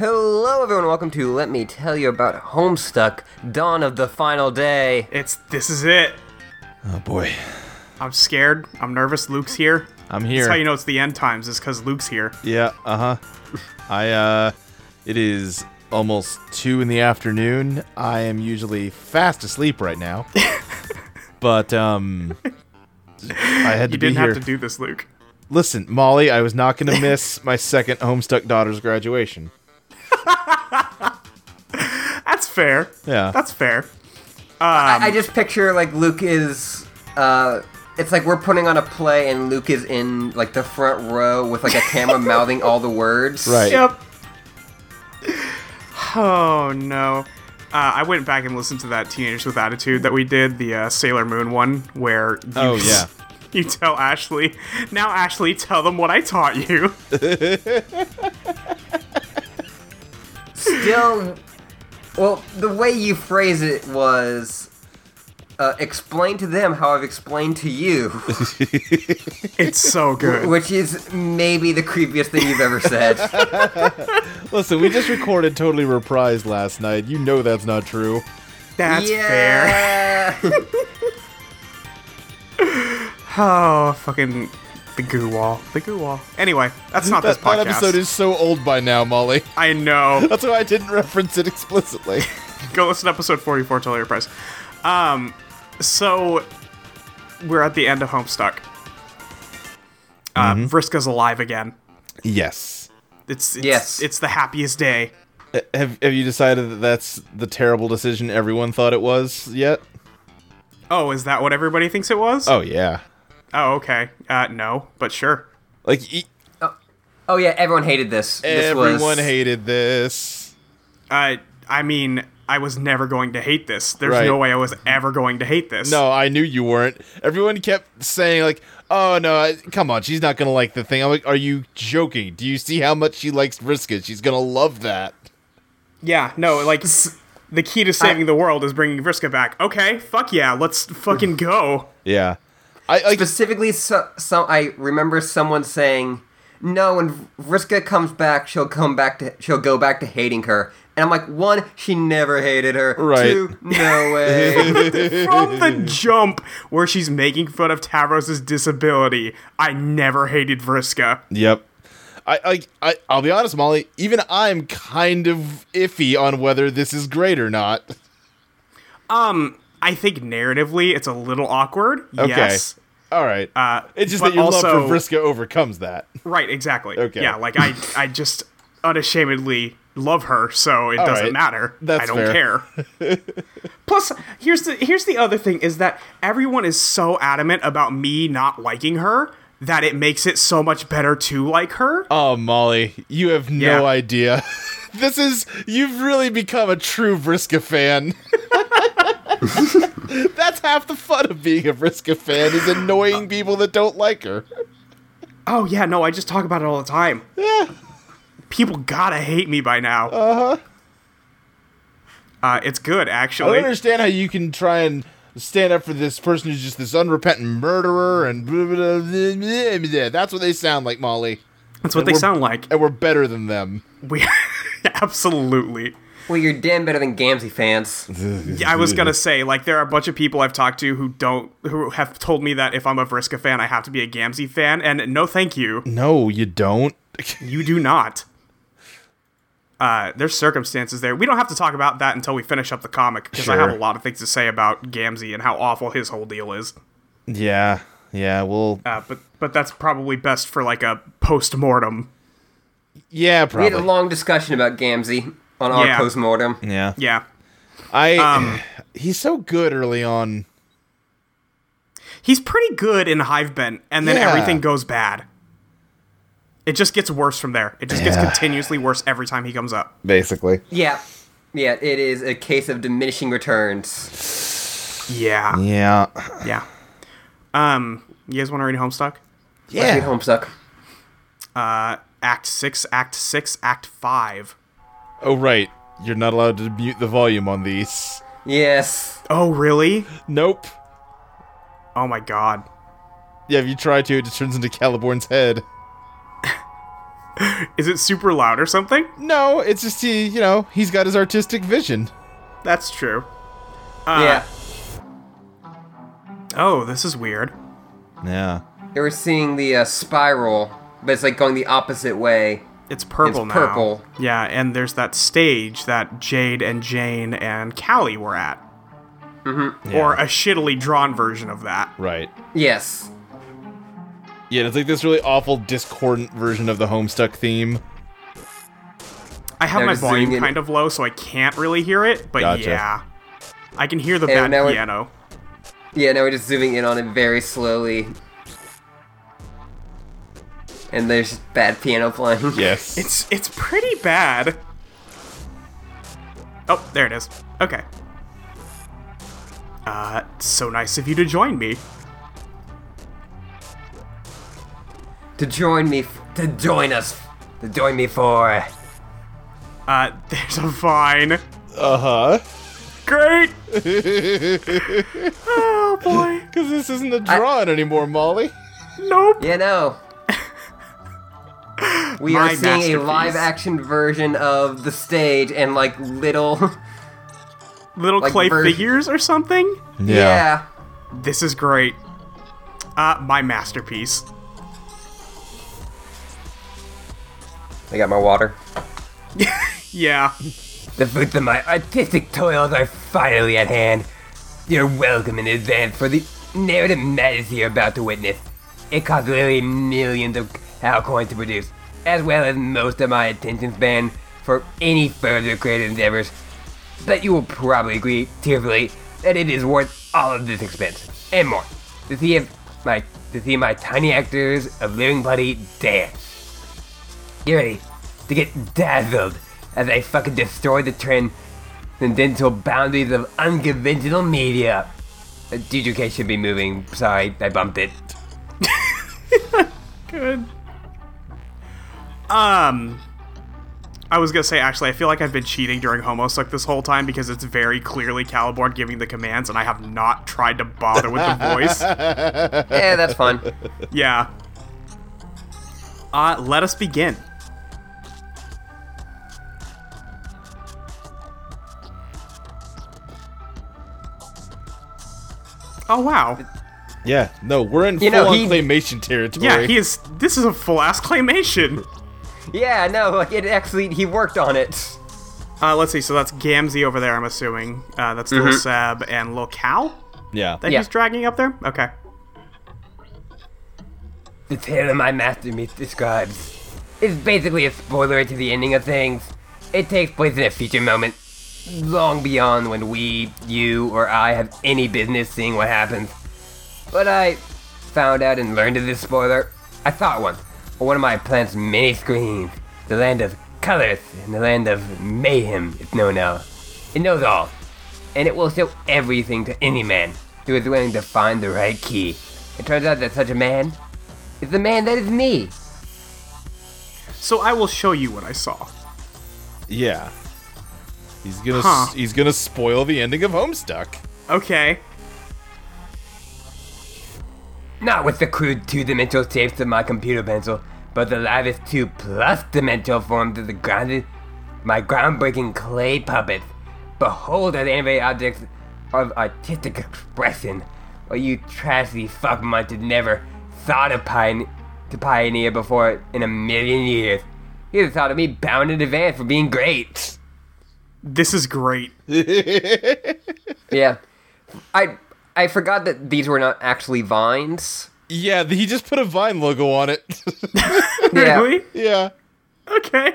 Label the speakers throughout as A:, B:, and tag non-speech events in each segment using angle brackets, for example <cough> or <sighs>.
A: Hello, everyone. Welcome to Let Me Tell You About Homestuck, Dawn of the Final Day.
B: It's this is it.
C: Oh boy,
B: I'm scared. I'm nervous. Luke's here.
C: I'm here.
B: That's how you know it's the end times. Is because Luke's here.
C: Yeah, uh huh. <laughs> I uh, it is almost two in the afternoon. I am usually fast asleep right now, <laughs> but um, I had to
B: You
C: be
B: didn't
C: here.
B: have to do this, Luke.
C: Listen, Molly, I was not going to miss my second Homestuck daughter's graduation.
B: Fair.
C: Yeah,
B: That's fair.
A: I,
B: Um,
A: I just picture like Luke is. Uh, it's like we're putting on a play, and Luke is in like the front row with like a camera <laughs> mouthing all the words.
C: right.
B: Yep. Oh no. Uh, I went back and listened to that Teenagers with Attitude that we did, the uh, Sailor Moon one, where you,
C: Oh, <laughs> yeah.
B: you tell Ashley, now Ashley, tell them what I taught you. <laughs>
A: Still, well, the way you phrase it was. Uh, explain to them how I've explained to you, <laughs>
B: It's so good.
A: which is maybe the creepiest thing you've ever said. <laughs>
C: Listen, we just recorded totally reprised last night. You know that's not true.
B: That's fair. <laughs> Oh, fucking the goo wall. The goo wall. Anyway, that's not this
C: That,
B: podcast.
C: that episode is so old by now, Molly.
B: I know. <laughs>
C: That's why I didn't reference it explicitly. <laughs>
B: Go listen to episode 44 till your price. Um, so we're at the end of Homestuck. Uh, Vriska's alive again.
C: yes.
B: It's, it's
A: Yes.
B: It's the happiest day.
C: Uh, Have Have you decided that that's the terrible decision everyone thought it was yet?
B: Oh, is that what everybody thinks it was?
C: Oh yeah.
B: Oh, okay. Uh, no, but sure.
C: Like e-
A: Oh yeah, everyone hated this. this
C: everyone
A: was,
C: hated this.
B: Uh, I mean, I was never going to hate this. There's
C: Right.
B: no way I was ever going to hate this.
C: No, I knew you weren't. Everyone kept saying like, "Oh no, I- come on, she's not gonna like the thing." I'm like, "Are you joking? Do you see how much she likes Vriska? She's gonna love that."
B: Yeah, no, like the key to saving
A: I-
B: the world is bringing Vriska back. Okay, fuck yeah, let's fucking go.
C: Yeah. I like.
A: Specifically, so, so I remember someone saying, "No, when Vriska comes back, she'll come back to she'll go back to hating her." And I'm like, one, she never hated her.
C: Right.
A: Two, no <laughs> way.
B: From the jump where she's making fun of Tavros' disability, I never hated Vriska.
C: Yep. I, I, I, I'll be honest, Molly. Even I'm kind of iffy on whether this is great or not.
B: Um, I think narratively it's a little awkward.
C: Okay.
B: Yes.
C: All right.
B: Uh,
C: it's just that your
B: also-
C: love for Vriska overcomes that.
B: Right, exactly.
C: Okay.
B: Yeah, like I I just unashamedly love her, so it
C: All
B: doesn't
C: right.
B: matter.
C: That's
B: I don't
C: fair.
B: care. <laughs> Plus, here's the here's the other thing is that everyone is so adamant about me not liking her that it makes it so much better to like her.
C: Oh, Molly, you have no
B: Yeah.
C: idea. <laughs> this is you've really become a true Vriska fan. <laughs> <laughs> That's half the fun of being a Vriska fan is annoying people that don't like her.
B: Oh yeah, no, I just talk about it all the time.
C: Yeah.
B: People gotta hate me by now. Uh-huh. Uh, it's good actually.
C: I don't understand how you can try and stand up for this person who's just this unrepentant murderer and blah, blah, blah, blah, blah, blah. that's what they sound like, Molly.
B: That's what they sound like.
C: And we're better than them.
B: We <laughs> absolutely.
A: Well, you're damn better than Gamzee fans.
B: Yeah, I was gonna say, like, there are a bunch of people I've talked to who don't, who have told me that if I'm a Vriska fan, I have to be a Gamzee fan, and no, thank you,
C: No, you don't. <laughs>
B: you do not. Uh, there's circumstances there. We don't have to talk about that until we finish up the comic because I have a lot of things to say about Gamzee and how awful his whole deal is.
C: yeah, yeah, well,
B: Uh, but but that's probably best for like a post mortem.
C: yeah, probably.
A: We had a long discussion about Gamzee on our
B: Yeah.
A: postmortem.
C: yeah.
B: Yeah,
C: I
B: Um, <sighs>
C: he's so good early on.
B: he's pretty good in Hivebent, and then
C: Yeah.
B: everything goes bad. It just gets worse from there. It just gets continuously worse every time he comes up.
C: Basically.
A: Yeah, yeah, it is a case of diminishing returns.
B: Yeah.
C: Yeah.
B: Yeah. Um, you guys want to read Homestuck?
A: Let's read Homestuck.
B: Uh, Act six, Act six, Act five.
C: Oh right. You're not allowed to mute the volume on these.
A: Yes.
B: Oh, really?
C: Nope.
B: Oh my god.
C: Yeah, if you try to, it just turns into Caliborn's head. <laughs>
B: Is it super loud or something?
C: No, it's just he, you know, he's got his artistic vision.
B: That's true.
A: yeah.
B: Oh, this is weird.
C: Yeah.
A: They were seeing the uh, spiral, but it's like going the opposite way.
B: It's purple
A: It's
B: now.
A: purple.
B: Yeah, and there's that stage that Jade and Jane and Callie were at. Mm-hmm. Or a shittily drawn version of that.
C: Right.
A: Yes.
C: Yeah, it's like this really awful discordant version of the Homestuck theme.
B: I have
A: Now
B: my volume
A: zoom
B: kind of low, so I can't really hear it, but
C: Gotcha.
B: yeah. I can hear the
A: And
B: bad piano.
A: Yeah, now we're just zooming in on it very slowly. And there's bad piano playing. <laughs>
C: Yes.
B: It's it's pretty bad. Oh, there it is. Okay. Uh, so nice of you to join me.
A: to join me, f- to join us, to join me for.
B: Uh, <laughs> there's a vine.
C: uh-huh.
B: Great! <laughs> oh boy.
C: Because this isn't a drawing anymore, Molly.
B: Nope.
A: Yeah, no. We are seeing a live action version of the stage and like little. <laughs>
B: Little
A: Like
B: clay
A: ver-
B: figures or something?
A: yeah.
B: This is great. Uh, my masterpiece.
A: I got my water. <laughs>
B: Yeah.
A: The fruits of my artistic toils are finally at hand. You're welcome in advance for the narrative madness you're about to witness. It costs literally millions of Hal coins to produce, as well as most of my attention span for any further creative endeavors. But you will probably agree tearfully that it is worth all of this expense and more to see if my to see my tiny actors of living bloody dance. Get ready to get dazzled as I fucking destroy the trend tendential boundaries of unconventional media. Uh, DJK should be moving. Sorry, I bumped it. <laughs>
B: Good. Um, I was gonna say actually, I feel like I've been cheating during Homosuck this whole time because it's very clearly Caliborn giving the commands, and I have not tried to bother with the voice. <laughs>
A: Yeah, that's fun.
B: Yeah. Uh, let us begin. Oh wow.
C: Yeah, no, we're in
A: You know,
C: full-on
A: he-
C: claymation territory.
B: Yeah, he is. This is a full ass claymation. <laughs>
A: Yeah, no, like it actually, he worked on it.
B: Uh, let's see. So that's Gamzee over there. I'm assuming. Uh, that's Lil Seb and Lil Cal
C: Yeah.
B: that
A: Yeah.
B: he's dragging up there. Okay.
A: The tale of my masterpiece describes is basically a spoiler to the ending of things. It takes place in a future moment, long beyond when we, you, or I have any business seeing what happens. But I found out and learned of this spoiler. I thought once, on one of my planet's many screens, the land of colors and the land of mayhem is known now. It knows all, and it will show everything to any man who is willing to find the right key. It turns out that such a man is the man that is me.
B: So I will show you what I saw.
C: Yeah. He's gonna
B: Huh.
C: he's gonna spoil the ending of Homestuck.
B: Okay.
A: Not with the crude two-dimensional shapes of my computer pencil, but the livest two plus dimensional forms of the grounded, my groundbreaking clay puppets. Behold as animated objects of artistic expression, while you trashy fuck munches never thought of pioneer, to pioneer before in a million years. You'd have thought of me bound in advance for being great.
B: This is great. <laughs>
A: Yeah, I I forgot that these were not actually vines.
C: Yeah, he just put a Vine logo on it. <laughs>
A: Yeah.
B: Really?
C: yeah.
B: Okay.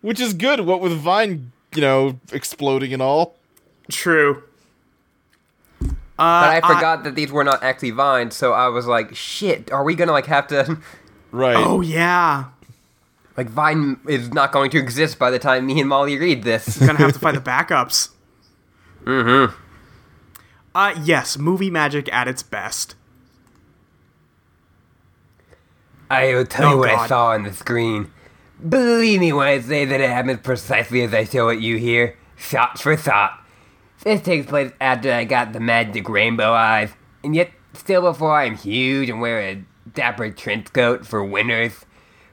C: Which is good, what with Vine, you know, exploding and all.
B: True. Uh,
A: But I forgot that these were not actually vines, so I was like, shit, are we gonna like have to <laughs>
C: Right.
B: Oh yeah.
A: like Vine is not going to exist by the time me and Molly read this.
B: Gonna have to find the <laughs> backups.
A: mm-hmm.
B: Uh, yes, movie magic at its best.
A: I will tell oh, you
B: Oh,
A: what I saw on the screen. Believe me when I say that it happens precisely as I show it you here, shot for shot. This takes place after I got the magic rainbow eyes, and yet still before I am huge and wear a dapper trench coat for winters.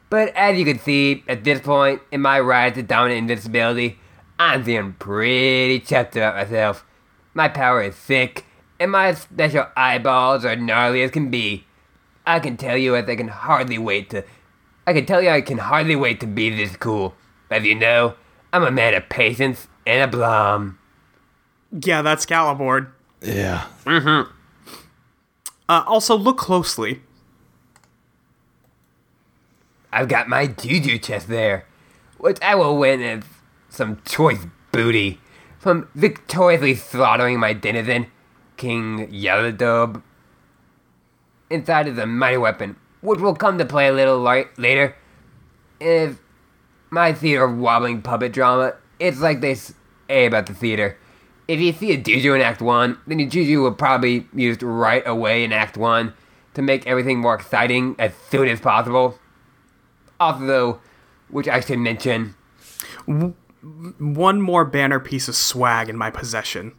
A: But as you can see, at this point in my rise to dominant invincibility, I'm feeling pretty chuffed about myself. My power is sick, and my special eyeballs are gnarly as can be. I can tell you as I can hardly wait to. I can tell you I can hardly wait to be this cool. As you know, I'm a man of patience and a blom.
B: Yeah, that's Caliborn.
C: Yeah.
B: Uh, also, look closely.
A: I've got my juju chest there, which I will win as some choice booty from victoriously slaughtering my denizen, King Yaldabaoth. Inside is a mighty weapon, which will come to play a little li- later. If my theater wobbling puppet drama, it's like they say about the theater. If you see a juju in Act 1, then your juju will probably be used right away in Act 1 to make everything more exciting as soon as possible. Also, which I should mention,
B: One more banner piece of swag in my possession.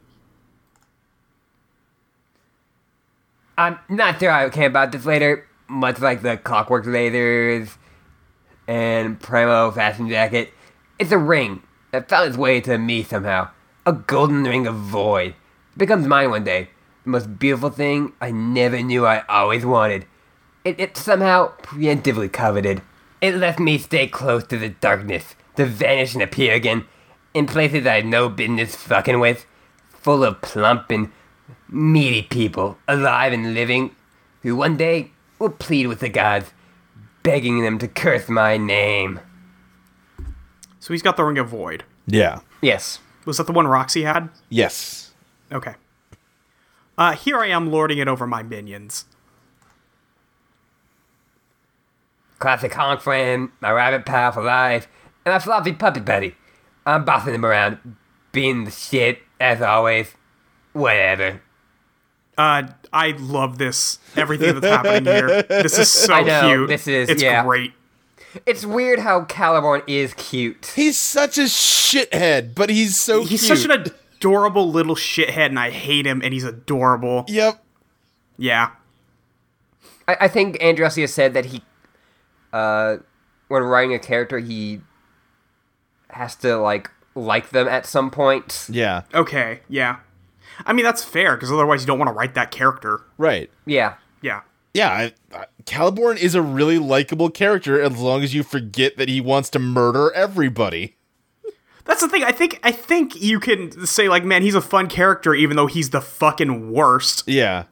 A: I'm not sure how I care about this later, much like the Clockwork Lasers and Primo Fashion Jacket. It's a ring that found its way to me somehow. A golden ring of void. It becomes mine one day. The most beautiful thing I never knew I always wanted. It, it somehow preemptively coveted. It lets me stay close to the darkness, to vanish and appear again, in places I had no business fucking with, full of plump and meaty people, alive and living, who one day will plead with the gods, begging them to curse my name.
B: So he's got the Ring of Void.
C: Yeah.
A: Yes.
B: Was that the one Roxy had?
C: Yes.
B: Okay. Uh, here I am lording it over my minions.
A: Classic honk friend, my rabbit pal for life, and my floppy puppet buddy. I'm bossing them around, being the shit, as always. Whatever.
B: Uh, I love this. Everything that's happening here. This is so <laughs>
A: I know,
B: cute.
A: this is-
B: It's
A: yeah.
B: great.
A: It's weird how Caliborn is cute.
C: He's such a shithead, but he's so
B: He's
C: cute.
B: such an adorable little shithead, and I hate him, and he's adorable.
C: Yep.
B: Yeah.
A: I, I think Andrew Hussie said that he, uh, when writing a character, he has to, like, like them at some point.
C: Yeah.
B: Okay. Yeah. I mean, that's fair, because otherwise you don't want to write that character.
C: Right.
A: Yeah.
B: Yeah.
C: Yeah, I, I, Caliborn is a really likable character as long as you forget that he wants to murder everybody.
B: That's the thing. I think I think you can say like, man, he's a fun character, even though he's the fucking worst.
C: Yeah.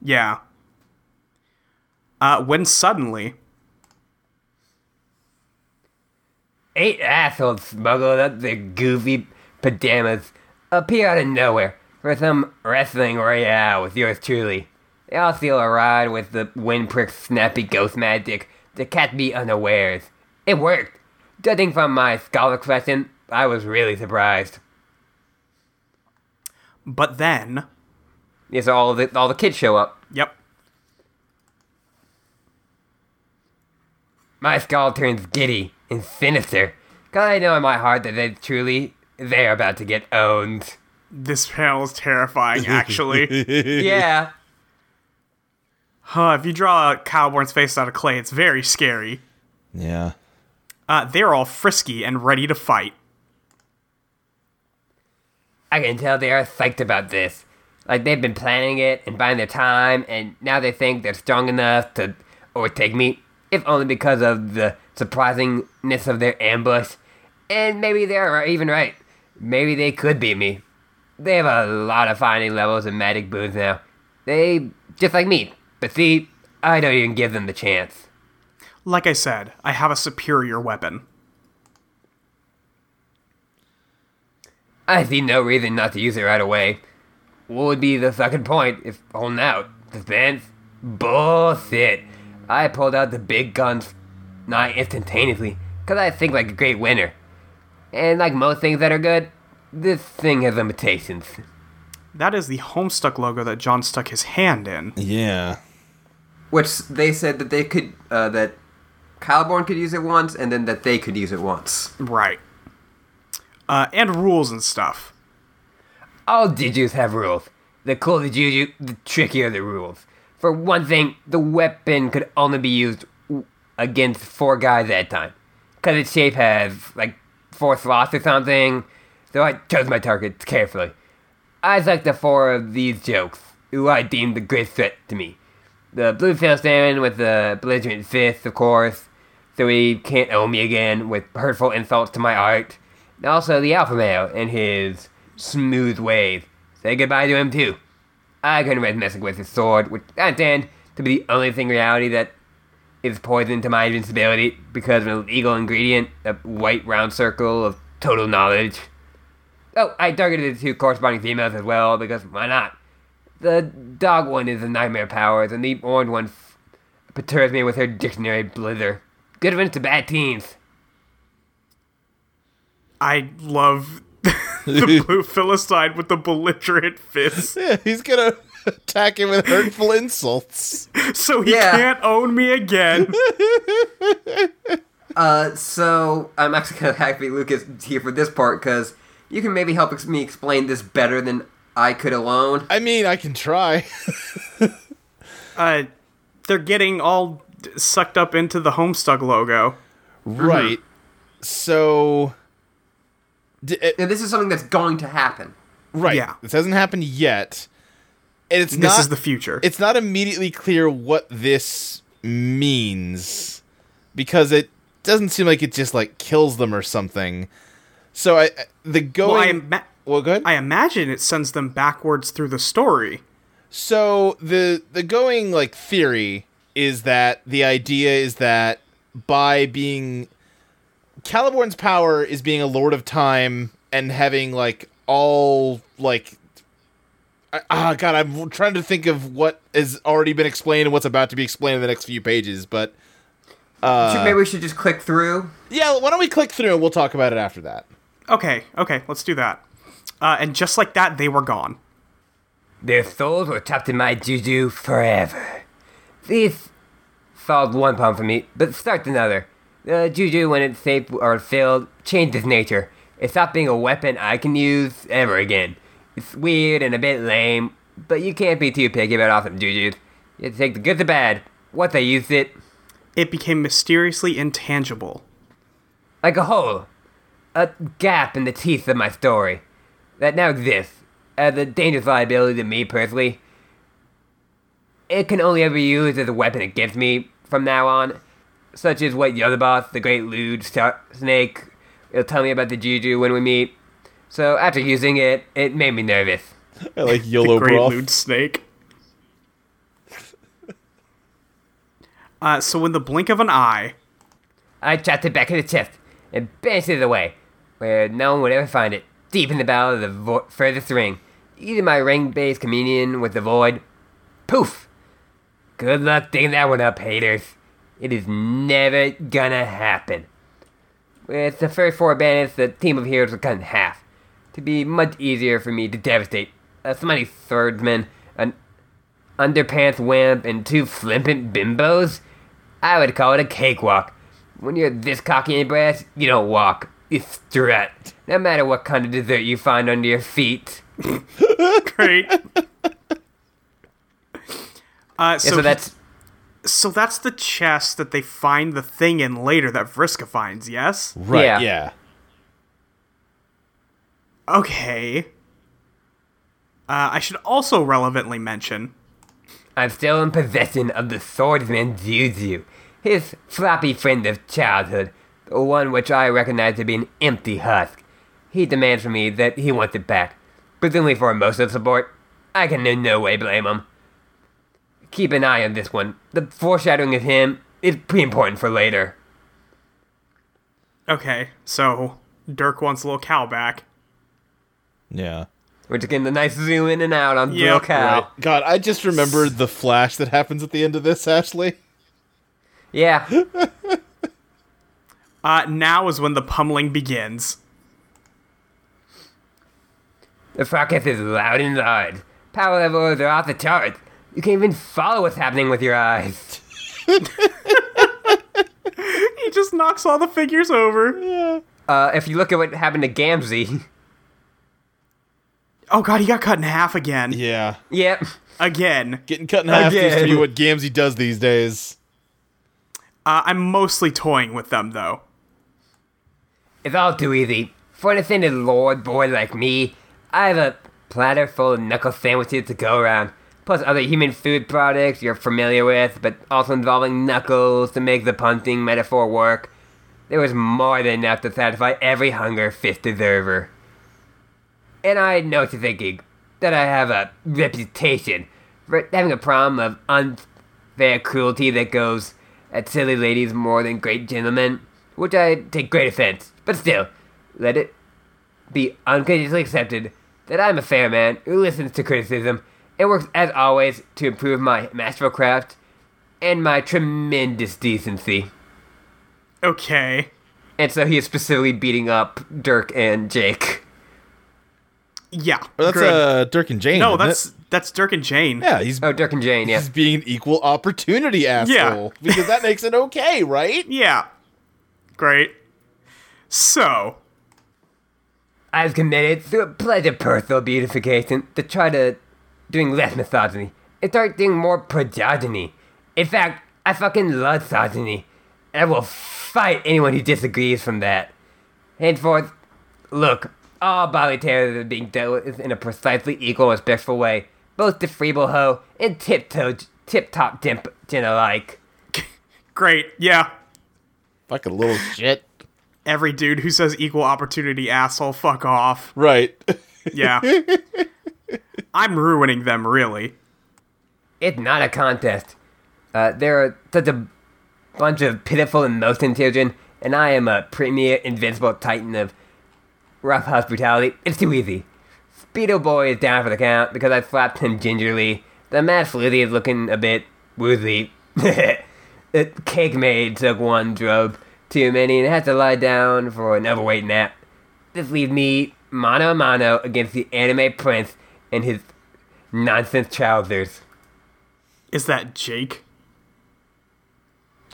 B: Yeah. Uh, when suddenly,
A: Eight assholes smuggled up their goofy pajamas appear out of nowhere for some wrestling royale with yours truly. They all steal a ride with the windprick snappy ghost magic to catch me unawares. It worked. Judging from my scholar question, I was really surprised.
B: but then,
A: Yes, all the all the kids show up.
B: yep,
A: My skull turns giddy and sinister. Cause I know in my heart that they truly they're about to get owned.
B: This panel is terrifying. Actually, <laughs>
A: yeah.
B: huh, if you draw a Caliborn's face out of clay, it's very scary.
C: Yeah.
B: Uh, they're all frisky and ready to fight.
A: I can tell they are psyched about this. Like they've been planning it and buying their time, and now they think they're strong enough to overtake me, if only because of the surprisingness of their ambush. And maybe they're even right. Maybe they could beat me. They have a lot of finding levels and magic boons now. They just like me. But see, I don't even give them the chance.
B: Like I said, I have a superior weapon.
A: I see no reason not to use it right away. What would be the fucking point if holding out? Defense? Bullshit. I pulled out the big guns not instantaneously, because I think like a great winner. And like most things that are good, this thing has limitations.
B: That is the Homestuck logo that John stuck his hand in.
C: Yeah.
D: Which they said that they could, uh, that Caliborn could use it once, and then that they could use it once.
B: Right. Uh, and rules and stuff.
A: All jujus have rules. The cooler the juju, the trickier the rules. For one thing, the weapon could only be used against four guys at a time. Because its shape has, like, four slots or something, so I chose my targets carefully. I selected four of these jokes, who I deemed the greatest threat to me. The blue Philistine with the belligerent fist, of course, so he can't own me again with hurtful insults to my art. And also the alpha male and his smooth ways. Say goodbye to him too. I couldn't risk messing with his sword, which I understand to be the only thing in reality that is poison to my invincibility because of an illegal ingredient, a white round circle of total knowledge. Oh, I targeted the two corresponding females as well because why not? The dog one is a nightmare powers, and the orange one f- perturbs me with her dictionary blither. Good riddance to bad teens.
B: I love <laughs> the blue <laughs> Philistine with the belligerent fist. <laughs>
C: Yeah, he's gonna attack him with hurtful insults.
B: So he
D: Yeah.
B: can't own me again.
D: Uh, so I'm actually gonna happy Lucas here for this part because you can maybe help ex- me explain this better than I could alone.
C: I mean, I can try. <laughs>
B: Uh, they're getting all sucked up into the Homestuck logo.
C: right. So. D- it-
D: And this is something that's going to happen.
C: right.
B: Yeah.
C: This hasn't happened yet. And it's
B: This
C: not.
B: is the future.
C: it's not immediately clear what this means because it doesn't seem like it just like kills them or something. So I I- the
B: well, I,
C: going.
B: ima-
C: well, good.
B: I imagine it sends them backwards through the story.
C: So the the going like theory is that the idea is that by being Caliborn's power is being a lord of time and having like all like I- ah god I'm trying to think of what has already been explained and what's about to be explained in the next few pages but
D: Should- maybe we should just click through.
C: yeah why don't we click through and we'll talk about it after that
B: Okay, okay, let's do that. Uh, and just like that, they were gone.
A: Their souls were trapped in my juju forever. This solved one problem for me, but starts another. The juju, when it's safe or filled, changed its nature. It stopped being a weapon I can use ever again. It's weird and a bit lame, but you can't be too picky about awesome jujus. You have to take the good to bad. Once I used it,
B: It became mysteriously intangible.
A: like a hole, a gap in the teeth of my story that now exists as a dangerous liability to me personally. It can only ever be used as a weapon against me from now on, such as what Yaldabaoth, the Great Lewd Star- Snake, will tell me about the Juju when we meet. So after using it, it made me nervous. <laughs>
C: I like
B: The great
C: broth
B: lewd snake. uh, so in the blink of an eye,
A: I trapped it back in the chest and banished it away, where no one would ever find it, deep in the bowel of the vo- furthest ring. Either my ring-based communion with the void. Poof! Good luck digging that one up, haters. It is never gonna happen. With the first four bandits, the team of heroes were cut in half, to be much easier for me to devastate. A smutty swordsman, an underpants wimp, and two flippant bimbos? I would call it a cakewalk. When you're this cocky and brass, you don't walk. You strut. No matter what kind of dessert you find under your feet.
B: great. Uh,
A: Yeah,
B: so,
A: so,
B: he-
A: that's
B: so that's the chest that they find the thing in later that Vriska finds. Yes.
C: right
A: Yeah.
C: yeah
B: Okay. Uh, I should also relevantly mention
A: I'm still in possession of the swordsman Juju, his floppy friend of childhood, the one which I recognize to be an empty husk. He demands from me that he wants it back, presumably for emotional support. I can in no way blame him. Keep an eye on this one. The foreshadowing of him is pretty important for later.
B: Okay, so Dirk wants a little Cal back.
C: yeah
A: We're just getting the nice zoom in and out on
B: Yep.
A: Little Cal.
C: Right. God, I just remembered the flash that happens at the end of this, Ashley.
A: Yeah. <laughs>
B: Uh, now is when the pummeling begins.
A: The fracas is loud and large. Power levels are off the charts. You can't even follow what's happening with your eyes. <laughs>
B: He just knocks all the figures over.
A: Uh, if you look at what happened to Gamzee,
B: Oh god, he got cut in half again.
C: Yeah.
A: yep.
B: Again.
C: Getting cut in half seems to be what Gamzee does these days.
B: Uh, I'm mostly toying with them though.
A: It's all too easy. For an ascended lord boy like me, I have a platter full of knuckle sandwiches to go around, plus other human food products you're familiar with, but also involving knuckles to make the punting metaphor work. There was more than enough to satisfy every hunger fist deserver. And I know what you're thinking, that I have a reputation for having a problem of unfair cruelty that goes at silly ladies more than great gentlemen, which I take great offense. But still, let it be unconditionally accepted that I'm a fair man who listens to criticism and works as always to improve my masterful craft and my tremendous decency.
B: Okay.
A: And so he is specifically beating up Dirk and Jake.
B: Yeah.
C: Well, that's
B: good.
C: uh, Dirk and Jane.
B: no,
C: isn't
B: that's
C: it?
B: that's Dirk and Jane.
C: yeah. He's
A: Oh, Dirk and Jane, yeah.
C: he's being an equal opportunity asshole because that makes it okay, right? <laughs>
B: Yeah. Great. So,
A: I've committed through a pledge of personal beautification to try to doing less misogyny and start doing more progeny. In fact, I fucking love misogyny, and I will fight anyone who disagrees from that. Henceforth, look, all bodily terrors are being dealt with in a precisely equal and respectful way, both to Freeble Ho and Tiptoe, Tip Top Gent alike. <laughs>
B: great. Yeah.
C: Fucking little shit.
B: Every dude who says equal opportunity asshole, fuck off.
C: Right. <laughs>
B: Yeah. I'm ruining them, really.
A: It's not a contest. Uh, there are such a bunch of pitiful and most intelligent, and I am a premier invincible titan of rough hospitality. It's too easy. Speedo Boy is down for the count because I slapped him gingerly. The Mad Flizzy is looking a bit woozy. <laughs> the Cake Maid took one drug too many and had to lie down for an overweight nap. This leaves me mano a mano against the anime prince and his nonsense trousers.
B: Is that Jake?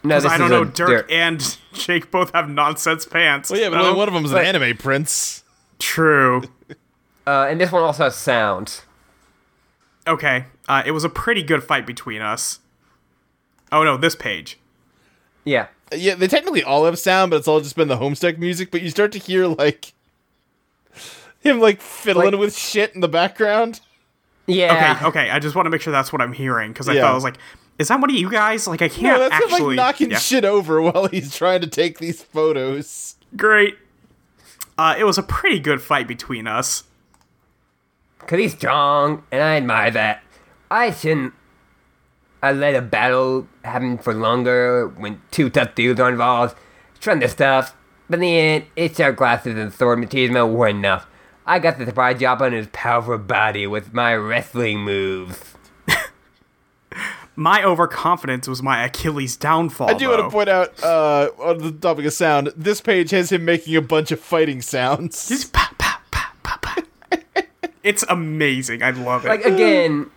A: No, this
B: I don't
A: a
B: know. Dirk
A: Dirk.
B: and <laughs> Jake both have nonsense pants.
C: well, yeah, but only one of them
A: is
C: an anime prince.
B: True. <laughs>
A: Uh, and this one also has sound.
B: Okay. Uh, it was a pretty good fight between us. Oh no, this page.
A: Yeah.
C: Yeah, they technically all have sound, but it's all just been the Homestuck music. But you start to hear like him like fiddling
A: Like-
C: with shit in the background.
A: Yeah.
B: Okay, okay. I just want to make sure that's what I'm hearing because I
C: Yeah.
B: thought I was like, is that one of you guys? Like, I can't
C: No, that's him
B: actually.
C: like knocking
B: Yeah.
C: shit over while he's trying to take these photos.
B: Great. Uh, it was a pretty good fight between us.
A: Because he's strong, and I admire that. I shouldn't I let a battle happen for longer when two tough dudes are involved. Trying this stuff. But in the end, HR glasses and sword machismo were enough. I got the surprise job on his powerful body with my wrestling moves.
B: My overconfidence was my Achilles downfall.
C: I do want to point out, uh, on the topic of sound, this page has him making a bunch of fighting sounds.
B: Just pa, pa, pa, pa, pa. <laughs> it's amazing. I love it.
A: Like, again,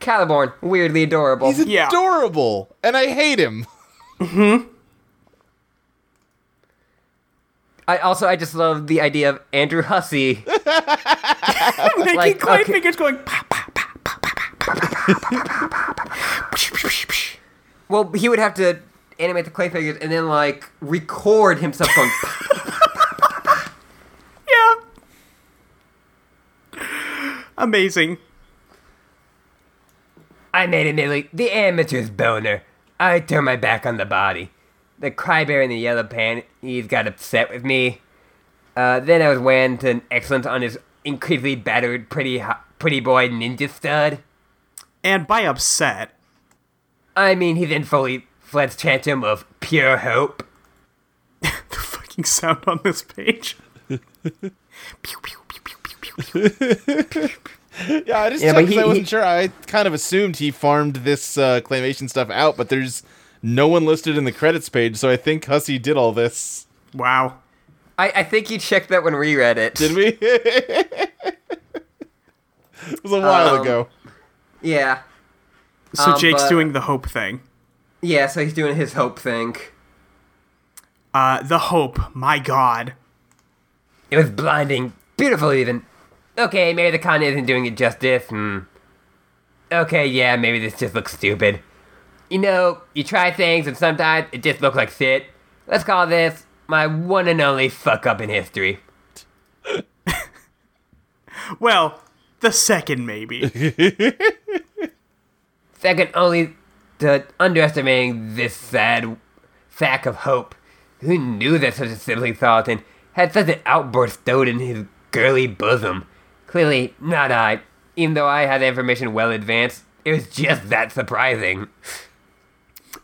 A: Caliborn, weirdly adorable.
C: He's
B: Yeah.
C: adorable, and I hate him. Mm-hmm.
A: I also, I just love the idea of Andrew Hussie.
B: making
A: like,
B: clay
A: okay.
B: fingers going. Pa, pa, pa, pa, pa, pa, pa, pa, pa, pa, pa, pa. Psh, psh, psh.
A: Well, he would have to animate the clay figures and then, like, record himself going.
B: Yeah. Amazing.
A: I made admittedly the amateur's boner. I turned my back on the body. The crybear in the yellow panties got upset with me. Uh, then I was wearing an excellence on his increasingly battered pretty ho- pretty boy ninja stud.
B: And by upset,
A: I mean, he's in fully fledged tantrum of pure hope.
B: the fucking sound on this page. pew, pew, pew, pew, pew, pew, pew.
C: Yeah, I just
A: Yeah,
C: checked
A: he-
C: I wasn't
A: he-
C: sure. I kind of assumed he farmed this uh, claymation stuff out, but there's no one listed in the credits page, so I think Hussie did all this.
B: Wow.
A: I, I think you checked that when we read it.
C: Did we? <laughs> it was a while
A: Um,
C: ago.
A: Yeah.
B: So
A: Um,
B: Jake's
A: but-
B: doing the hope thing.
A: Yeah, so he's doing his hope thing.
B: Uh, the hope. My God.
A: It was blinding, beautiful even. Okay, maybe the con isn't doing it justice. Hmm. Okay, yeah, maybe this just looks stupid. You know, you try things and sometimes it just looks like shit. Let's call this my one and only fuck up in history. <laughs>
B: Well, the second maybe. <laughs>
A: Second only to underestimating this sad sack of hope. Who knew that such a sibling thought and had such an outburst stowed in his girly bosom? Clearly, not I. Even though I had the information well advanced, it was just that surprising.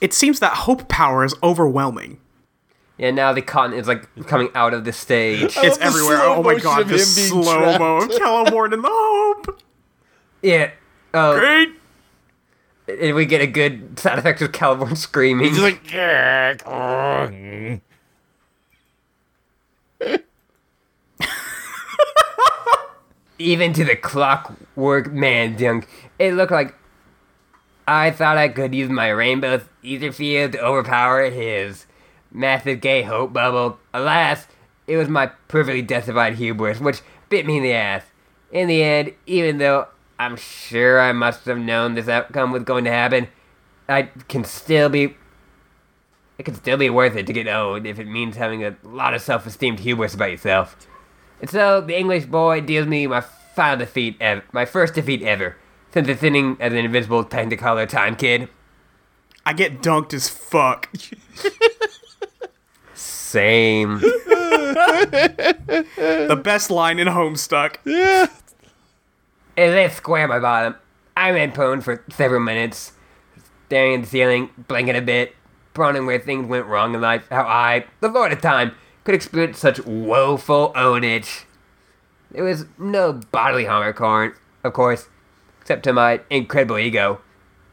B: it seems that hope power is overwhelming.
A: Yeah, now the cotton is like coming out of the stage. <laughs>
B: It's
C: oh the
B: everywhere. Oh my god,
C: of
B: the
C: him being
B: slow mo of Caliborn <laughs> and the hope.
A: Yeah. Oh,
B: Great.
A: and we get a good sound effect of Caliborn screaming.
C: He's like, <laughs>
A: even to the clockwork man dunk, it looked like I thought I could use my rainbow ether field to overpower his massive gay hope bubble. Alas, it was my perfectly justified hubris, which bit me in the ass. In the end, even though I'm sure I must have known this outcome was going to happen, I can still be. It can still be worth it to get owned if it means having a lot of self-esteemed hubris about yourself. And so the English boy deals me my final defeat ever, my first defeat ever, since ascending as an invisible Technicolor time kid.
B: I get dunked as fuck.
A: Same. <laughs>
B: The best line in Homestuck.
C: yeah.
A: and then square my bottom. I ran prone for several minutes, staring at the ceiling, blinking a bit, pondering where things went wrong in life, how I, the Lord of Time, could experience such woeful ownage. There was no bodily harm, of course- of course, except to my incredible ego,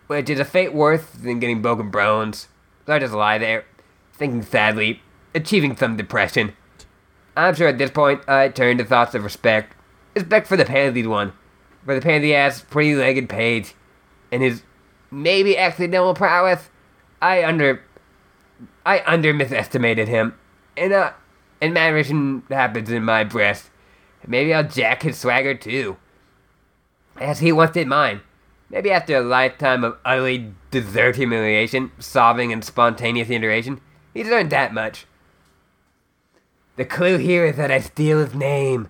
A: which is a fate worse than getting broken bones. So I just lie there, thinking sadly, achieving some depression. I'm sure at this point I turn to thoughts of respect. Respect for the pansied one, for the pansy ass, pretty legged page, and his maybe accidental prowess. I under, I under misestimated him, and uh, and madness happens in my breast. Maybe I'll jack his swagger too, as he once did mine. Maybe after a lifetime of utterly desert humiliation, sobbing, and spontaneous iteration, he's learned that much. The clue here is that I steal his name.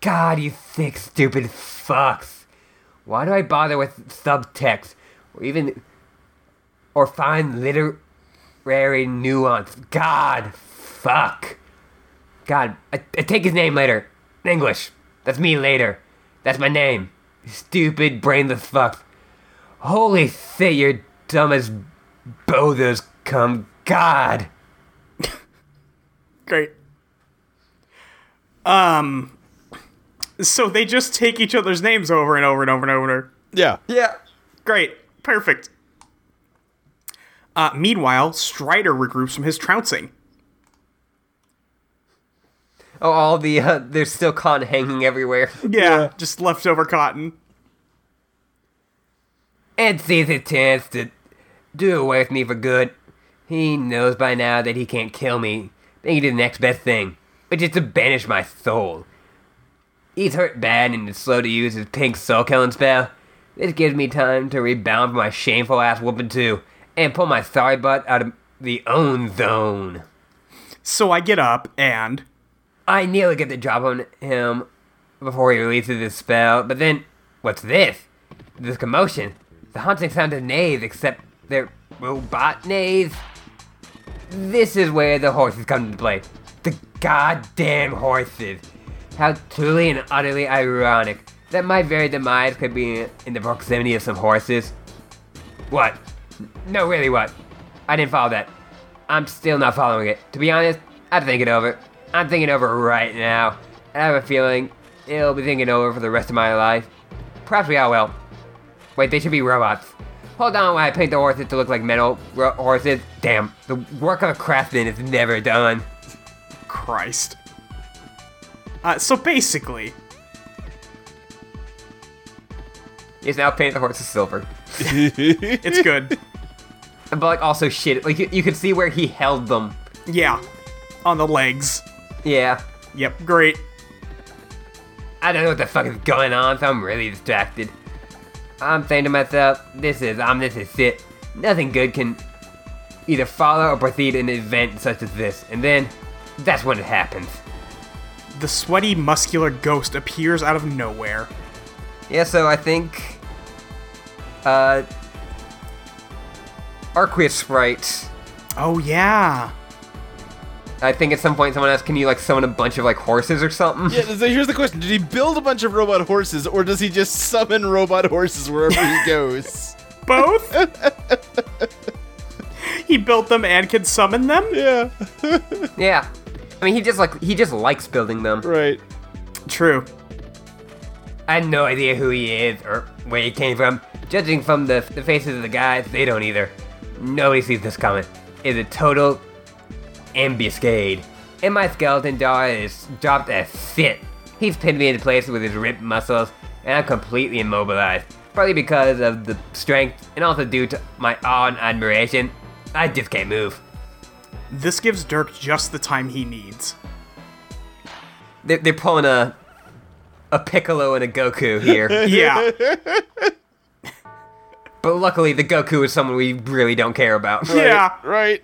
A: God, you thick, stupid fucks. Why do I bother with subtext, or even, or find literary nuance? God, fuck. God, I, I take his name later. English. That's me later. That's my name. Stupid, brainless fuck. Holy shit, you're dumb as bothers come. God.
B: Great. Um. So they just take each other's names over and over and over and over.
C: Yeah.
D: Yeah.
B: Great. Perfect. Uh, meanwhile, Strider regroups from his trouncing.
A: Oh, all the, uh, there's still cotton hanging everywhere.
B: Yeah, just leftover cotton.
A: and sees his chance to do away with me for good. He knows by now that he can't kill me, then he did the next best thing, which is to banish my soul. He's hurt bad and is slow to use his pink soul killing spell. This gives me time to rebound from my shameful ass whooping too, and pull my sorry butt out of the own zone.
B: So I get up and.
A: I nearly get the drop on him before he releases his spell, but then, what's this? This commotion. The haunting sound of neighs, except they're robot neighs. This is where the horses come into play. The goddamn horses. How truly and utterly ironic that my very demise could be in the proximity of some horses. What? No, really, what? I didn't follow that. I'm still not following it. To be honest, I'm thinking over. I'm thinking over right now. I have a feeling it'll be thinking over for the rest of my life. Perhaps we all will. Wait, they should be robots. Hold on while I paint the horses to look like metal ro- horses. Damn, the work of a craftsman is never done.
B: Christ. Uh, so basically,
A: He's now painting the horses silver. <laughs>
B: it's good.
A: But like also shit, like you, you could see where he held them.
B: yeah. On the legs.
A: Yeah.
B: Yep, great.
A: I don't know what the fuck is going on, so I'm really distracted. I'm saying to myself, this is, um, this is shit. nothing good can either follow or precede an event such as this. And then, that's when it happens.
B: The sweaty, muscular ghost appears out of nowhere.
A: Yeah, so I think uh Arquiusprite.
B: Oh yeah.
A: I think at some point someone asked, can you like summon a bunch of like horses or something?
C: Yeah, so here's the question: Did he build a bunch of robot horses, or does he just summon robot horses wherever he goes? <laughs> <laughs>
B: Both? he built them and can summon them?
C: yeah, <laughs>
A: Yeah. I mean he just like he just likes building them.
C: right.
B: True.
A: I had no idea who he is or where he came from. Judging from the, the faces of the guys, they don't either. Nobody sees this coming. It's a total ambuscade. And my skeleton jaw is dropped as shit. He's pinned me into place with his ripped muscles, and I'm completely immobilized. probably because of the strength, and also due to my awe and admiration. I just can't move.
B: This gives Dirk just the time he needs.
A: They're, they're pulling a a Piccolo and a Goku here. <laughs>
B: Yeah.
A: but luckily, the Goku is someone we really don't care about.
B: Yeah.
C: Right.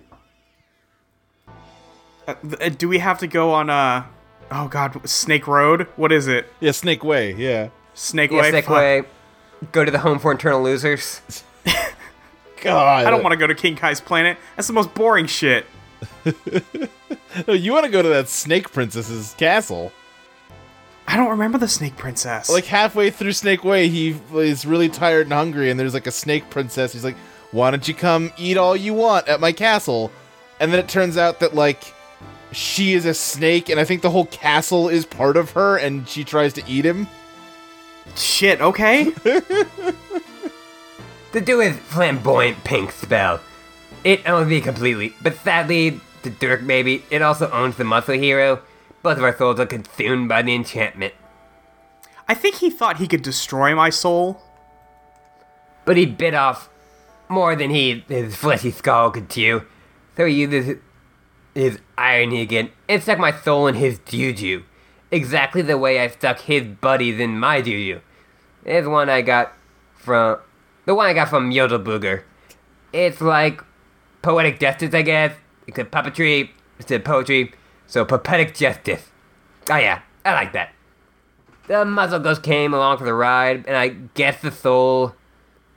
B: Uh, uh, do we have to go on uh Oh god, Snake Road? What is it?
C: Yeah, Snake Way. Yeah.
B: Snake
A: Yeah,
B: Way?
A: sick
B: Fuck.
A: way. Go to the home for internal losers. <laughs>
C: God.
B: I don't want to go to King Kai's planet. That's the most boring shit. <laughs>
C: No, you want to go to that Snake Princess's castle?
B: I don't remember the Snake Princess.
C: Like halfway through Snake Way, he is really tired and hungry, and there's like a snake princess. He's like, "Why don't you come eat all you want at my castle?" And then it turns out that like she is a snake, and I think the whole castle is part of her, and she tries to eat him.
B: shit, okay?
A: To do his flamboyant pink spell. It owns me completely, but sadly, to Dirk Baby, it also owns the muscle hero. Both of our souls are consumed by the enchantment.
B: I think he thought he could destroy my soul.
A: But he bit off more than he his fleshy skull could chew. So he uses his, irony again and stuck my soul in his juju. Exactly the way I stuck his buddies in my juju. It's one I got from the one I got from Yodelbooger. It's like poetic justice, I guess. Except puppetry instead poetry. So poetic justice. Oh yeah, I like that. The muzzle ghost came along for the ride, and I guess the soul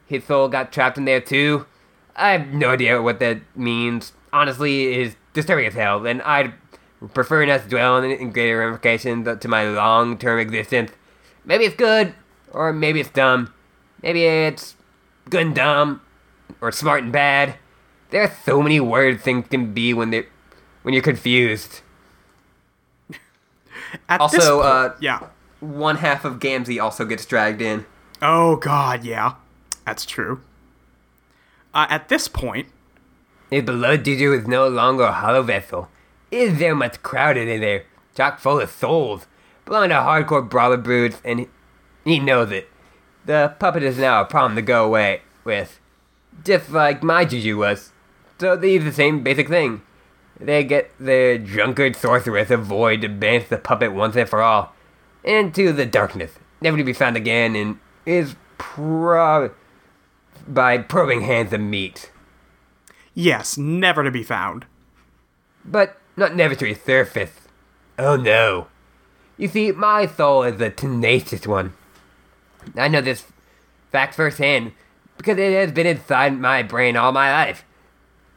A: his soul got trapped in there too. I have no idea what that means. Honestly, it is disturbing as hell, and I'd prefer not to dwell on it in greater ramifications to my long-term existence. Maybe it's good, or maybe it's dumb. Maybe it's good and dumb, or smart and bad. There are so many words things can be when they when you're confused. <laughs>
B: At
A: Also,
B: point,
A: uh,
B: yeah.
A: One half of Gamzee also gets dragged in.
B: Oh god, yeah. That's true. Uh, at this point,
A: His beloved Juju is no longer a hollow vessel. It is there much crowded in there, chock full of souls, belonging to hardcore brawler broods, and he, knows it. The puppet is now a problem to go away with, just like my Juju was. So they use the same basic thing. They get the drunkard sorceress of void to banish the puppet once and for all into the darkness, never to be found again, and is pro by probing hands of meat.
B: Yes, never to be found.
A: but not never to resurface. Oh no. You see, my soul is a tenacious one. I know this fact firsthand because it has been inside my brain all my life.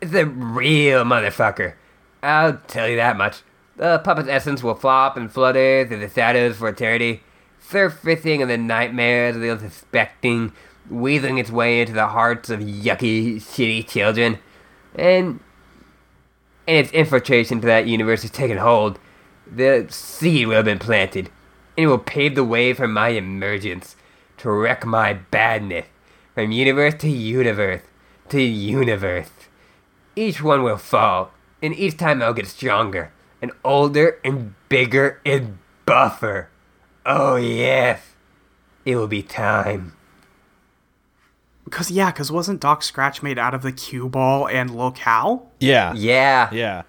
A: It's a real motherfucker. I'll tell you that much. The puppet's essence will flop and flutter through the shadows for eternity, surfacing in the nightmares of the unsuspecting, weaseling its way into the hearts of yucky, shitty children. And and its infiltration to that universe has taken hold, the seed will have been planted, and it will pave the way for my emergence, to wreck my badness, from universe to universe to universe. Each one will fall, and each time I'll get stronger, and older, and bigger, and buffer. Oh yes, it will be time.
B: Because, yeah, because wasn't Doc Scratch made out of the cue ball and Lil Cal?
C: Yeah.
A: Yeah.
C: Yeah.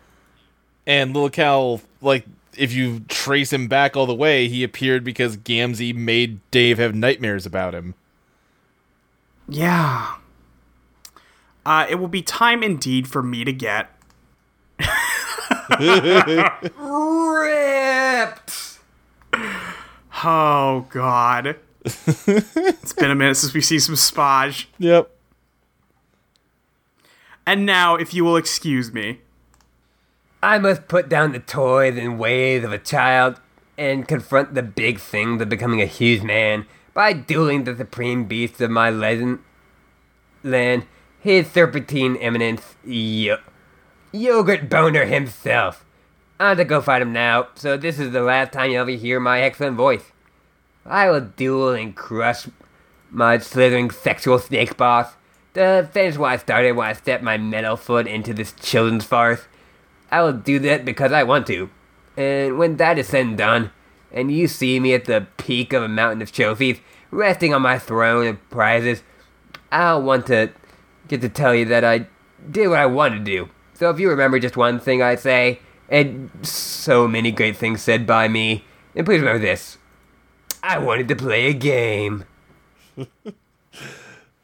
C: And Lil Cal, like, if you trace him back all the way, he appeared because Gamzee made Dave have nightmares about him.
B: Yeah. Uh, it will be time indeed for me to get. <laughs> <laughs>
D: Ripped.
B: Oh God. It's been a minute since we see some spage.
C: Yep.
B: And now, if you will excuse me.
A: I must put down the toys and ways of a child and confront the big things of becoming a huge man by dueling the supreme beast of my legend land, his serpentine eminence, Yo- Yogurt Boner himself. I have to go fight him now, so this is the last time you'll ever hear my excellent voice. I will duel and crush my slithering sexual snake boss. To finish what I started when I stepped my metal foot into this children's farce. I will do that because I want to. And when that is said and done, and you see me at the peak of a mountain of trophies, resting on my throne of prizes, I'll want to get to tell you that I did what I wanted to do. So if you remember just one thing I say, and so many great things said by me, then please remember this. I wanted to play a game. <laughs>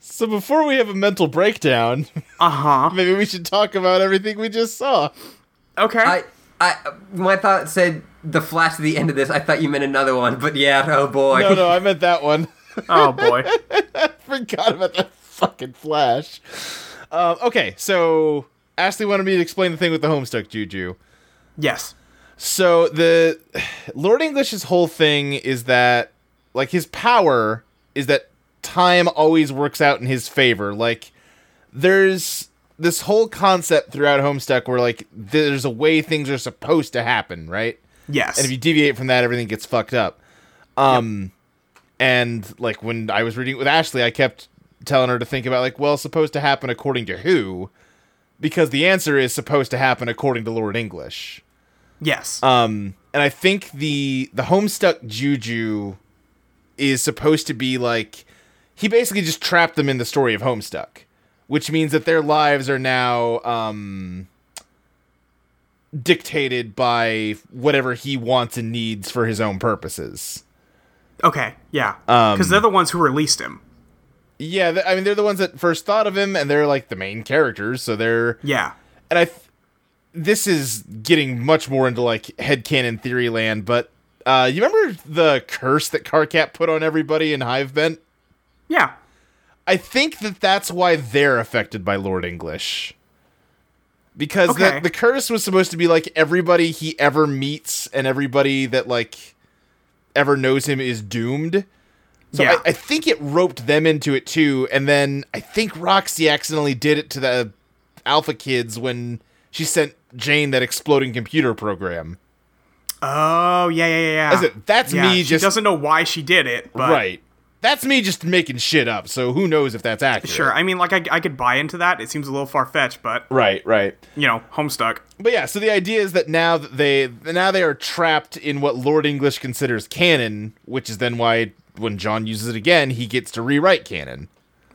C: So before we have a mental breakdown, <laughs>
B: Uh huh.
C: maybe we should talk about everything we just saw.
B: Okay.
D: I, I, my thought said the flash at the end of this. I thought you meant another one, but yeah, oh boy.
C: No, no, I meant that one. <laughs>
B: oh boy.
C: Forgot about that fucking flash. Um, okay, so Ashley wanted me to explain the thing with the Homestuck Juju.
B: Yes.
C: So the Lord English's whole thing is that like his power is that time always works out in his favor. Like there's this whole concept throughout Homestuck where like there's a way things are supposed to happen, right?
B: Yes.
C: And if you deviate from that, everything gets fucked up. Um, and like when I was reading it with Ashley, I kept telling her to think about like, well, supposed to happen according to who? Because the answer is supposed to happen according to Lord English.
B: Yes.
C: Um, and I think the the Homestuck Juju is supposed to be like he basically just trapped them in the story of Homestuck, which means that their lives are now um dictated by whatever he wants and needs for his own purposes.
B: okay. Yeah.
C: um,
B: Because they're the ones who released him.
C: Yeah, I mean they're the ones that first thought of him, and they're like the main characters, so they're
B: Yeah.
C: and I. Th- this is getting much more into like headcanon theory land, but uh, you remember the curse that Karkat put on everybody in Hivebent?
B: Yeah.
C: I think that that's why they're affected by Lord English. Because
B: Okay.
C: the, the curse was supposed to be like everybody he ever meets and everybody that like ever knows him is doomed. So
B: Yeah.
C: I, I think it roped them into it too, and then I think Roxy accidentally did it to the Alpha Kids when she sent Jane that exploding computer program.
B: Oh yeah yeah yeah. yeah.
C: That's it. That's
B: yeah,
C: me
B: she
C: just
B: doesn't know why she did it, but
C: right. That's me just making shit up. So who knows if that's accurate?
B: Sure. I mean, like I, I could buy into that. It seems a little far fetched, but
C: Right, right.
B: you know, Homestuck.
C: But yeah, so the idea is that now that they now they are trapped in what Lord English considers canon, which is then why when John uses it again, he gets to rewrite canon.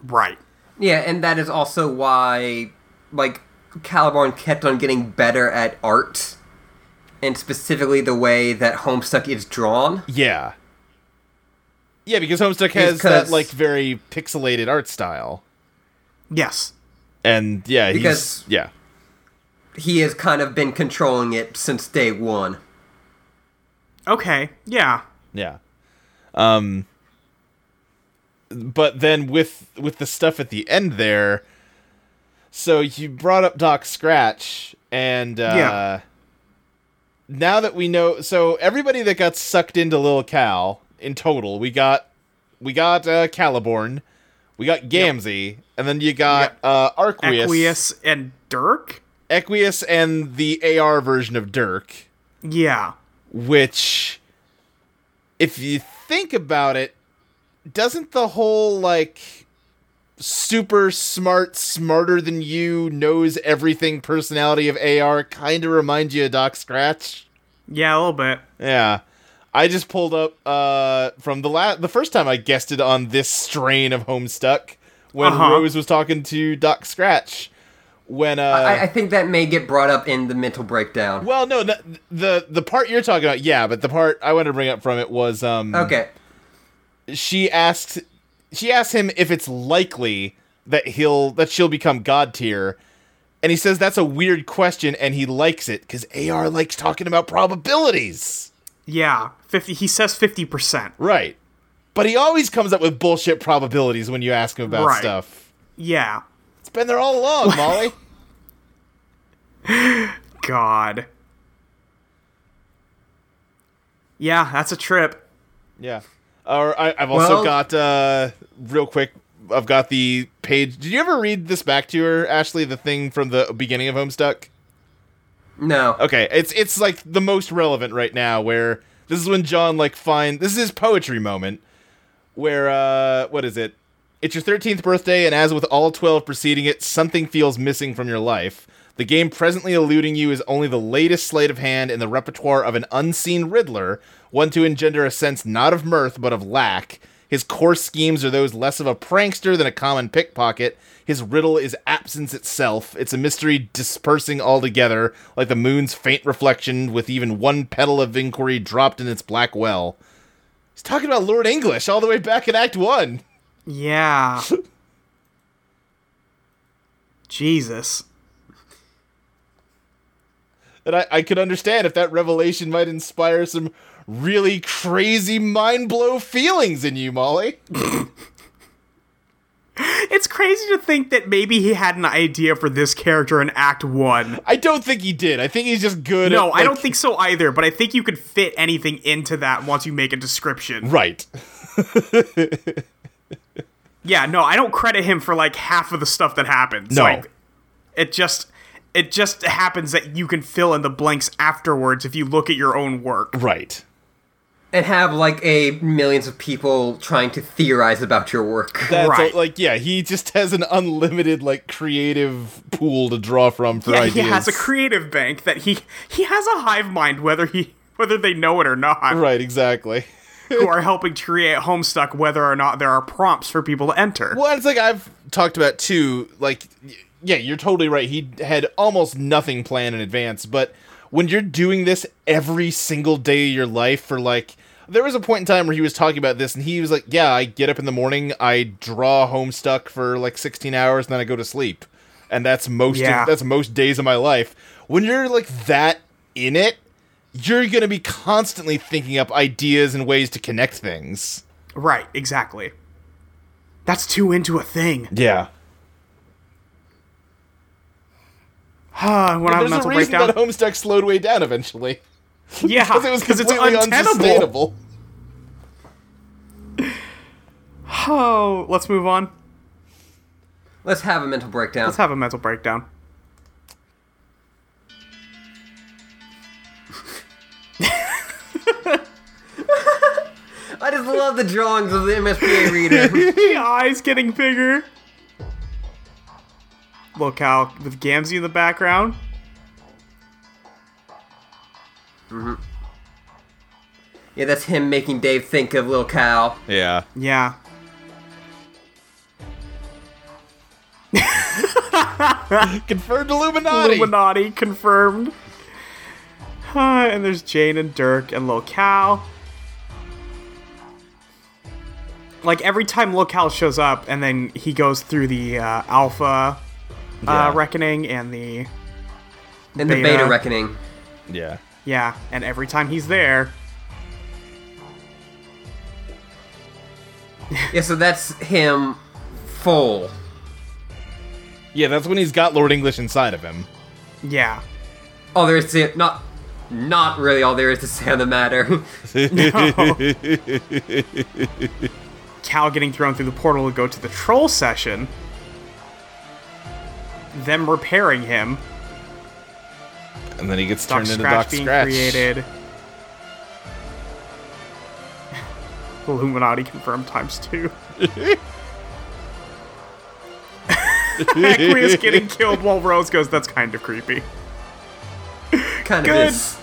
B: Right.
D: Yeah, and that is also why, like, Caliborn kept on getting better at art, and specifically the way that Homestuck is drawn.
C: Yeah. Yeah, because Homestuck has that like very pixelated art style.
B: Yes.
C: And yeah,
D: Because-
C: he's yeah.
D: He has kind of been controlling it since day one.
B: Okay. Yeah.
C: Yeah. Um but then with with the stuff at the end there so you brought up Doc Scratch and uh
B: Yeah.
C: now that we know so everybody that got sucked into Lil Cal in total, we got we got uh Caliborn, we got Gamzee, and then you got uh Arquius,
B: Equius and Dirk.
C: Equius and the AR version of Dirk.
B: Yeah.
C: which if you think about it doesn't the whole like super smart smarter than you knows everything personality of AR kind of remind you of Doc Scratch
B: Yeah, a little bit.
C: yeah I just pulled up uh from the la- the first time I guessed it on this strain of Homestuck when
B: Uh-huh.
C: Rose was talking to Doc Scratch when uh
D: I, I think that may get brought up in the mental breakdown.
C: well no the, the the part you're talking about yeah but the part I wanted to bring up from it was um
D: Okay.
C: she asked she asks him if it's likely that he'll that she'll become god tier. And he says that's a weird question and he likes it cuz AR likes talking about probabilities.
B: Yeah, fifty. He says fifty percent.
C: Right. But he always comes up with bullshit probabilities when you ask him about
B: Right.
C: stuff.
B: Yeah.
C: It's been there all along, <laughs> Molly.
B: God. Yeah, that's a trip.
C: Yeah. Or I, I've also
D: Well-
C: got uh real quick. I've got the page. Did you ever read this back to her, Ashley? The thing from the beginning of Homestuck.
D: No.
C: Okay, it's it's like the most relevant right now. Where this is when John like find this is his poetry moment. Where uh, what is it? It's your thirteenth birthday, and as with all twelve preceding it, something feels missing from your life. The game presently eluding you is only the latest sleight of hand in the repertoire of an unseen Riddler, one to engender a sense not of mirth but of lack. His coarse schemes are those less of a prankster than a common pickpocket. His riddle is absence itself. It's a mystery dispersing altogether, like the moon's faint reflection, with even one petal of inquiry dropped in its black well. He's talking about Lord English all the way back in Act One.
B: Yeah. <laughs> Jesus.
C: And I, I could understand if that revelation might inspire some really crazy mind blow feelings in you, Molly.
B: It's crazy to think that maybe he had an idea for this character in Act 1.
C: I don't think he did. I think he's just good
B: No,
C: at,
B: I don't think so either, but I think you could fit anything into that once you make a description.
C: Right. <laughs>
B: Yeah, no, I don't credit him for like half of the stuff that happens.
C: No.
B: Like it just it just happens that you can fill in the blanks afterwards if you look at your own work.
C: Right.
D: And have like a millions of people trying to theorize about your work.
C: That's
B: Right.
C: like yeah, he just has an unlimited like creative pool to draw from for
B: Yeah,
C: ideas.
B: he has a creative bank that he he has a hive mind whether he whether they know it or not.
C: Right, exactly.
B: Who <laughs> are helping to create Homestuck whether or not there are prompts for people to enter.
C: Well, it's like I've talked about too. Like, yeah, you're totally right. He had almost nothing planned in advance, but when you're doing this every single day of your life for like, there was a point in time where he was talking about this, and he was like, "Yeah, I get up in the morning, I draw Homestuck for like 16 hours, and then I go to sleep, and that's most
B: Yeah.
C: of, that's most days of my life." When you're like that in it, you're gonna be constantly thinking up ideas and ways to connect things.
B: Right, exactly. That's too into a thing.
C: Yeah.
B: Ah, <sighs> when I have a
C: There's a
B: mental
C: reason that Homestuck slowed way down eventually. <laughs>
B: yeah,
C: Because it was
B: because it's
C: completely
B: untenable.
C: unsustainable. <sighs>
B: Oh, let's move on.
D: Let's have a mental breakdown.
B: Let's have a mental breakdown.
D: I just love the drawings of the MSPA reader. <laughs>
B: The eyes getting bigger. Look how with Gamzee in the background.
D: Yeah, that's him making Dave think of Lil Cal.
C: Yeah.
B: Yeah. <laughs>
C: Confirmed Illuminati.
B: Illuminati confirmed. Uh, and there's Jane and Dirk and Lil Cal. Like every time Lil Cal shows up, and then he goes through the uh, Alpha
C: Yeah.
B: uh, Reckoning and the
D: In the
B: Beta.
D: beta reckoning.
C: Yeah.
B: Yeah, and every time he's there,
D: Yeah, so that's him full.
C: Yeah, that's when he's got Lord English inside of him.
B: yeah,
D: All there is to not not really all there is to say on the matter. <laughs>
B: Cal getting thrown through the portal to go to the troll session, them repairing him,
C: And then he gets
B: Doc
C: turned into
B: Scratch
C: Doc
B: being
C: Scratch.
B: created. Illuminati confirmed times two. <laughs> Equius getting killed while Rose goes, that's kind of creepy.
D: kind of
B: Good.
D: is.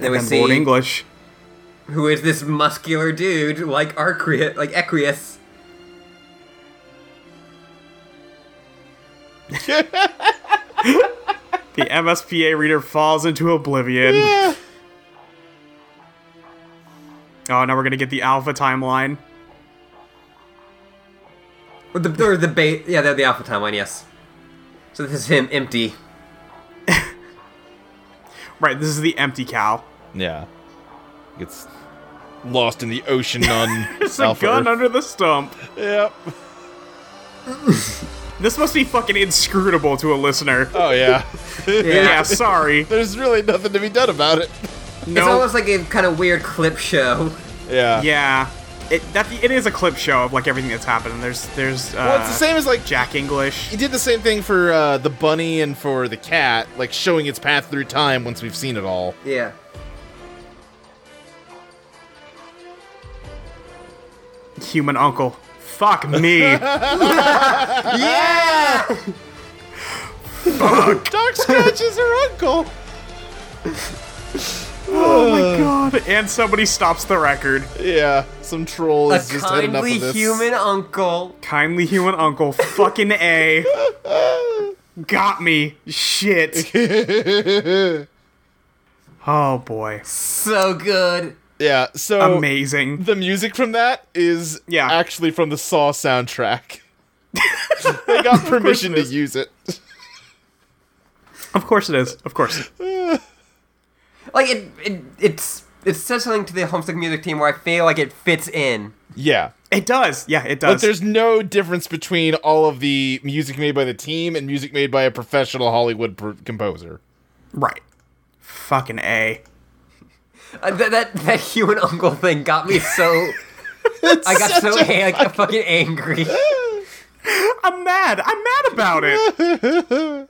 D: Then we
B: and
D: see
B: Lord English.
D: who is this muscular dude like Arquius, like Equius.
B: The MSPA reader falls into oblivion. Oh, now we're gonna get the alpha timeline.
A: Or the or the bait. Yeah, they're the Alpha timeline. Yes. So this is him empty. <laughs>
B: Right, this is the empty cow.
C: Yeah. Gets lost in the ocean on <laughs>
B: There's a gun
C: Earth.
B: under the stump.
C: Yep. <laughs>
B: This must be fucking inscrutable to a listener.
C: Oh <laughs> yeah.
B: Yeah, sorry.
C: There's really nothing to be done about it.
A: It's almost like a kind of weird clip show.
C: Yeah.
B: Yeah. It that it is a clip show of like everything that's happened. There's there's uh,
C: Well, it's the same as like
B: Jack English.
C: he did the same thing for uh, the bunny and for the cat, like showing its path through time once we've seen it all.
A: Yeah.
B: Human uncle. Fuck me. <laughs>
A: Yeah. <laughs>
C: Doc Scratch is her uncle.
B: oh my god. And somebody stops the record.
C: Yeah, some troll
A: a
C: just had enough
A: kindly
C: of this.
A: human uncle.
B: Kindly human uncle. Fucking A. <laughs> Got me. Shit. Oh boy.
A: So good.
C: Yeah, so
B: Amazing.
C: the music from that is
B: Yeah.
C: actually from the Saw soundtrack. <laughs> they got <laughs> permission to use it.
B: Of course it is. Of course. <sighs>
A: Like it, it it's it says something to the Homestuck music team where I feel like it fits in.
C: Yeah.
B: It does. Yeah, it does.
C: But there's no difference between all of the music made by the team and music made by a professional Hollywood pr- composer.
B: right. Fucking A.
A: Uh, that, that that <laughs> human uncle thing got me so. I got so a- <laughs> like fucking angry. <laughs>
B: I'm mad. I'm mad about it.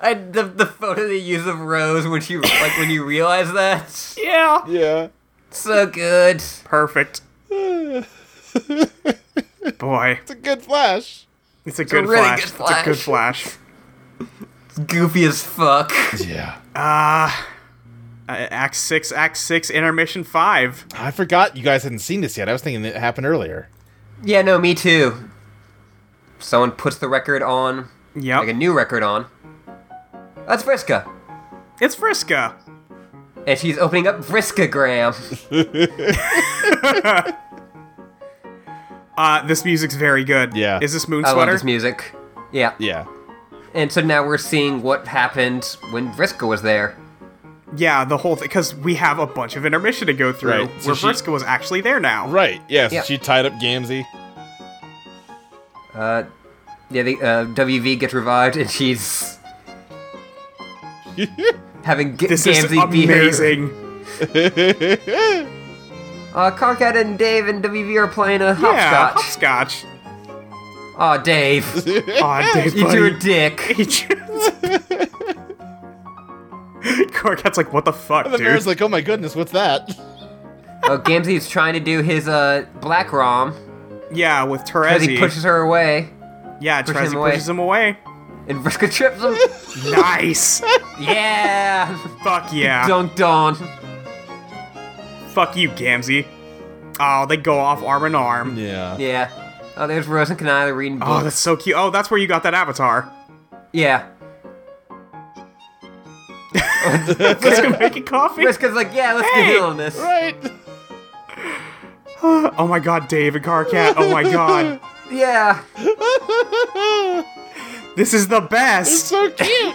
A: I, the the photo they use of Rose when she like when you realize that
B: yeah.
C: Yeah.
A: so good.
B: Perfect. Boy,
C: It's a good flash.
B: it's a good
A: really
B: flash.
A: good
B: It's a good flash.
A: Goofy as fuck.
C: Yeah.
B: Uh, Act six, Act six, intermission five.
C: I forgot you guys hadn't seen this yet. I was thinking it happened earlier.
A: Yeah, no, me too. Someone puts the record on,
B: Yeah.
A: like a new record on. That's Vriska.
B: it's Vriska.
A: And she's opening up Vriskagram. <laughs>
B: Uh, this music's very good.
C: Yeah.
B: Is this Moon Sweater?
A: I love this music. Yeah.
C: Yeah.
A: And so now we're seeing what happened when Vriska was there.
B: Yeah, the whole thing because we have a bunch of intermission to go through.
C: Right, so
B: Where
C: she-
B: Vriska was actually there now.
C: Right. Yes.
A: Yeah.
C: She tied up Gamzee.
A: Uh, yeah, the uh, WV gets revived and she's <laughs> having G-
B: This is
A: Gamzee be her.
B: amazing. <laughs> <laughs>
A: Uh, Karkat and Dave and WV are playing a hopscotch.
B: Yeah,
A: hopscotch.
B: hopscotch.
A: Aw, Dave.
B: Aw, Dave,
A: you
B: buddy.
A: two are dick. <laughs>
B: Karkat's like, what the fuck,
C: The
B: dude?
C: bear's like, oh my goodness, what's that?
A: Oh, Gamzee's trying to do his uh black rom
B: yeah, with
A: because he pushes her away,
B: yeah,
A: pushes
B: Terezi
A: him away.
B: pushes him away.
A: and Vriska trips him.
B: nice.
A: yeah,
B: Fuck yeah.
A: dunked on.
B: Fuck you, Gamzee. Oh, they go off arm in arm.
C: Yeah.
A: Yeah. Oh, there's Rose and Kanaya reading books.
B: Oh, that's so cute. Oh, that's where you got that avatar.
A: yeah. <laughs>
B: Let's go making coffee.
A: Vriska's like, yeah, let's
B: Hey!
A: get in on this.
C: Right. <laughs>
B: Oh my god, David Karkat. Oh my god. <laughs>
A: Yeah.
B: This is the best.
C: It's so cute.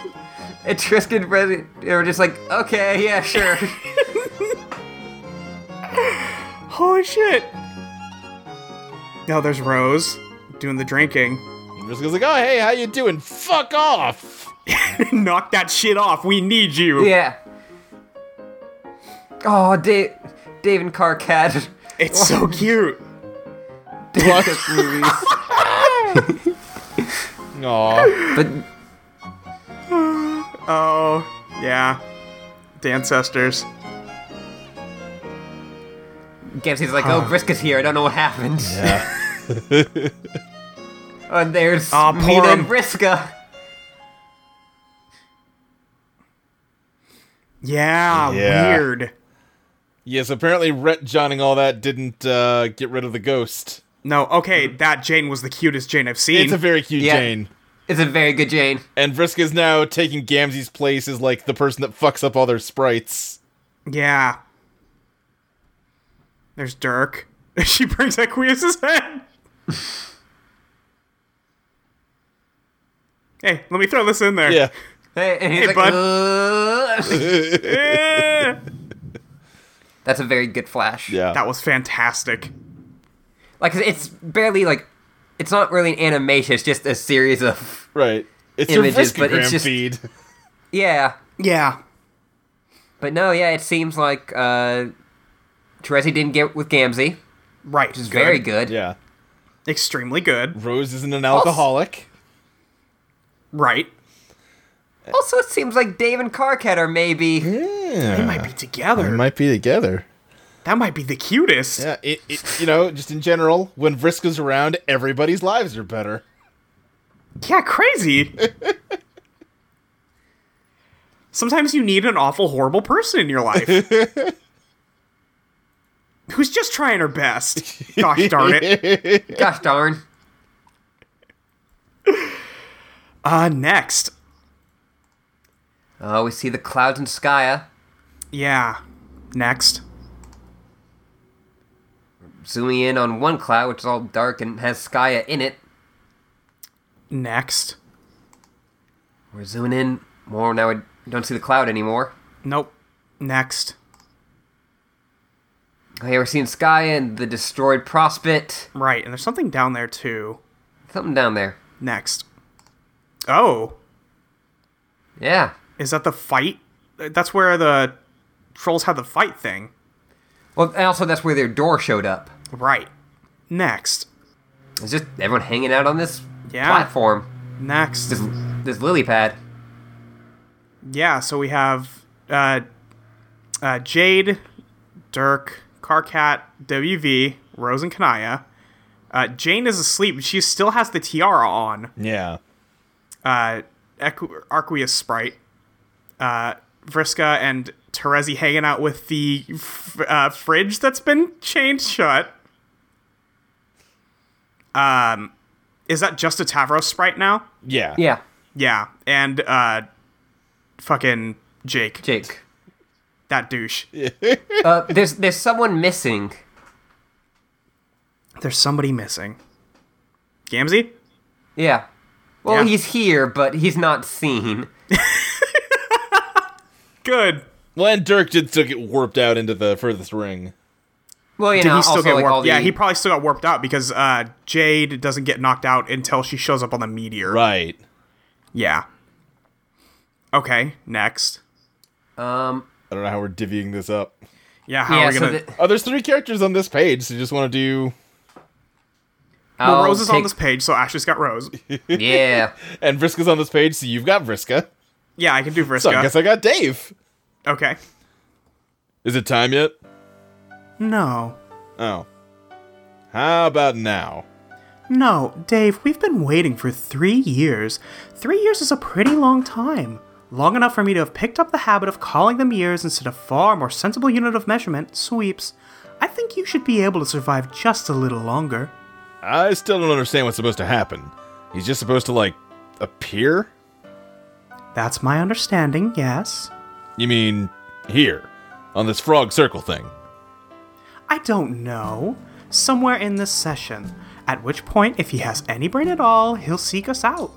A: And Tristan and Brett are just like, okay, yeah, sure.
B: Holy shit. No, there's Rose doing the drinking.
C: Vriska's like, oh hey, how you doing? Fuck off. <laughs>
B: Knock that shit off. We need you.
A: yeah. Oh, Dave, Dave and Karkat.
B: It's so cute.
A: Dave took <laughs> movies.
C: Aw.
A: But
B: Oh, yeah. The ancestors.
A: Gamzee's like, oh, Vriska's here. I don't know what happened.
C: Yeah.
B: Ah, <laughs>
A: And there's
B: poor
A: Meenah and
B: him. Yeah,
C: Yeah.
B: weird.
C: yes, apparently Rhett Johnning all that didn't uh, get rid of the ghost.
B: No, okay, that Jane was the cutest Jane I've seen.
C: It's a very cute
A: Yeah.
C: Jane.
A: It's a very good Jane.
C: And Vriska's now taking Gamzee's place as like the person that fucks up all their sprites.
B: yeah. There's Dirk. <laughs> she brings Equius' <laughs> head. Hey, let me throw this in there.
C: Yeah.
A: Hey, and he's
B: Hey,
A: like,
B: bud.
A: That's a very good flash.
C: Yeah.
B: that was fantastic.
A: Like it's barely like it's not really an animation. It's just a series of
C: right. It's
A: Images,
C: your
A: but it's
C: Vriskagram
A: just-
C: feed.
A: yeah.
B: Yeah.
A: But no, yeah, it seems like uh Terezi didn't get with Gamzee,
B: Right.
A: which is very good.
C: Yeah.
B: Extremely good.
C: Rose isn't an alcoholic.
B: Right.
A: Also, it seems like Dave and Karkat are maybe.
C: Yeah.
B: They might be together.
C: They might be together.
B: that might be the cutest.
C: Yeah, it, it, you know, just in general, when Vriska's around, everybody's lives are better.
B: Yeah, crazy. <laughs> Sometimes you need an awful, horrible person in your life. <laughs> Who's just trying her best. Gosh darn it.
A: Gosh darn. <laughs>
B: Uh, next.
A: Oh, we see the clouds and Skaia
B: Yeah. Next.
A: zooming in on one cloud, which is all dark and has Skaia in it.
B: Next.
A: We're zooming in more now. We don't see the cloud anymore.
B: Nope. Next.
A: Okay, we're seeing Skaia and the destroyed Prospit.
B: Right, and there's something down there too.
A: Something down there.
B: Next. Oh,
A: Yeah.
B: Is that the fight? That's where the trolls had the fight thing.
A: Well, and also that's where their door showed up.
B: Right. Next.
A: It's just everyone hanging out on this
B: Yeah.
A: platform.
B: Next.
A: This this lily pad.
B: Yeah, so we have uh, uh, Jade, Dirk, Karkat, WV, Rose, and Kanaya. Uh, Jane is asleep, she still has the tiara on.
C: Yeah.
B: Uh, Equ- Arquiusprite, uh, Vriska, and Terezi hanging out with the f- uh, fridge that's been chained shut. Um, is that just a Tavros Sprite now?
C: Yeah.
A: Yeah,
B: Yeah, and uh, fucking Jake,
A: Jake.
B: that douche. <laughs>
A: Uh, there's there's someone missing.
B: There's somebody missing. Gamzee?
A: Yeah. Well,
B: Yeah.
A: he's here, but he's not seen. <laughs>
B: Good.
C: Well, and Dirk did still get warped out into the furthest ring.
A: Well, you
B: Did
A: know,
B: he still
A: also
B: get
A: like
B: warped?
A: all the
B: Yeah, he probably still got warped out because uh, Jade doesn't get knocked out until she shows up on the meteor.
C: Right.
B: Yeah. Okay, next.
A: um
C: I don't know how we're divvying this up.
B: Yeah, how
A: yeah.
B: are we
A: So
B: gonna?
A: the,
C: Oh, there's three characters on this page, so you just want to do.
B: well,
A: I'll
B: Rose is on this page, so Ashley's got Rose. <laughs>
A: Yeah. <laughs>
C: And Vriska's on this page, so you've got Vriska.
B: Yeah, I can do
C: So I guess I got Dave.
B: okay.
C: Is it time yet?
B: No.
C: Oh. How about now?
B: No, Dave, we've been waiting for three years. Three years is a pretty long time. Long enough for me to have picked up the habit of calling them years instead of far more sensible unit of measurement, sweeps. I think you should be able to survive just a little longer.
C: I still don't understand what's supposed to happen. He's just supposed to, like, appear?
B: That's my understanding, yes.
C: You mean here, on this frog circle thing?
B: I don't know. Somewhere in this session. At which point, if he has any brain at all, he'll seek us out.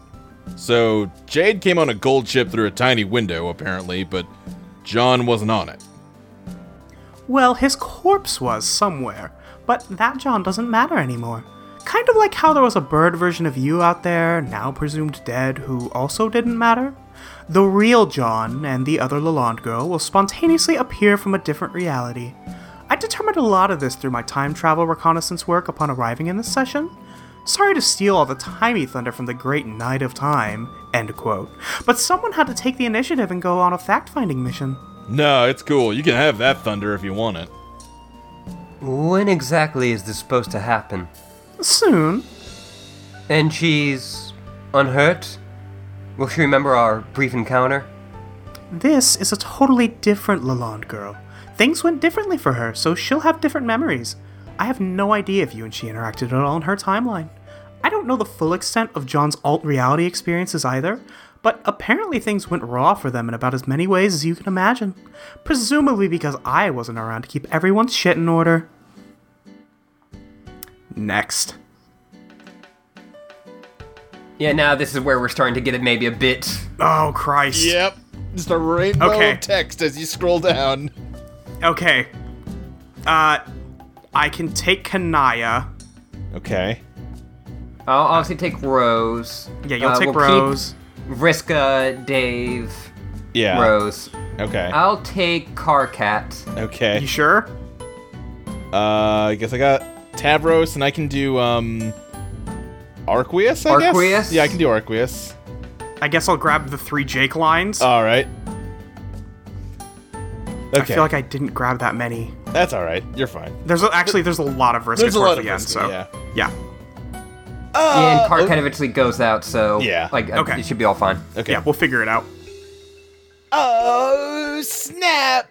C: So, Jade came on a gold ship through a tiny window, apparently, but John wasn't on it.
B: Well, his corpse was somewhere, but that John doesn't matter anymore. Kind of like how there was a bird version of you out there, now presumed dead, who also didn't matter. The real John and the other Lalonde girl will spontaneously appear from a different reality. I determined a lot of this through my time travel reconnaissance work upon arriving in this session. Sorry to steal all the timey thunder from the great Knight of Time, end quote, but someone had to take the initiative and go on a fact finding mission.
C: No, it's cool. You can have that thunder if you want it.
A: When exactly is this supposed to happen?
B: Soon.
A: And she's unhurt? Will she remember our brief encounter?
B: This is a totally different Lalonde girl. Things went differently for her, so she'll have different memories. I have no idea if you and she interacted at all in her timeline. I don't know the full extent of John's alt reality experiences either, but apparently things went raw for them in about as many ways as you can imagine. Presumably because I wasn't around to keep everyone's shit in order. Next.
D: Yeah, now this is where we're starting to get it maybe a bit.
B: Oh Christ.
C: Yep. Just a rainbow
B: Okay.
C: of text as you scroll down.
B: Okay. Uh, I can take Kanaya.
C: Okay.
D: I'll obviously take Rose.
B: Yeah, you'll
D: Uh,
B: take
D: we'll keep
B: Rose.
D: Vriska, Dave,
C: Yeah.
D: Rose.
C: Okay.
D: I'll take Karkat.
C: okay.
B: You sure?
C: Uh, I guess I got Tavros, and I can do um, Arquius. I
D: Arquius?
C: guess. Yeah, I can do Arquius.
B: I guess I'll grab the three Jake lines.
C: All right. Okay.
B: I feel like I didn't grab that many.
C: That's all right. You're fine.
B: There's a, actually there's a lot of risk
C: There's a
B: towards
C: lot of
B: the end,
C: risk,
B: so
C: yeah.
B: yeah.
D: yeah, and Karkat eventually goes out, so
C: Yeah.
D: like uh,
B: Okay.
D: it should be all fine.
C: Okay.
B: Yeah, we'll figure it out.
C: Oh snap!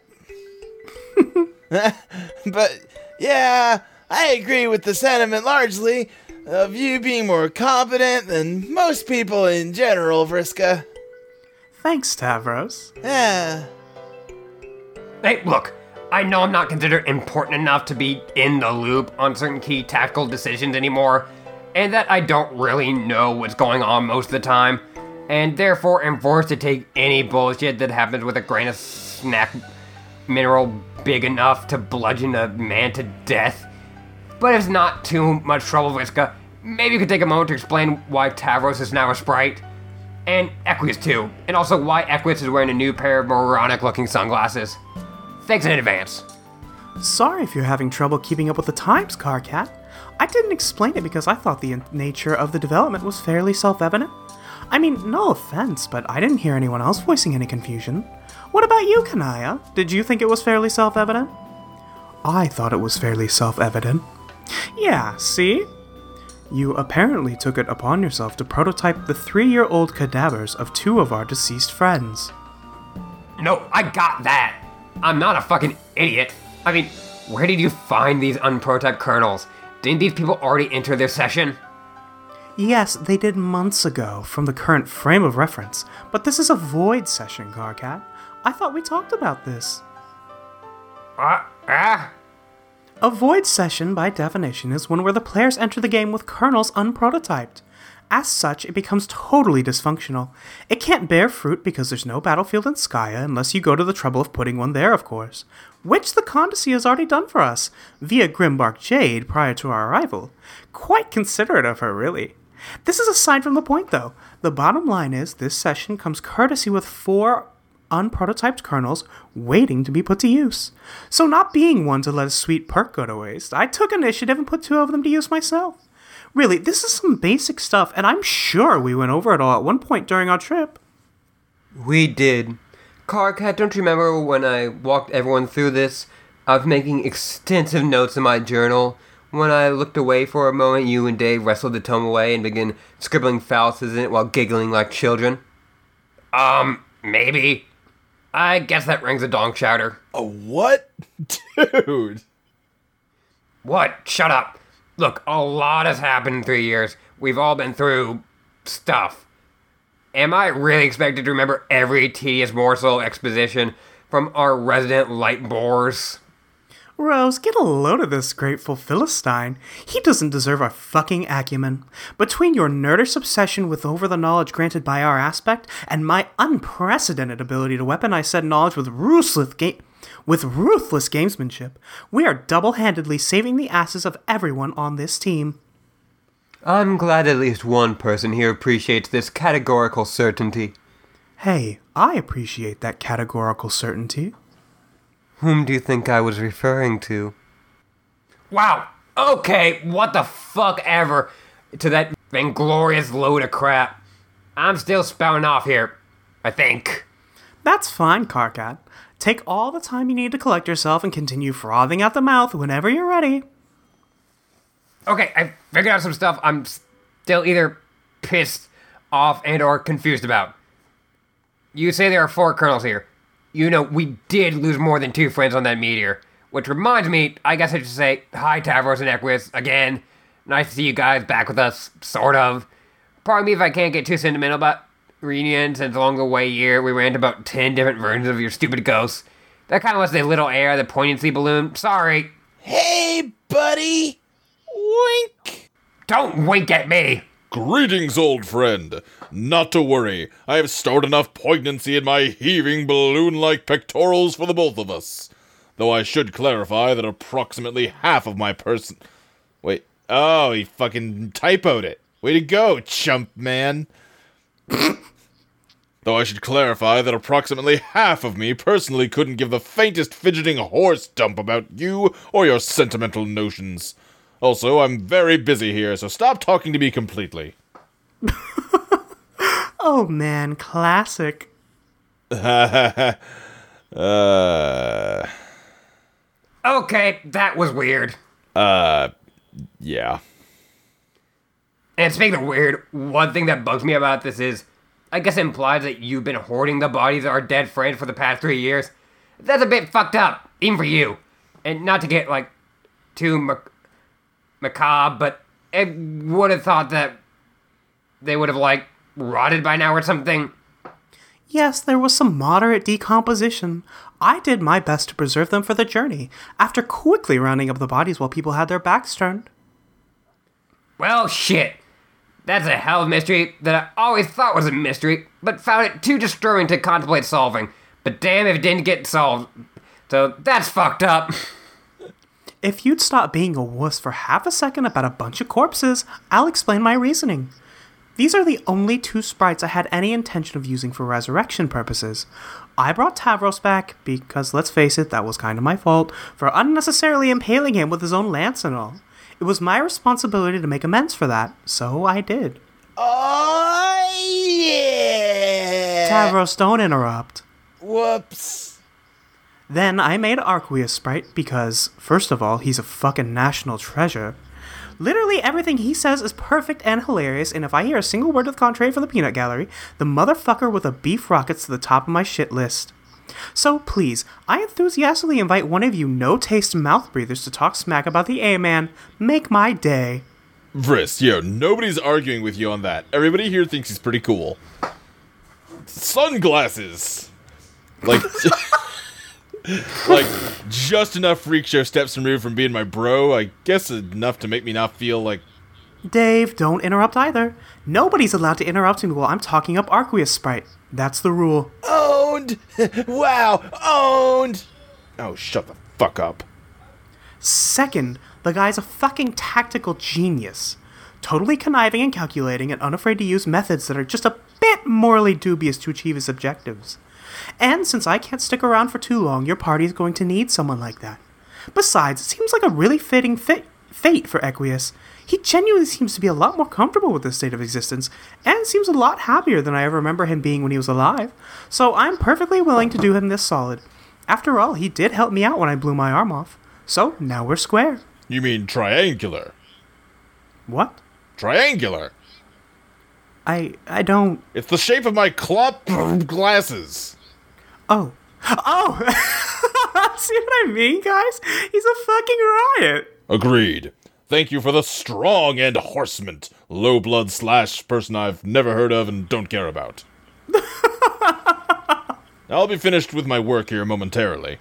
C: <laughs> <laughs> but yeah, I agree with the sentiment largely of you being more competent than most people in general, Vriska.
B: Thanks, Tavros.
C: Yeah.
A: Hey, look, I know I'm not considered important enough to be in the loop on certain key tactical decisions anymore, and that I don't really know what's going on most of the time, and therefore am forced to take any bullshit that happens with a grain of snack mineral big enough to bludgeon a man to death. But it's not too much trouble, Vriska. Maybe you could take a moment to explain why Tavros is now a sprite. And Equius too, and also why Equius is wearing a new pair of moronic looking sunglasses. Thanks in advance.
B: Sorry if you're having trouble keeping up with the times, Karkat. I didn't explain it because I thought the nature of the development was fairly self-evident. I mean, no offense, but I didn't hear anyone else voicing any confusion. What about you, Kanaya? Did you think it was fairly self-evident? I thought it was fairly self-evident. Yeah, see? You apparently took it upon yourself to prototype the three-year-old cadavers of two of our deceased friends.
A: No, I got that. I'm not a fucking idiot. I mean, where did you find these unprototyped kernels? Didn't these people already enter their session?
B: Yes, they did months ago from the current frame of reference, but this is a void session, Karkat. I thought we talked about this.
A: Ah, ah.
B: A void session, by definition, is one where the players enter the game with kernels unprototyped. As such, it becomes totally dysfunctional. It can't bear fruit because there's no battlefield in Skaia unless you go to the trouble of putting one there, of course. Which the Condesce has already done for us, via Grimbark Jade prior to our arrival. Quite considerate of her, really. This is aside from the point, though. The bottom line is this session comes courtesy with four unprototyped kernels waiting to be put to use. So, not being one to let a sweet perk go to waste, I took initiative and put two of them to use myself. Really, this is some basic stuff, and I'm sure we went over it all at one point during our trip.
D: We did. Karkat, don't you remember when I walked everyone through this? I was making extensive notes in my journal. When I looked away for a moment, you and Dave wrestled the tome away and began scribbling fallacies in it while giggling like children.
A: Um, maybe. I guess that rings a dong shouter.
C: A what? Dude.
A: What? Shut up. Look, a lot has happened in three years. We've all been through stuff. Am I really expected to remember every tedious morsel exposition from our resident light bores?
B: Rose, get a load of this grateful Philistine. He doesn't deserve our fucking acumen. Between your nerdish obsession with over the knowledge granted by our aspect and my unprecedented ability to weaponize said knowledge with ruthless ga- with ruthless gamesmanship, we are double-handedly saving the asses of everyone on this team.
D: I'm glad at least one person here appreciates this categorical certainty.
B: Hey, I appreciate that categorical certainty.
D: Whom do you think I was referring to?
A: Wow. Okay, what the fuck ever to that inglorious load of crap. I'm still spouting off here. I think.
B: That's fine, Karkat. Take all the time you need to collect yourself and continue frothing out the mouth whenever you're ready.
A: Okay, I figured out some stuff I'm still either pissed off and or confused about. You say there are four kernels here. You know, we did lose more than two friends on that meteor. Which reminds me, I guess I should say hi Tavros and Equius again. Nice to see you guys back with us, sort of. Pardon me if I can't get too sentimental about reunion, since along the way here we ran into about 10 different versions of your stupid ghosts. That kind of was the little air, the poignancy balloon. Sorry.
C: Hey, buddy. Wink.
A: Don't wink at me.
C: Greetings, old friend. Not to worry, I have stored enough poignancy in my heaving balloon like pectorals for the both of us. Though I should clarify that approximately half of my person. Wait. Oh, he fucking typoed it. Way to go, chump man. <coughs> Though I should clarify that approximately half of me personally couldn't give the faintest fidgeting horse dump about you or your sentimental notions. Also, I'm very busy here, so stop talking to me completely. <laughs>
B: Oh man, classic. <laughs>
C: uh,
A: Okay, that was weird.
C: Uh, yeah.
A: And speaking of weird, one thing that bugs me about this is, I guess it implies that you've been hoarding the bodies of our dead friends for the past three years. That's a bit fucked up, even for you. And not to get like too mac- macabre, but I would have thought that they would have like rotted by now or something.
B: Yes, there was some moderate decomposition. I did my best to preserve them for the journey, after quickly rounding up the bodies while people had their backs turned.
A: Well, shit. That's a hell of a mystery that I always thought was a mystery, but found it too disturbing to contemplate solving. But damn if it didn't get solved. So that's fucked up.
B: If you'd stop being a wuss for half a second about a bunch of corpses, I'll explain my reasoning. These are the only two sprites I had any intention of using for resurrection purposes. I brought Tavros back because, let's face it, that was kind of my fault for unnecessarily impaling him with his own lance and all. It was my responsibility to make amends for that, so I did.
C: Oh, yeah!
B: Tavros, don't interrupt.
C: Whoops.
B: Then I made Arquiusprite because, first of all, he's a fucking national treasure. Literally everything he says is perfect and hilarious, and if I hear a single word to the contrary from the peanut gallery, the motherfucker with a beef rockets to the top of my shit list. So please, I enthusiastically invite one of you no taste mouth breathers to talk smack about the A Man. Make my day.
C: Vriss, yo, nobody's arguing with you on that. Everybody here thinks he's pretty cool. Sunglasses! Like, <laughs> <laughs> <laughs> like, just enough freak show steps removed from being my bro. I guess enough to make me not feel like.
B: Dave, don't interrupt either. Nobody's allowed to interrupt me while I'm talking up Arquiusprite. That's the rule.
C: Owned! <laughs> wow, owned! Oh, shut the fuck up.
B: Second, the guy's a fucking tactical genius. Totally conniving and calculating and unafraid to use methods that are just a bit morally dubious to achieve his objectives. And since I can't stick around for too long, your party is going to need someone like that. Besides, it seems like a really fitting fit- fate for Equius. He genuinely seems to be a lot more comfortable with this state of existence, and seems a lot happier than I ever remember him being when he was alive. So I'm perfectly willing to do him this solid. After all, he did help me out when I blew my arm off. So now we're square.
C: You mean triangular?
B: What?
C: Triangular!
B: I I don't.
C: It's the shape of my clop glasses.
B: Oh. Oh! <laughs> See what I mean, guys? He's a fucking riot.
C: Agreed. Thank you for the strong and horsement, low blood slash person I've never heard of and don't care about. <laughs> I'll be finished with my work here momentarily.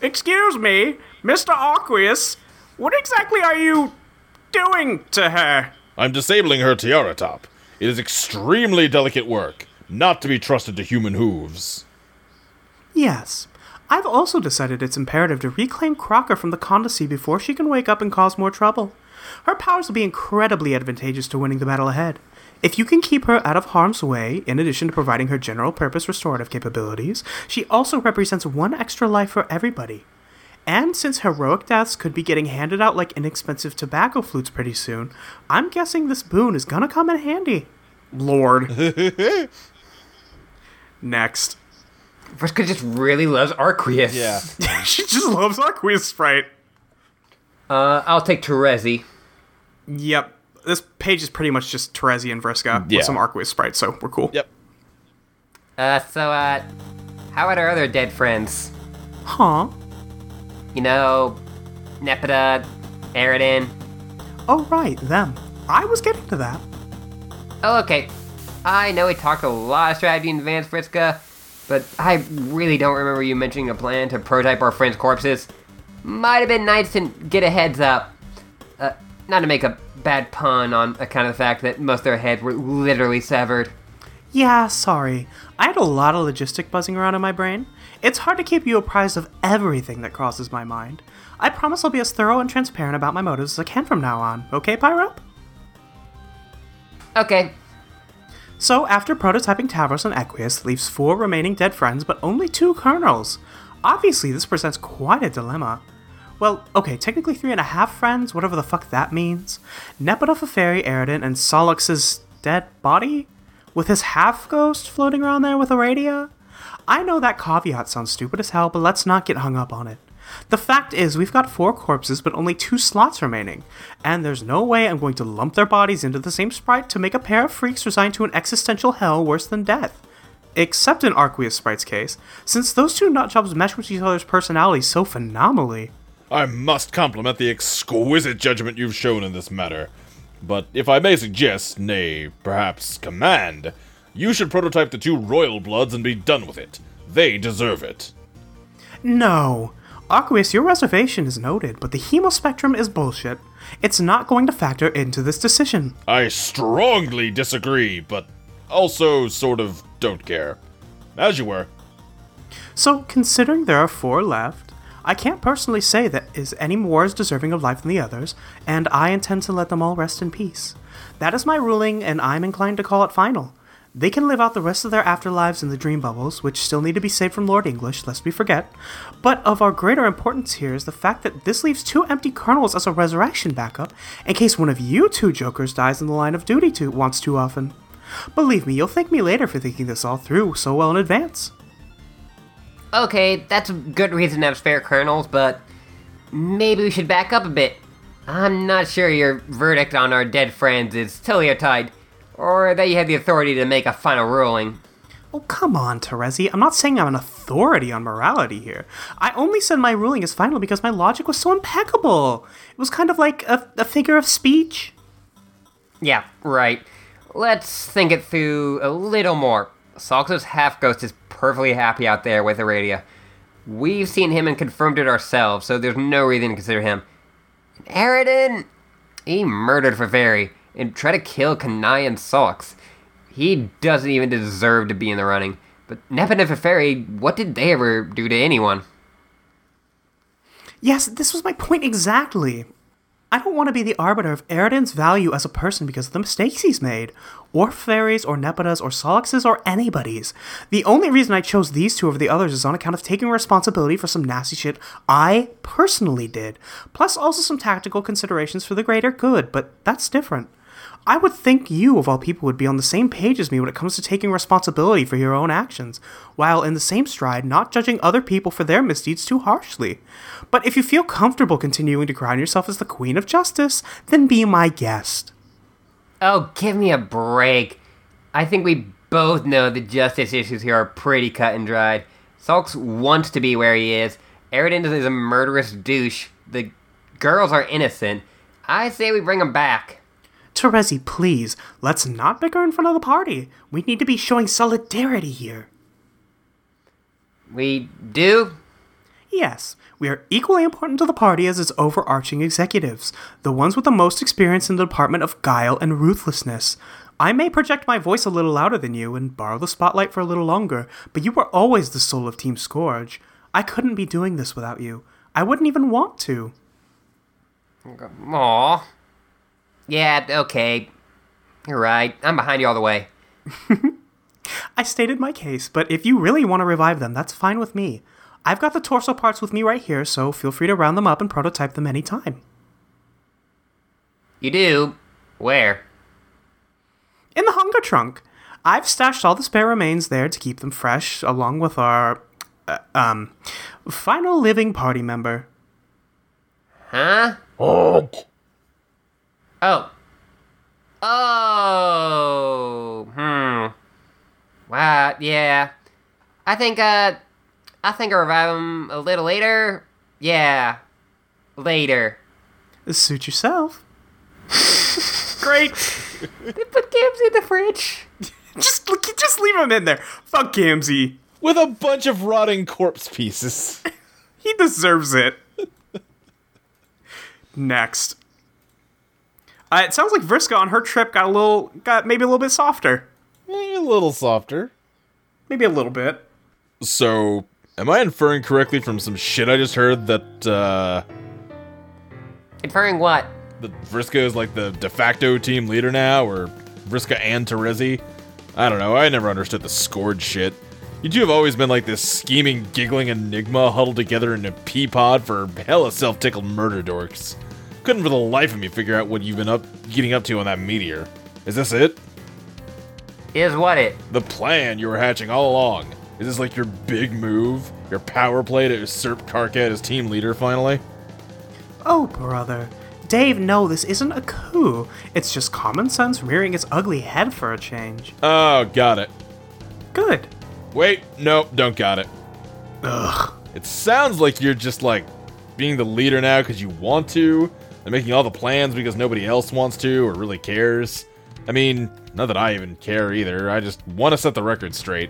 B: Excuse me, Mr. Arquius. What exactly are you doing to her?
C: I'm disabling her tiaratop. It is extremely delicate work, not to be trusted to human hooves.
B: Yes. I've also decided it's imperative to reclaim Crocker from the Condesce before she can wake up and cause more trouble. Her powers will be incredibly advantageous to winning the battle ahead. If you can keep her out of harm's way, in addition to providing her general purpose restorative capabilities, she also represents one extra life for everybody. And since heroic deaths could be getting handed out like inexpensive tobacco flutes pretty soon, I'm guessing this boon is gonna come in handy. Lord. <laughs> Next.
A: Vriska just really loves Arquius. <laughs>
B: she just loves Arquiusprite.
A: Uh, I'll take Terezi.
B: Yep. This page is pretty much just Terezi and Vriska
C: Yeah.
B: with some Arquiusprites, so we're cool.
C: Yep.
A: Uh, so, uh, how about our other dead friends?
B: Huh?
A: You know, Nepeta, Eridan.
B: Oh, right, them. I was getting to that.
A: Oh, okay. I know we talked a lot of strategy in advance, Vriska, but I really don't remember you mentioning a plan to prototype our friends' corpses. Might have been nice to get a heads up. Uh, not to make a bad pun on account of the fact that most of their heads were literally severed.
B: Yeah, sorry. I had a lot of logistic buzzing around in my brain. It's hard to keep you apprised of everything that crosses my mind. I promise I'll be as thorough and transparent about my motives as I can from now on. Okay, Pyrope?
A: Okay,
B: So, after prototyping Tavros and Equius leaves four remaining dead friends, but only two kernels. Obviously, this presents quite a dilemma. Well, okay, technically three and a half friends, whatever the fuck that means. Nepeta, Feferi, Eridan, and Sollux's dead body? With his half ghost floating around there with Aradia? I know that caveat sounds stupid as hell, but let's not get hung up on it. The fact is, we've got four corpses, but only two slots remaining, and there's no way I'm going to lump their bodies into the same sprite to make a pair of freaks resigned to an existential hell worse than death. Except in Arquiusprite's case, since those two nutjobs mesh with each other's personalities so phenomenally.
C: I must compliment the exquisite judgment you've shown in this matter. But if I may suggest, nay, perhaps command, you should prototype the two royal bloods and be done with it. They deserve it.
B: No. Arquius, your reservation is noted, but the hemospectrum is bullshit. It's not going to factor into this decision.
C: I strongly disagree, but also sort of don't care. As you were.
B: So, considering there are four left, I can't personally say that is any more as deserving of life than the others, and I intend to let them all rest in peace. That is my ruling, and I'm inclined to call it final. They can live out the rest of their afterlives in the dream bubbles, which still need to be saved from Lord English, lest we forget. But of our greater importance here is the fact that this leaves two empty kernels as a resurrection backup, in case one of you two jokers dies in the line of duty too once too often. Believe me, you'll thank me later for thinking this all through so well in advance.
A: okay, that's a good reason to have spare kernels, but maybe we should back up a bit. I'm not sure your verdict on our dead friends is totally tied, or that you have the authority to make a final ruling.
B: Oh, come on, Terezi. I'm not saying I'm an authority on morality here. I only said my ruling is final because my logic was so impeccable. It was kind of like a, a figure of speech.
A: Yeah, right. Let's think it through a little more. Sollux's half ghost is perfectly happy out there with Aradia. We've seen him and confirmed it ourselves, so there's no reason to consider him. Eridan! He murdered for Feferi and try to kill Kanaya and Sollux. He doesn't even deserve to be in the running. But Nepeta and Feferi, what did they ever do to anyone?
B: Yes, this was my point exactly. I don't want to be the arbiter of Eridan's value as a person because of the mistakes he's made, or Feferi's, or Nepeta's, or Sollux's, or anybody's. The only reason I chose these two over the others is on account of taking responsibility for some nasty shit I personally did, plus also some tactical considerations for the greater good, but that's different. I would think you, of all people, would be on the same page as me when it comes to taking responsibility for your own actions, while in the same stride not judging other people for their misdeeds too harshly. But if you feel comfortable continuing to crown yourself as the Queen of Justice, then be my guest.
A: Oh, give me a break. I think we both know the justice issues here are pretty cut and dried. Sollux wants to be where he is. Eridan is a murderous douche. The girls are innocent. I say we bring him back.
B: Terezi, please, let's not bicker in front of the party. We need to be showing solidarity here.
A: We do?
B: Yes, we are equally important to the party as its overarching executives, the ones with the most experience in the department of guile and ruthlessness. I may project my voice a little louder than you and borrow the spotlight for a little longer, but you were always the soul of Team Scourge. I couldn't be doing this without you. I wouldn't even want to.
A: Aw. Yeah, okay. You're right. I'm behind you all the way. <laughs>
B: I stated my case, but if you really want to revive them, that's fine with me. I've got the torso parts with me right here, so feel free to round them up and prototype them anytime.
A: You do? Where?
B: In the hunger trunk. I've stashed all the spare remains there to keep them fresh, along with our, uh, um, final living party member.
A: Huh?
C: Oh,
A: Oh. Oh. Hmm. Wow, yeah. I think, uh, I think I'll revive him a little later. Yeah. Later.
B: Suit yourself. <laughs> Great.
A: They put Gibbs in the fridge. <laughs>
B: just, just leave him in there. Fuck Gamzee.
C: with a bunch of rotting corpse pieces. <laughs>
B: He deserves it. Next. Uh, it sounds like Vriska on her trip got a little, got maybe a little bit softer.
C: Maybe a little softer.
B: Maybe a little bit.
C: So, am I inferring correctly from some shit I just heard that uh
A: Inferring what?
C: that Vriska is like the de facto team leader now, or Vriska and Terezi? I don't know. I never understood the scored shit. You two have always been like this scheming, giggling enigma huddled together in a pea pod for hella self-tickled murder dorks. Couldn't for the life of me figure out what you've been up getting up to on that meteor. Is this it?
A: Is what it?
C: The plan you were hatching all along. Is this like your big move? Your power play to usurp Karkat as team leader finally?
B: Oh, brother. Dave, no, this isn't a coup. It's just common sense rearing its ugly head for a change.
C: Oh, got it.
B: Good.
C: Wait, nope, don't got it.
B: Ugh.
C: It sounds like you're just like being the leader now because you want to, and making all the plans because nobody else wants to or really cares. I mean, not that I even care either. I just want to set the record straight.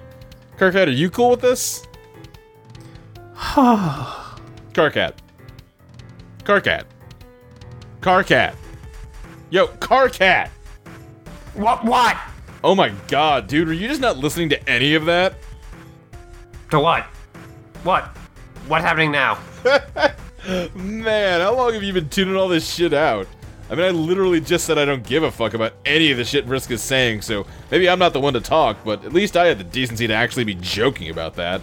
C: Karkat, are you cool with this? <sighs> Karkat. Karkat. Karkat. Yo, Karkat.
A: What? What?
C: Oh my god, dude, were you just not listening to any of that?
A: To what? What? What's happening now? <laughs>
C: Man, how long have you been tuning all this shit out? I mean, I literally just said I don't give a fuck about any of the shit Risk is saying, so maybe I'm not the one to talk, but at least I had the decency to actually be joking about that.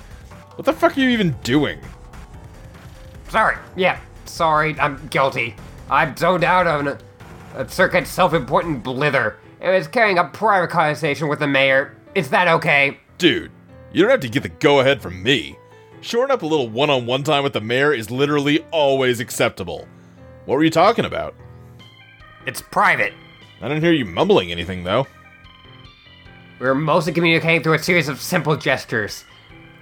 C: What the fuck are you even doing?
A: Sorry. Yeah. Sorry. I'm guilty. I'm zoned out on a, a Serket self-important blither. It was carrying a private conversation with the mayor. Is that okay?
C: Dude, you don't have to get the go ahead from me. Shoring up a little one on one time with the mayor is literally always acceptable. What were you talking about?
A: It's private.
C: I didn't hear you mumbling anything, though.
A: We were mostly communicating through a series of simple gestures.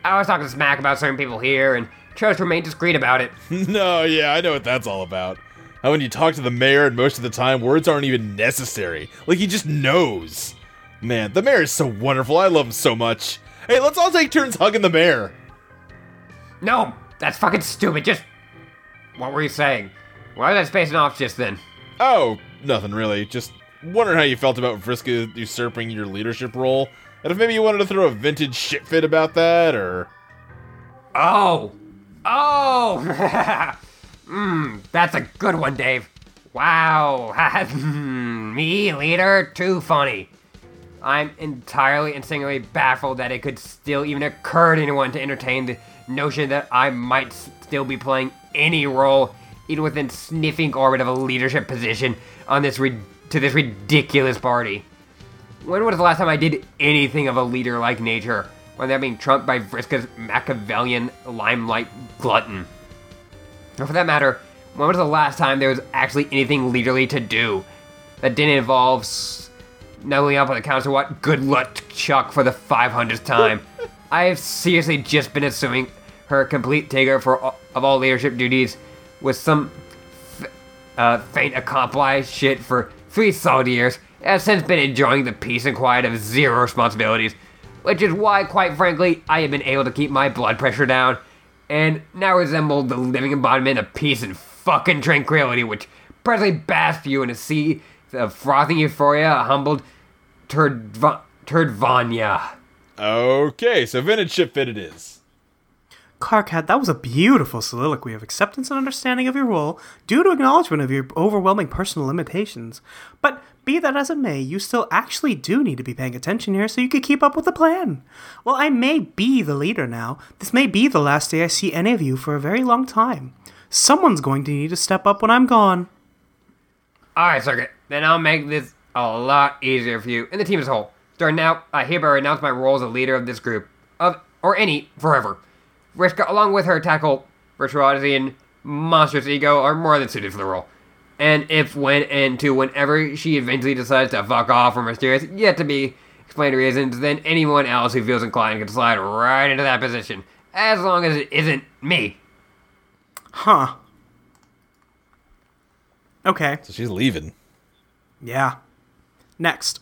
A: I was talking smack about certain people here and chose to remain discreet about it. <laughs>
C: no, yeah, I know what that's all about. How when you talk to the mayor, and most of the time, words aren't even necessary. Like, he just knows. Man, the mayor is so wonderful. I love him so much. Hey, let's all take turns hugging the mayor.
A: No, that's fucking stupid. Just. What were you saying? Why was I spacing off just then?
C: Oh, nothing really. Just wondering how you felt about Vriska usurping your leadership role. And if maybe you wanted to throw a vintage shit fit about that, or.
A: Oh! Oh! Mmm, <laughs> that's a good one, Dave. Wow. <laughs> Me, leader? Too funny. I'm entirely and singularly baffled that it could still even occur to anyone to entertain the notion that I might still be playing any role, even within sniffing orbit of a leadership position on this ri- to this ridiculous party. When was the last time I did anything of a leader-like nature? When that being trumped by Vriska's Machiavellian limelight glutton. Or for that matter, when was the last time there was actually anything leaderly to do that didn't involve snuggling up on the counter to what good luck Chuck for the 500th time? I have seriously just been assuming her complete takeover for all, of all leadership duties with some f- uh, faint accomplice shit for three solid years. and have since been enjoying the peace and quiet of zero responsibilities, which is why, quite frankly, I have been able to keep my blood pressure down and now resemble the living embodiment of peace and fucking tranquility, which presently basks you in a sea of frothing euphoria, a humbled turdva- turdvanya.
C: Okay, so vintage ship fit it is.
B: Karkat, that was a beautiful soliloquy of acceptance and understanding of your role, due to acknowledgement of your overwhelming personal limitations. But be that as it may, you still actually do need to be paying attention here so you can keep up with the plan. Well, I may be the leader now. This may be the last day I see any of you for a very long time. Someone's going to need to step up when I'm gone.
A: Alright, Serket, then I'll make this a lot easier for you and the team as a whole. Starting now, uh, I hereby announce my role as a leader of this group, of or any, forever. Vriska, along with her tackle, virtuosity, and monstrous ego are more than suited for the role. And if, when, and to whenever she eventually decides to fuck off for mysterious, yet to be explained reasons, then anyone else who feels inclined can slide right into that position, as long as it isn't me.
B: Huh. Okay.
C: So she's leaving.
B: Yeah. Next.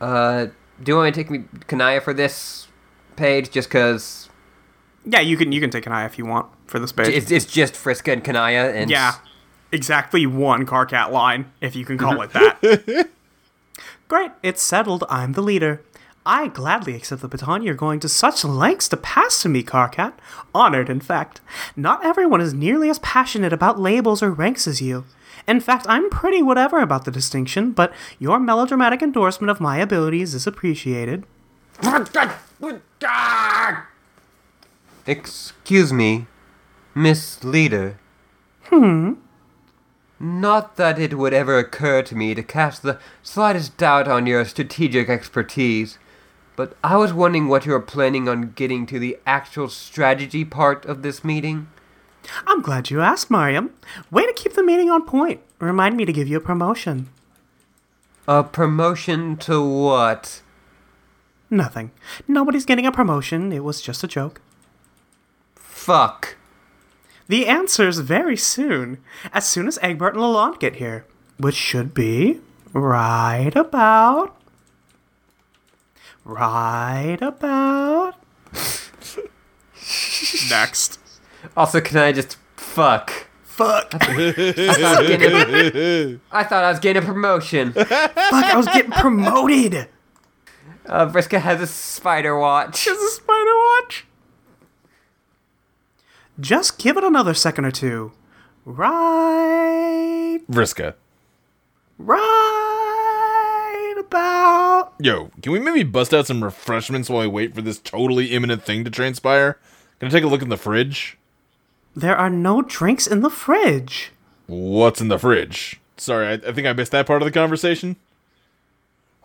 A: Uh, do you want me to take me Kanaya for this page, just because
B: Yeah, you can you can take an eye if you want for this page.
A: it's, it's just Vriska and Kanaya, and
B: yeah. exactly one Karkat line, if you can call it that. <laughs> Great, it's settled. I'm the leader. I gladly accept the baton you're going to such lengths to pass to me, Karkat. Honored, in fact. Not everyone is nearly as passionate about labels or ranks as you. In fact, I'm pretty whatever about the distinction, but your melodramatic endorsement of my abilities is appreciated.
A: Excuse me, Miss Leader. Hmm? Not that it would ever occur to me to cast the slightest doubt on your strategic expertise, but I was wondering what you were planning on getting to the actual strategy part of this meeting.
B: I'm glad you asked, Maryam. Way to keep the meeting on point. Remind me to give you a promotion.
A: A promotion to what?
B: Nothing. Nobody's getting a promotion. It was just a joke.
A: Fuck.
B: The answer's very soon. As soon as Egbert and Lalonde get here. Which should be right about. Right about. Next.
A: Also, can I just fuck?
B: Fuck.
A: I thought I was getting a, <laughs> <laughs> I thought I was getting a promotion.
B: Fuck, I was getting promoted.
A: Uh, Vriska has a spider watch.
B: Just a spider watch. Just give it another second or two. Right.
C: Vriska.
B: Right about.
C: Yo, can we maybe bust out some refreshments while we wait for this totally imminent thing to transpire? Can I take a look in the fridge?
B: There are no drinks in the fridge.
C: What's in the fridge? Sorry, I, I think I missed that part of the conversation.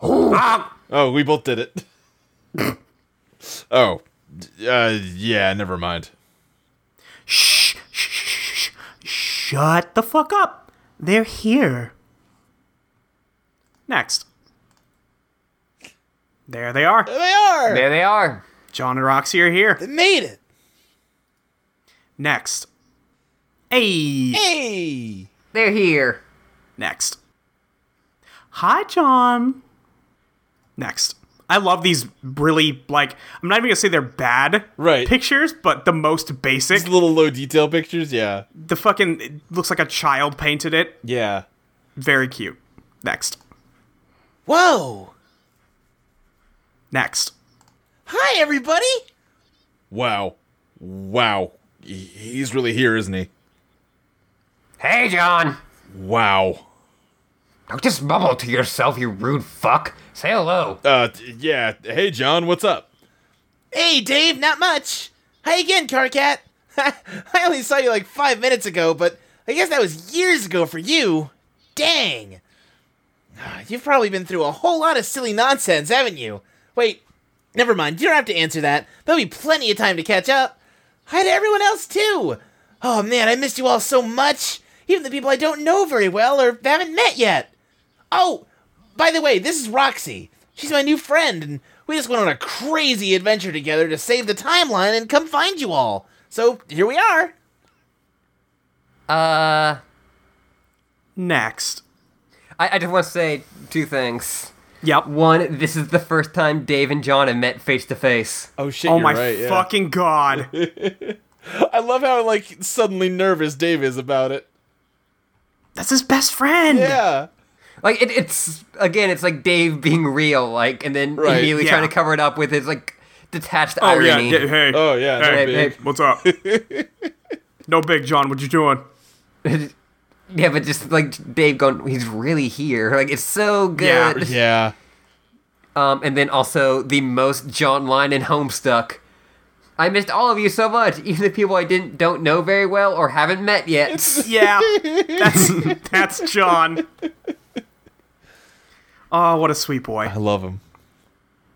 C: oh, we both did it. <laughs> oh, uh, yeah, never mind.
B: Shh, shh, shh, shh. Shut the fuck up. They're here. Next. There they are.
C: They are.
A: There they are.
B: John and Roxy are here.
C: They made it.
B: Next. Hey.
C: Hey.
A: They're here.
B: Next. Hi, John. Next. I love these really, like, I'm not even gonna say they're bad
C: Right.
B: pictures, but the most basic.
C: These little low detail pictures. Yeah.
B: The fucking, it looks like a child painted it.
C: Yeah.
B: Very cute. Next.
E: Whoa!
B: Next.
E: Hi, everybody!
C: Wow. Wow. He- He's really here, isn't he?
A: Hey, John.
C: Wow.
A: Don't just mumble to yourself, you rude fuck. Say hello.
C: Uh, yeah. Hey, John, what's up?
E: Hey, Dave, not much. Hi again, Karkat. <laughs> I only saw you like five minutes ago, but I guess that was years ago for you. Dang. You've probably been through a whole lot of silly nonsense, haven't you? Wait, never mind. You don't have to answer that. There'll be plenty of time to catch up. Hi to everyone else, too. Oh, man, I missed you all so much. Even the people I don't know very well or haven't met yet. Oh, by the way, this is Roxy. She's my new friend, and we just went on a crazy adventure together to save the timeline and come find you all. So here we are.
A: Uh,
B: Next.
A: I, I just want to say two things.
B: Yep.
A: One, this is the first time Dave and John have met face to face.
C: Oh shit!
B: Oh
C: you're
B: my
C: right, yeah.
B: fucking god. <laughs>
C: I love how like suddenly nervous Dave is about it.
B: That's his best friend.
C: Yeah.
A: Like it, it's again, it's like Dave being real, like, and then
C: Right.
A: immediately
B: Yeah.
A: trying to cover it up with his like detached
B: Oh yeah.
A: irony.
B: d- hey.
C: Oh yeah. no
B: Hey,
A: hey.
B: What's up? <laughs> no big John. What you doing? <laughs>
A: yeah, but just like Dave going, he's really here. Like it's so good.
C: Yeah.
A: Um, and then also the most John line in Homestuck. I missed all of you so much, even the people I didn't don't know very well or haven't met yet. <laughs>
B: Yeah. That's <laughs> that's John. Oh, what a sweet boy.
C: I love him.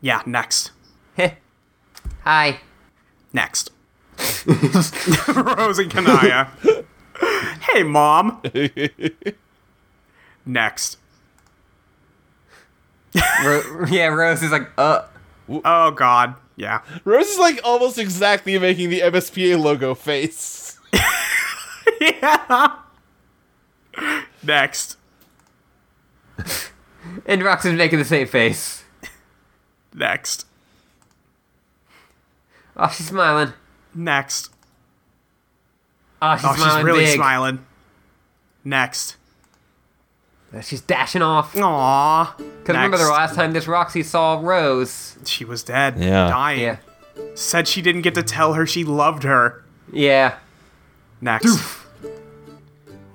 B: Yeah. Next. <laughs>
A: Hi.
B: Next. Rose and Kanaya. Hey, mom. <laughs> Next.
A: Ro- yeah, Rose is like, uh,
B: Oh God. Yeah.
C: Rose is like almost exactly making the MSPA logo face. <laughs>
B: yeah. Next.
A: and Roxy's making the same face.
B: Next.
A: Oh, she's smiling.
B: Next.
A: Ah, oh, she's
B: Oh, she's really
A: big.
B: smiling. Next.
A: Uh, she's dashing off.
B: Aww.
A: Because remember the last time this Roxy saw Rose?
B: She was dead.
F: Yeah.
B: Dying.
A: Yeah.
B: Said she didn't get to tell her she loved her.
A: Yeah.
B: Next.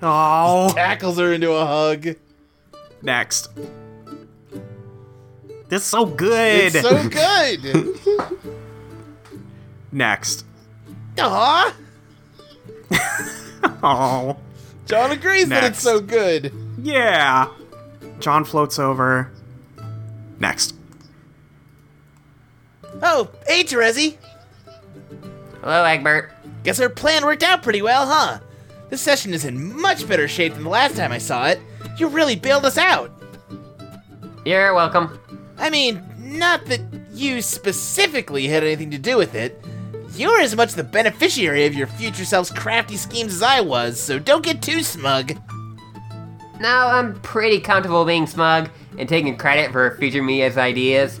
B: Oh.
C: Tackles her into a hug.
B: Next. This is so good.
C: It's so good. <laughs>
B: Next.
C: Aw.
B: Oh. <laughs>
C: John agrees that it's so good.
B: Yeah. John floats over. Next.
C: Oh, hey, Terezi.
A: Hello, Egbert.
C: Guess our plan worked out pretty well, huh? This session is in much better shape than the last time I saw it. You really bailed us out.
A: You're welcome.
C: I mean, not that you specifically had anything to do with it. You're as much the beneficiary of your future self's crafty schemes as I was, so don't get too smug.
A: No, I'm pretty comfortable being smug and taking credit for future Mia's ideas.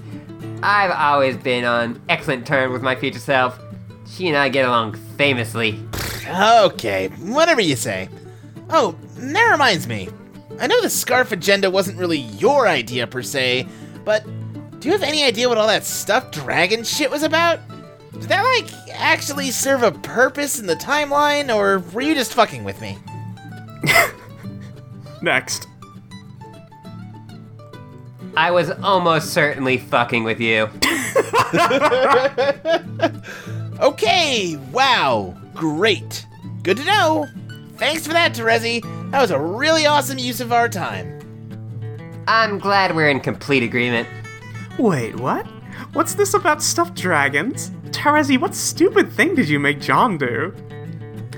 A: I've always been on excellent terms with my future self. She and I get along famously.
C: Okay, whatever you say. Oh, that reminds me. I know the scarf agenda wasn't really your idea per se, but do you have any idea what all that stuffed dragon shit was about? Did that, like, actually serve a purpose in the timeline, or were you just fucking with me? <laughs>
B: Next.
A: I was almost certainly fucking with you. <laughs>
C: Okay, wow, great. Good to know. Thanks for that, Terezi. That was a really awesome use of our time.
A: I'm glad we're in complete agreement.
B: Wait, what? What's this about stuffed dragons? Terezi, what stupid thing did you make John do?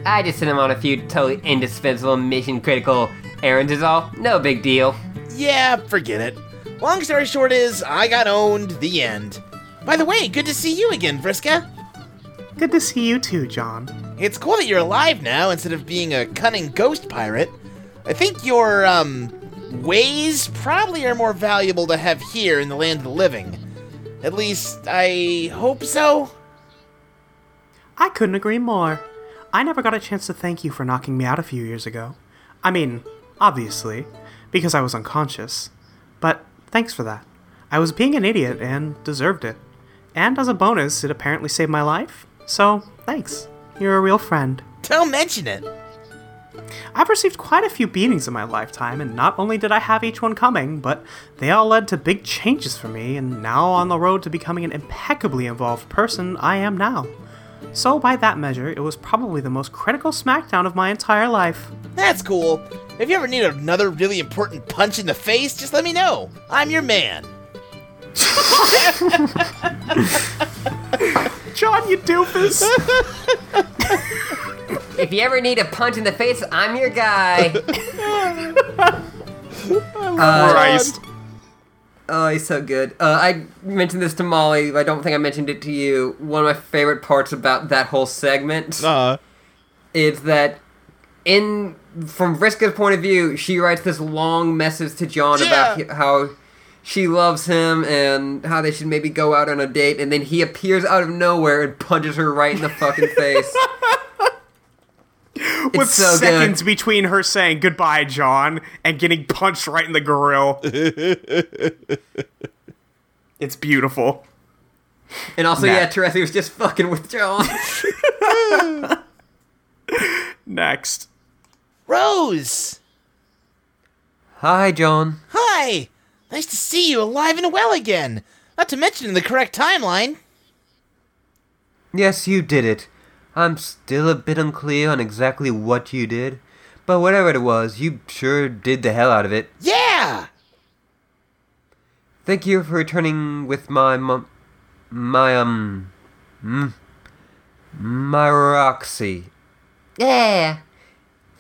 A: I just sent him on a few totally indispensable mission critical errands is all. No big deal.
C: Yeah, forget it. Long story short is, I got owned, the end. By the way, good to see you again, Vriska.
B: Good to see you too, John.
C: It's cool that you're alive now instead of being a cunning ghost pirate. I think your, um, ways probably are more valuable to have here in the land of the living. At least, I hope so.
B: I couldn't agree more. I never got a chance to thank you for knocking me out a few years ago. I mean, obviously, because I was unconscious. But thanks for that. I was being an idiot and deserved it. And as a bonus, it apparently saved my life. So, thanks. You're a real friend.
C: Don't mention it.
B: I've received quite a few beatings in my lifetime, and not only did I have each one coming, but they all led to big changes for me, and now on the road to becoming an impeccably involved person I am now. So, by that measure, it was probably the most critical smackdown of my entire life.
C: That's cool. If you ever need another really important punch in the face, just let me know. I'm your man. <laughs>
B: John, you doofus!
A: If you ever need a punch in the face, I'm your guy. <laughs>
B: Christ.
A: Oh, he's so good. Uh, I mentioned this to Molly. I don't think I mentioned it to you. One of my favorite parts about that whole segment
F: Uh,
A: is that, in from Vriska's point of view, she writes this long message to John about
C: Yeah.
A: hi- how she loves him and how they should maybe go out on a date, and then he appears out of nowhere and punches her right in the fucking face. <laughs> It's
B: With
A: so
B: seconds
A: good.
B: between her saying goodbye, John, and getting punched right in the grill. <laughs> it's beautiful.
A: And also,
B: Nah.
A: yeah, Terezi was just fucking with John. <laughs>
B: Next.
C: Rose!
A: Hi, John.
C: Hi! Nice to see you alive and well again. Not to mention in the correct timeline.
G: Yes, you did it. I'm still a bit unclear on exactly what you did, but whatever it was, you sure did the hell out of it.
C: Yeah!
G: Thank you for returning with my mum, my um, mm, my Roxy.
A: Yeah.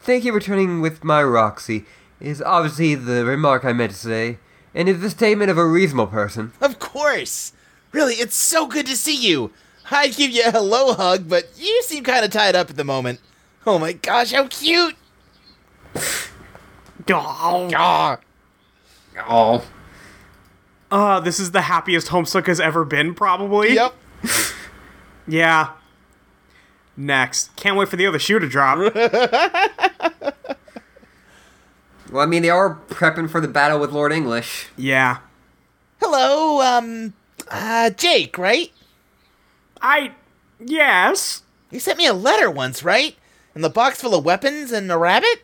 G: Thank you for returning with my Roxy is obviously the remark I meant to say, and is the statement of a reasonable person.
C: Of course! Really, it's so good to see you. I'd give you a hello hug, but you seem kind of tied up at the moment. Oh my gosh, how cute! <laughs>
B: Oh.
C: Ah,
A: Oh.
B: Uh, this is the happiest Homestuck has ever been, probably.
C: yep. <laughs>
B: Yeah. Next. Can't wait for the other shoe to drop. <laughs>
A: Well, I mean, they are prepping for the battle with Lord English.
B: Yeah.
C: Hello, um, uh, Jake, right?
B: I. Yes.
C: You sent me a letter once, right? In the box full of weapons and a rabbit?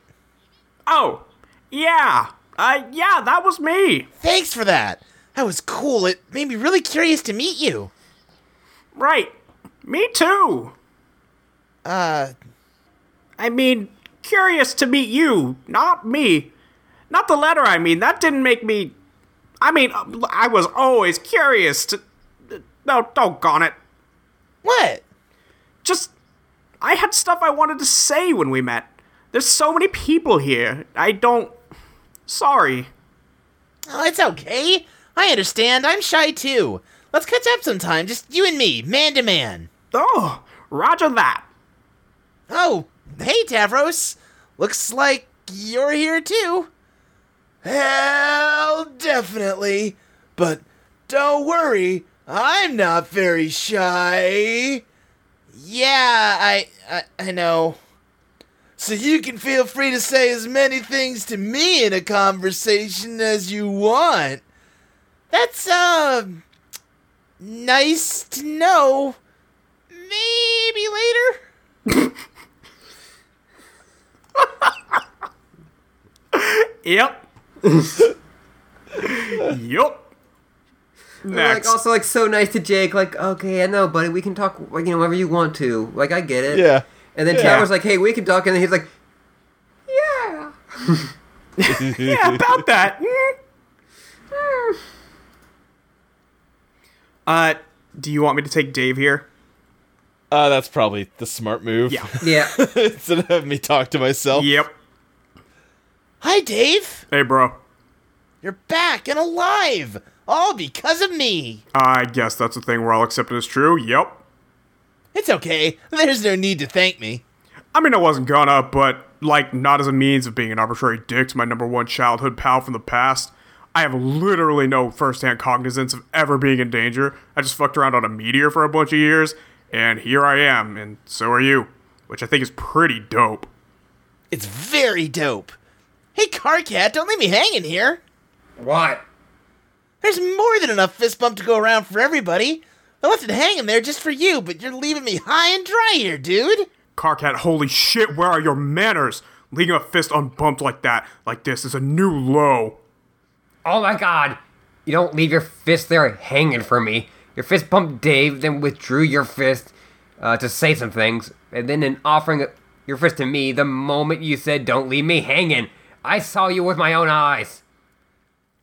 B: Oh. Yeah. Uh, yeah, that was me.
C: Thanks for that. That was cool. It made me really curious to meet you.
B: Right. Me too.
C: Uh,
B: I mean, curious to meet you, not me. Not the letter, I mean. That didn't make me. I mean, I was always curious to. No, doggone it.
C: what?
B: Just. I had stuff I wanted to say when we met. There's so many people here. I don't. Sorry.
C: Oh, it's okay. I understand. I'm shy too. Let's catch up sometime, just you and me, man to man.
B: Oh, roger that.
C: Oh, hey, Tavros. Looks like you're here too. Hell, definitely. But don't worry, I'm not very shy. Yeah, I, I, I know. So you can feel free to say as many things to me in a conversation as you want. That's, uh, nice to know. Maybe later? <laughs> <laughs>
B: Yep. <laughs> yup.
A: Like also like so nice to Jake. Like okay, I know, buddy. We can talk like you know whenever you want to. Like I get it.
H: Yeah.
A: And then
H: Yeah.
A: Tavros like, hey, we can talk, and then he's like, yeah. <laughs>
B: yeah, about that. Uh, do you want me to take Dave here?
H: Uh, that's probably the smart move.
B: Yeah. <laughs>
A: Yeah.
H: Instead of having me talk to myself.
B: Yep.
C: Hi, Dave.
B: Hey, bro.
C: You're back and alive. All because of me.
B: I guess that's a thing we're all accepting as true. Yep.
C: It's okay. There's no need to thank me.
B: I mean, I wasn't gonna, but, like, not as a means of being an arbitrary dick to my number one childhood pal from the past. I have literally no first-hand cognizance of ever being in danger. I just fucked around on a meteor for a bunch of years, and here I am, and so are you. Which I think is pretty dope.
C: It's very dope. Hey, Karkat, don't leave me hanging here.
A: what?
C: There's more than enough fist bump to go around for everybody. I left it hanging there just for you, but you're leaving me high and dry here, dude.
B: Karkat, holy shit, where are your manners? Leaving a fist unbumped like that, like this, is a new low.
A: Oh my God! You don't leave your fist there hanging for me. Your fist bumped Dave, then withdrew your fist uh, to say some things, and then in offering your fist to me, the moment you said, "Don't leave me hanging," I saw you with my own eyes.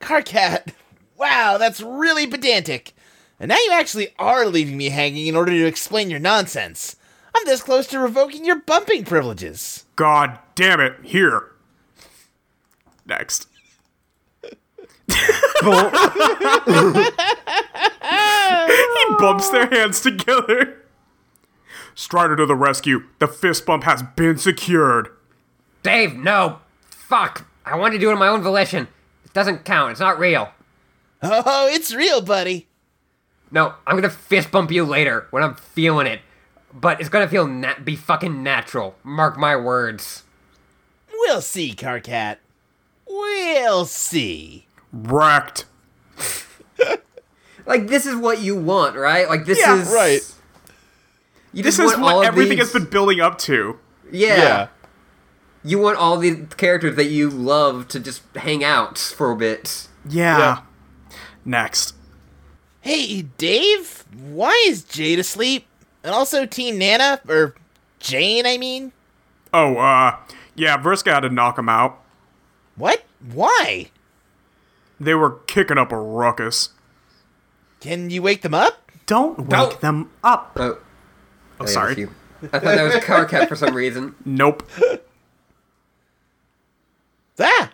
C: Karkat, wow, that's really pedantic. And now you actually are leaving me hanging in order to explain your nonsense. I'm this close to revoking your bumping privileges.
B: God damn it, here. Next. He bumps their hands together. Strider to the rescue. The fist bump has been secured.
A: Dave, no, fuck! I wanted to do it on my own volition. It doesn't count. It's not real.
C: Oh, it's real, buddy.
A: No, I'm gonna fist bump you later when I'm feeling it. But it's gonna feel nat- be fucking natural. Mark my words.
C: We'll see, Karkat. We'll see.
B: Wrecked.
A: Like this is what you want, right? Like this
B: Yeah,
A: is
H: right.
A: You
B: This is
A: all
B: what everything
A: these-
B: has been building up to.
A: Yeah.
H: Yeah.
A: You want all the characters that you love to just hang out for a bit.
B: Yeah.
H: Yeah.
B: Next.
C: Hey, Dave, why is Jade asleep? And also Teen Nana, or Jane, I mean?
B: Oh, uh, yeah, Vriska had to knock him out.
C: What? Why?
B: They were kicking up a ruckus.
C: Can you wake them up?
B: Don't wake
A: Don't.
B: them up.
A: Oh,
B: Oh, sorry.
A: I thought that was Karkat for some reason. <laughs>
B: Nope. <laughs>
C: Ah!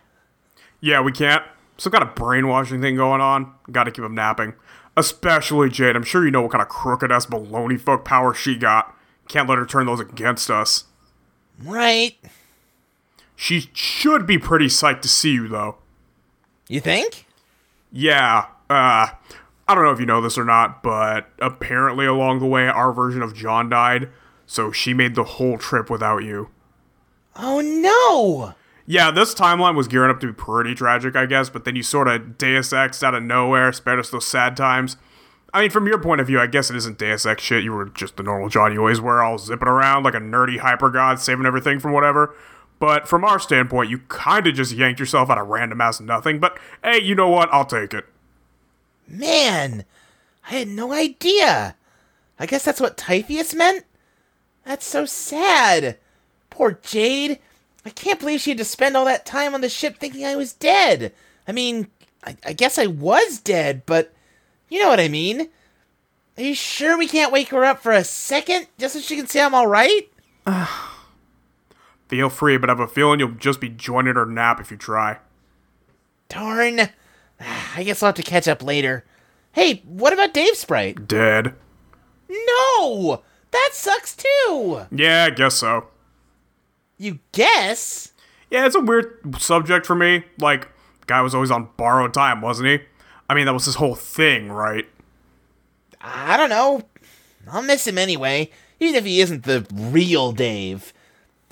B: Yeah, we can't. Some got a brainwashing thing going on. Gotta keep him napping. Especially Jade. I'm sure you know what kind of crooked ass baloney fuck power she got. Can't let her turn those against us.
C: Right.
B: She should be pretty psyched to see you, though.
C: You think?
B: Yeah, uh, I don't know if you know this or not, but apparently along the way, our version of John died, so she made the whole trip without you.
C: Oh no!
B: Yeah, this timeline was gearing up to be pretty tragic, I guess, but then you sort of Deus Ex out of nowhere, spared us those sad times. I mean, from your point of view, I guess it isn't Deus Ex shit. You were just the normal John you always were, all zipping around like a nerdy hyper god, saving everything from whatever. But from our standpoint, you kind of just yanked yourself out of random ass nothing. But hey, you know what? I'll take it.
C: Man, I had no idea. I guess that's what Typheus meant? That's so sad. Poor Jade. I can't believe she had to spend all that time on the ship thinking I was dead. I mean, I, I guess I was dead, but you know what I mean. Are you sure we can't wake her up for a second just so she can say I'm alright? <sighs> <sighs> <sighs>
B: Feel free, but I have a feeling you'll just be joining her nap if you try.
C: Darn. Ah, I guess I'll have to catch up later. Hey, what about Dave Sprite?
B: Dead.
C: No! That sucks too!
B: Yeah, I guess so.
C: You guess?
B: Yeah, it's a weird subject for me. Like, guy was always on borrowed time, wasn't he? I mean, that was his whole thing, right?
C: I don't know. I'll miss him anyway, even if he isn't the real Dave.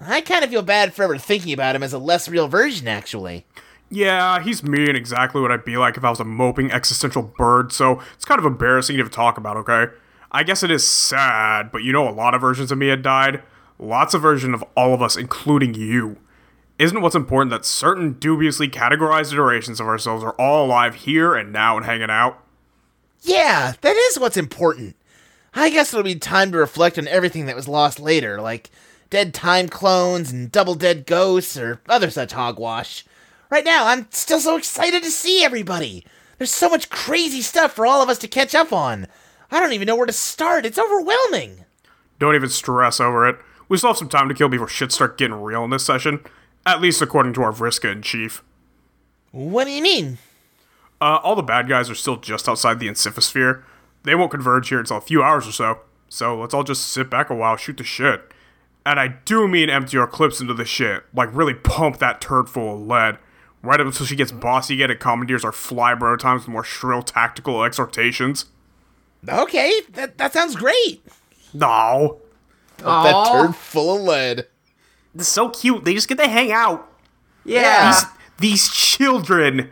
C: I kind of feel bad for ever thinking about him as a less real version, actually.
B: Yeah, he's me and exactly what I'd be like if I was a moping existential bird, so it's kind of embarrassing to talk about, okay? I guess it is sad, but you know a lot of versions of me had died. Lots of versions of all of us, including you. Isn't what's important that certain dubiously categorized iterations of ourselves are all alive here and now and hanging out?
C: Yeah, that is what's important. I guess it'll be time to reflect on everything that was lost later, like dead time clones and double dead ghosts or other such hogwash. Right now, I'm still so excited to see everybody. There's so much crazy stuff for all of us to catch up on. I don't even know where to start. It's overwhelming.
B: Don't even stress over it. We still have some time to kill before shit start getting real in this session. At least according to our Vriska in chief.
C: What do you mean?
B: Uh, all the bad guys are still just outside the Incipisphere. They won't converge here until a few hours or so. So let's all just sit back a while, shoot the shit. And I do mean empty our clips into the shit. Like really pump that turd full of lead. Right up until she gets bossy again and commandeers our flybro times with more shrill tactical exhortations.
C: Okay, that, that sounds great.
B: No.
C: That turd full of lead.
B: It's so cute. They just get to hang out.
A: Yeah.
B: These, these children.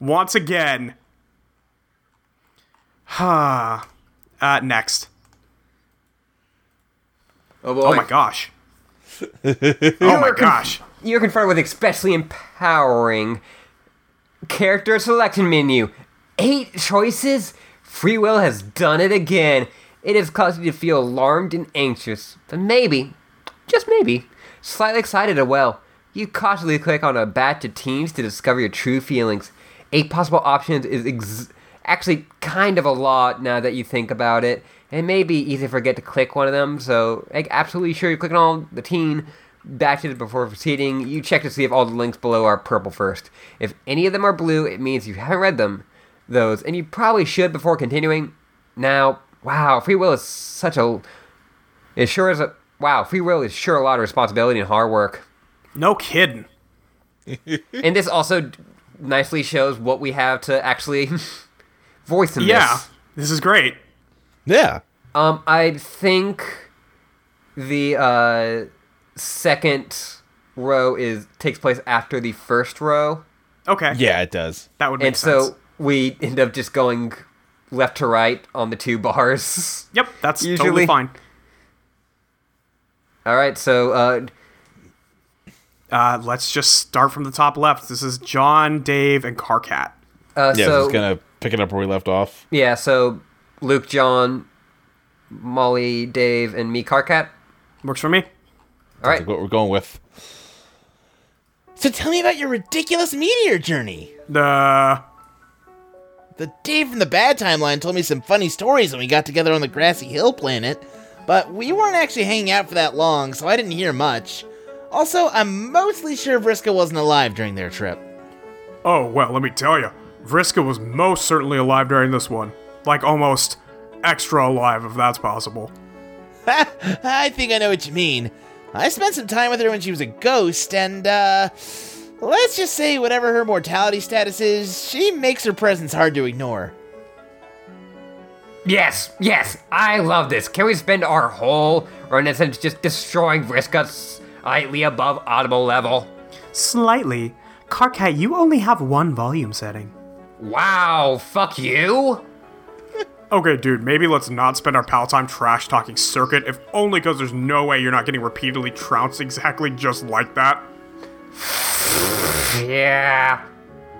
B: Once again. Ha. <sighs> uh, next.
A: Oh boy.
B: Oh my gosh. <laughs> oh my gosh.
A: You're confronted with especially empowering character selection menu. Eight choices? Free will has done it again. It has caused you to feel alarmed and anxious, but maybe, just maybe, slightly excited as well. You cautiously click on a batch of teams to discover your true feelings. Eight possible options is ex- actually kind of a lot now that you think about it. It may be easy to forget to click one of them, so like, absolutely sure you're clicking on the teen batches before proceeding. You check to see if all the links below are purple first. If any of them are blue, it means you haven't read them, those, and you probably should before continuing. Now, wow, free will is such a. It sure is a. Wow, free will is sure a lot of responsibility and hard work.
B: No kidding. <laughs>
A: And this also nicely shows what we have to actually <laughs> voice in
B: Yeah.
A: this.
B: Yeah, this is great.
I: Yeah.
A: Um, I think the uh, second row is takes place after the first row,
B: Okay.
I: Yeah, it does.
B: That would make
A: and
B: sense.
A: so we end up just going left to right on the two <laughs> bars.
B: Yep, that's
A: Usually-
B: totally fine.
A: All right, so uh,
B: Uh, let's just start from the top left. This is John, Dave, and Karkat.
A: uh,
I: Yeah,
A: so
I: just gonna pick it up where we left off.
A: yeah, so Luke, John, Molly, Dave, and me, Karkat.
B: Works for me.
A: All right,
I: Like what we're going with.
C: So tell me about your ridiculous meteor journey.
B: The
C: The Dave from the bad timeline told me some funny stories when we got together on the grassy hill planet, but we weren't actually hanging out for that long, so I didn't hear much. Also, I'm mostly sure Vriska wasn't alive during their trip.
B: oh well, let me tell you, Vriska was most certainly alive during this one. Like almost extra alive, if that's possible. <laughs>
C: I think I know what you mean. I spent some time with her when she was a ghost, and, uh, let's just say whatever her mortality status is, she makes her presence hard to ignore.
A: yes, yes, I love this. Can we spend our whole, or in a just destroying Vriska's slightly above audible level.
B: Slightly. Karkat, you only have one volume setting.
A: Wow, fuck you?
B: Okay, dude, maybe let's not spend our pal time trash talking Serket, if only because there's no way you're not getting repeatedly trounced exactly just like that. <sighs>
A: Yeah.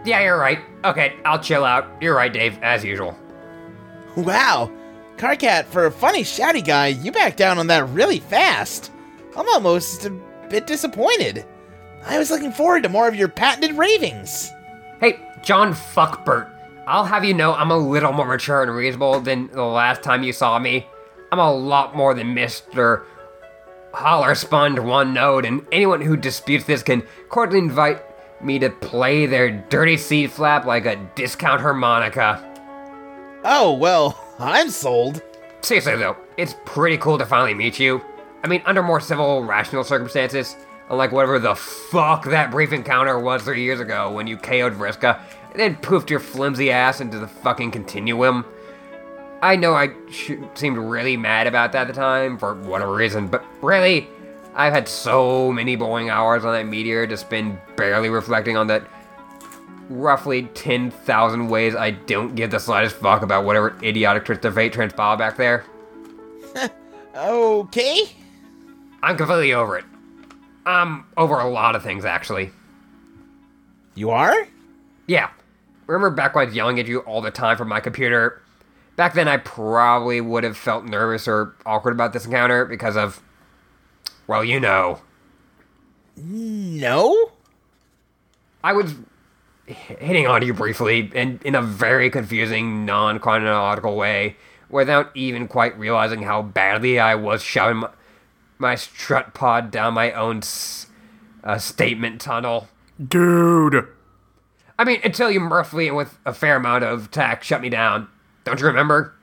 A: Yeah, you're right. Okay, I'll chill out. You're right, Dave, as usual.
C: Wow. Karkat, for a funny shouty guy, you backed down on that really fast. I'm almost a bit disappointed. I was looking forward to more of your patented ravings.
A: Hey, John Fuckbert, I'll have you know I'm a little more mature and reasonable than the last time you saw me. I'm a lot more than Mr. Holler Sponged One Note, and anyone who disputes this can cordially invite me to play their dirty seed flap like a discount harmonica.
C: Oh, well, <laughs> I'm sold.
A: Seriously though, it's pretty cool to finally meet you. I mean, under more civil, rational circumstances, unlike whatever the fuck that brief encounter was three years ago when you KO'd Vriska and then poofed your flimsy ass into the fucking continuum. I know I sh- seemed really mad about that at the time for whatever reason, but really, I've had so many boring hours on that meteor to spend barely reflecting on that roughly 10,000 ways I don't give the slightest fuck about whatever idiotic twist of fate transpired back there. <laughs>
C: Okay.
A: I'm completely over it. I'm over a lot of things, actually.
C: You are?
A: Yeah. Remember back when I was yelling at you all the time from my computer? Back then, I probably would have felt nervous or awkward about this encounter because of, well, you know.
C: No?
A: I was hitting on you briefly and in a very confusing, non chronological way without even quite realizing how badly I was shoving my, my strut pod down my own s- uh, statement tunnel.
B: Dude!
A: I mean, until you and with a fair amount of tact shut me down. Don't you remember?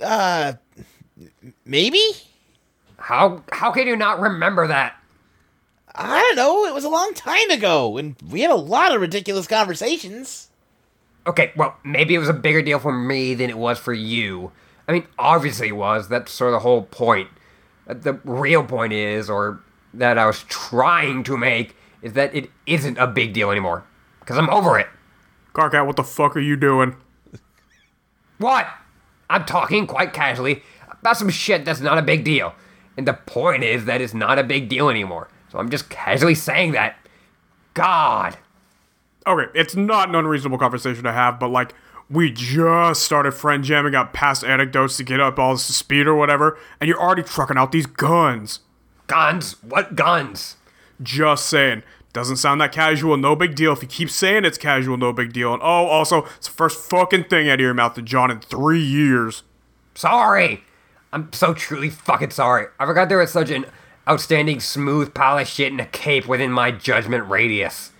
C: Uh, maybe?
A: How how can you not remember that?
C: I don't know. It was a long time ago, and we had a lot of ridiculous conversations.
A: Okay, well, maybe it was a bigger deal for me than it was for you. I mean, obviously it was. That's sort of the whole point. The real point is, or that I was trying to make, is that it isn't a big deal anymore. Because I'm over it.
B: Karkat, what the fuck are you doing?
A: What? I'm talking quite casually about some shit that's not a big deal. And the point is that it's not a big deal anymore. So I'm just casually saying that. God.
B: Okay, it's not an unreasonable conversation to have, but like, we just started friend jamming, got past anecdotes to get up all this speed or whatever, and you're already trucking out these guns.
A: Guns? What guns?
B: Just saying. Doesn't sound that casual, no big deal. If you keep saying it's casual, no big deal. And oh, also, it's the first fucking thing out of your mouth to John in three years.
A: Sorry. I'm so truly fucking sorry. I forgot there was such an outstanding, smooth polished shit in a cape within my judgment radius.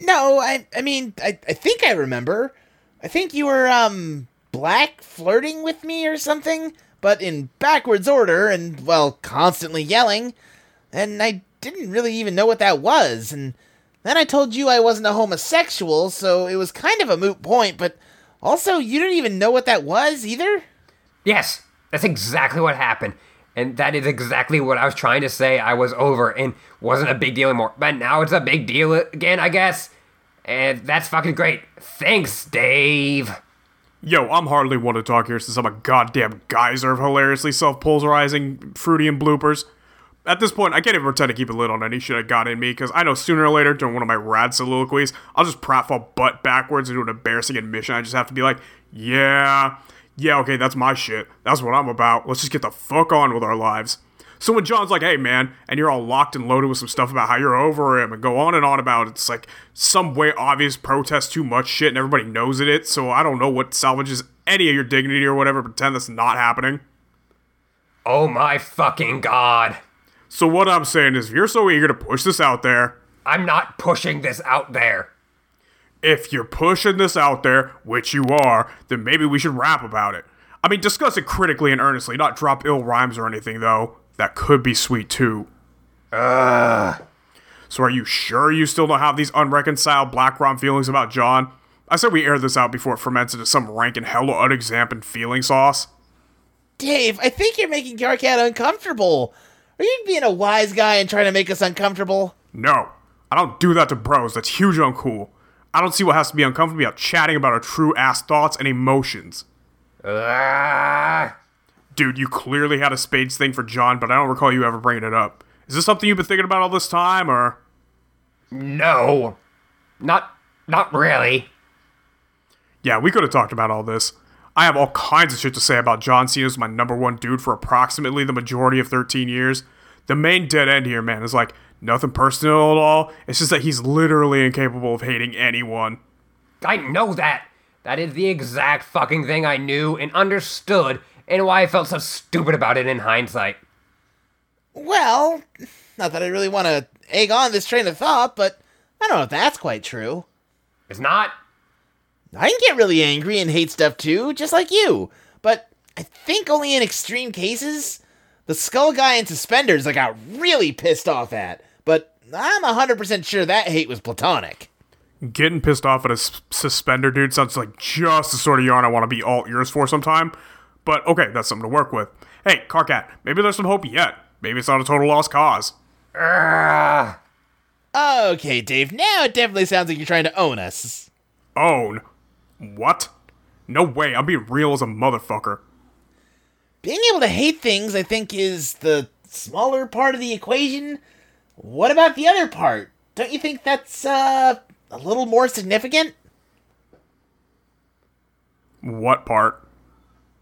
C: No, I I mean, I, I think I remember. I think you were, um, black flirting with me or something, but in backwards order and, well, constantly yelling. And I didn't really even know what that was. And then I told you I wasn't a homosexual, so it was kind of a moot point, but also, you didn't even know what that was either?
A: Yes, that's exactly what happened. And that is exactly what I was trying to say. I was over and wasn't a big deal anymore. But now it's a big deal again, I guess. And that's fucking great. Thanks, Dave.
B: Yo, I'm hardly one to talk here since I'm a goddamn geyser of hilariously self-polarizing, fruity and bloopers. At this point, I can't even pretend to keep a lid on any shit I got in me, because I know sooner or later, during one of my rad soliloquies, I'll just pratfall butt backwards into an embarrassing admission. I just have to be like, yeah, yeah, okay, that's my shit. That's what I'm about. Let's just get the fuck on with our lives. So when John's like, hey man, and you're all locked and loaded with some stuff about how you're over him and go on and on about it, it's like some way obvious protest too much shit and everybody knows it, so I don't know what salvages any of your dignity or whatever, pretend that's not happening.
A: Oh my fucking god.
B: So what I'm saying is if you're so eager to push this out there,
A: I'm not pushing this out there.
B: if you're pushing this out there, which you are, then maybe we should rap about it. I mean, discuss it critically and earnestly, not drop ill rhymes or anything, though. That could be sweet too.
A: Ugh.
B: So are you sure you still don't have these unreconciled black rom feelings about John? I said we air this out before it ferments into some rank and hella unexamined feeling sauce.
C: Dave, I think you're making Karkat uncomfortable. Are you being a wise guy and trying to make us uncomfortable?
B: No, I don't do that to bros. That's huge uncool. I don't see what has to be uncomfortable about chatting about our true ass thoughts and emotions.
A: Ah,
B: Dude, you clearly had a spades thing for John, but I don't recall you ever bringing it up. Is this something you've been thinking about all this time, or?
A: no. Not, not really.
B: Yeah, we could have talked about all this. I have all kinds of shit to say about John Cena as my number one dude for approximately the majority of 13 years. The main dead end here, man, is like nothing personal at all. It's just that he's literally incapable of hating anyone.
A: I know that. That is the exact fucking thing I knew and understood, and why I felt so stupid about it in hindsight.
C: Well, not that I really want to egg on this train of thought, but I don't know if that's quite true.
A: It's not.
C: I can get really angry and hate stuff too, just like you. But I think only in extreme cases. The skull guy in suspenders I got really pissed off at, but I'm 100% sure that hate was platonic.
B: Getting pissed off at a s- suspender dude sounds like just the sort of yarn I want to be all ears for sometime. But okay, that's something to work with. Hey, Karkat, maybe there's some hope yet. Maybe it's not a total lost cause.
A: Ah,
C: Okay, Dave, now it definitely sounds like you're trying to own us.
B: Own? What? No way, I'm being real as a motherfucker.
C: Being able to hate things, I think, is the smaller part of the equation. What about the other part? Don't you think that's, uh, a little more significant?
B: What part?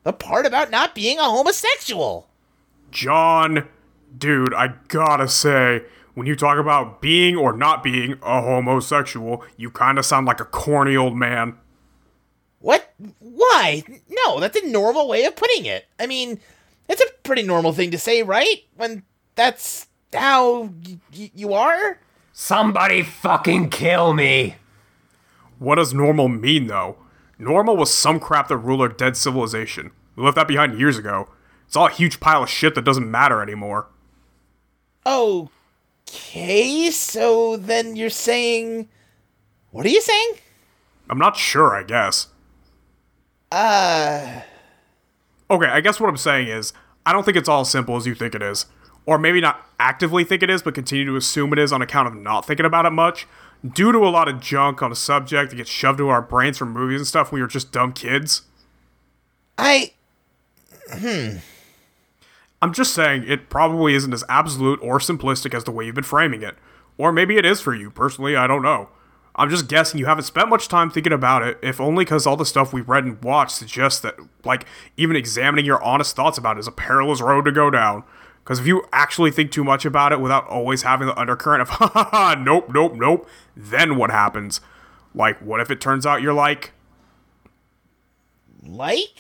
C: The part about not being a homosexual.
B: John, dude, I gotta say, when you talk about being or not being a homosexual, you kinda sound like a corny old man.
C: What? Why? No, that's a normal way of putting it. I mean, it's a pretty normal thing to say, right? When that's how y- y- you are?
A: somebody fucking kill me.
B: What does normal mean, though? Normal was some crap that ruled our dead civilization. We left that behind years ago. It's all a huge pile of shit that doesn't matter anymore.
C: Okay, so then you're saying. What are you saying?
B: I'm not sure, I guess.
C: Uh.
B: Okay, I guess what I'm saying is, I don't think it's all as simple as you think it is. Or maybe not actively think it is, but continue to assume it is on account of not thinking about it much. Due to a lot of junk on a subject that gets shoved into our brains from movies and stuff when we were just dumb kids.
C: I. Hmm.
B: I'm just saying it probably isn't as absolute or simplistic as the way you've been framing it. Or maybe it is for you. Personally, I don't know. I'm just guessing you haven't spent much time thinking about it, if only because all the stuff we've read and watched suggests that, like, even examining your honest thoughts about it is a perilous road to go down. Because if you actually think too much about it without always having the undercurrent of, <laughs> ha ha ha, nope, nope, nope, then what happens? Like, what if it turns out you're like,
C: Like?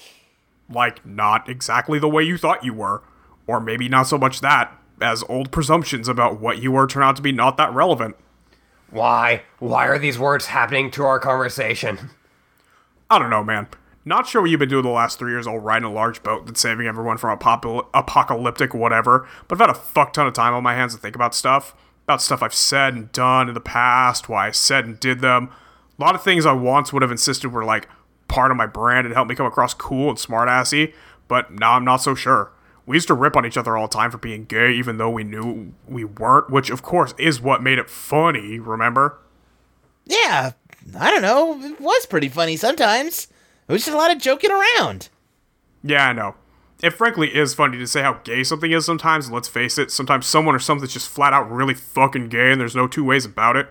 B: like, not exactly the way you thought you were? Or maybe not so much that, as old presumptions about what you were turn out to be not that relevant.
A: Why? Why are these words happening to our conversation?
B: I don't know, man. Not sure what you've been doing the last three years all riding a large boat that's saving everyone from apop- apocalyptic whatever, but I've had a fuck ton of time on my hands to think about stuff. About stuff I've said and done in the past, why I said and did them. A lot of things I once would have insisted were like part of my brand and helped me come across cool and smartassy, but now I'm not so sure. We used to rip on each other all the time for being gay, even though we knew we weren't, which of course is what made it funny, remember?
C: Yeah, I don't know. It was pretty funny sometimes. It was just a lot of joking around.
B: Yeah, I know. It frankly is funny to say how gay something is sometimes, let's face it, sometimes someone or something's just flat out really fucking gay and there's no two ways about it.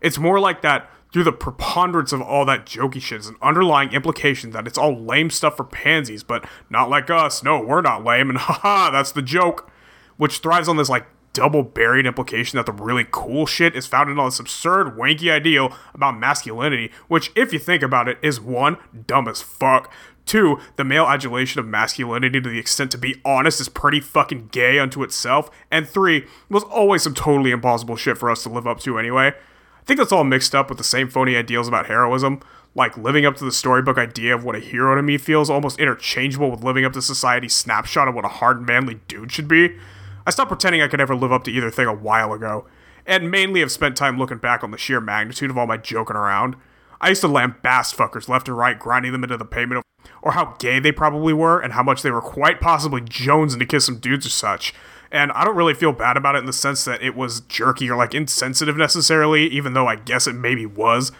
B: It's more like that through the preponderance of all that jokey shit is an underlying implication that it's all lame stuff for pansies, but not like us. No, we're not lame, and <laughs> haha, that's the joke. Which thrives on this like double buried implication that the really cool shit is founded on this absurd, wanky ideal about masculinity, which, if you think about it, is one, dumb as fuck. Two, the male adulation of masculinity to the extent to be honest is pretty fucking gay unto itself. And three, was always some totally impossible shit for us to live up to anyway. I think that's all mixed up with the same phony ideals about heroism. Like living up to the storybook idea of what a hero to me feels almost interchangeable with living up to society's snapshot of what a hard, manly dude should be. I stopped pretending I could ever live up to either thing a while ago, and mainly have spent time looking back on the sheer magnitude of all my joking around. I used to lambast fuckers left and right, grinding them into the pavement or how gay they probably were, and how much they were quite possibly jonesing to kiss some dudes or such. And I don't really feel bad about it in the sense that it was jerky or like insensitive necessarily, even though I guess it maybe was.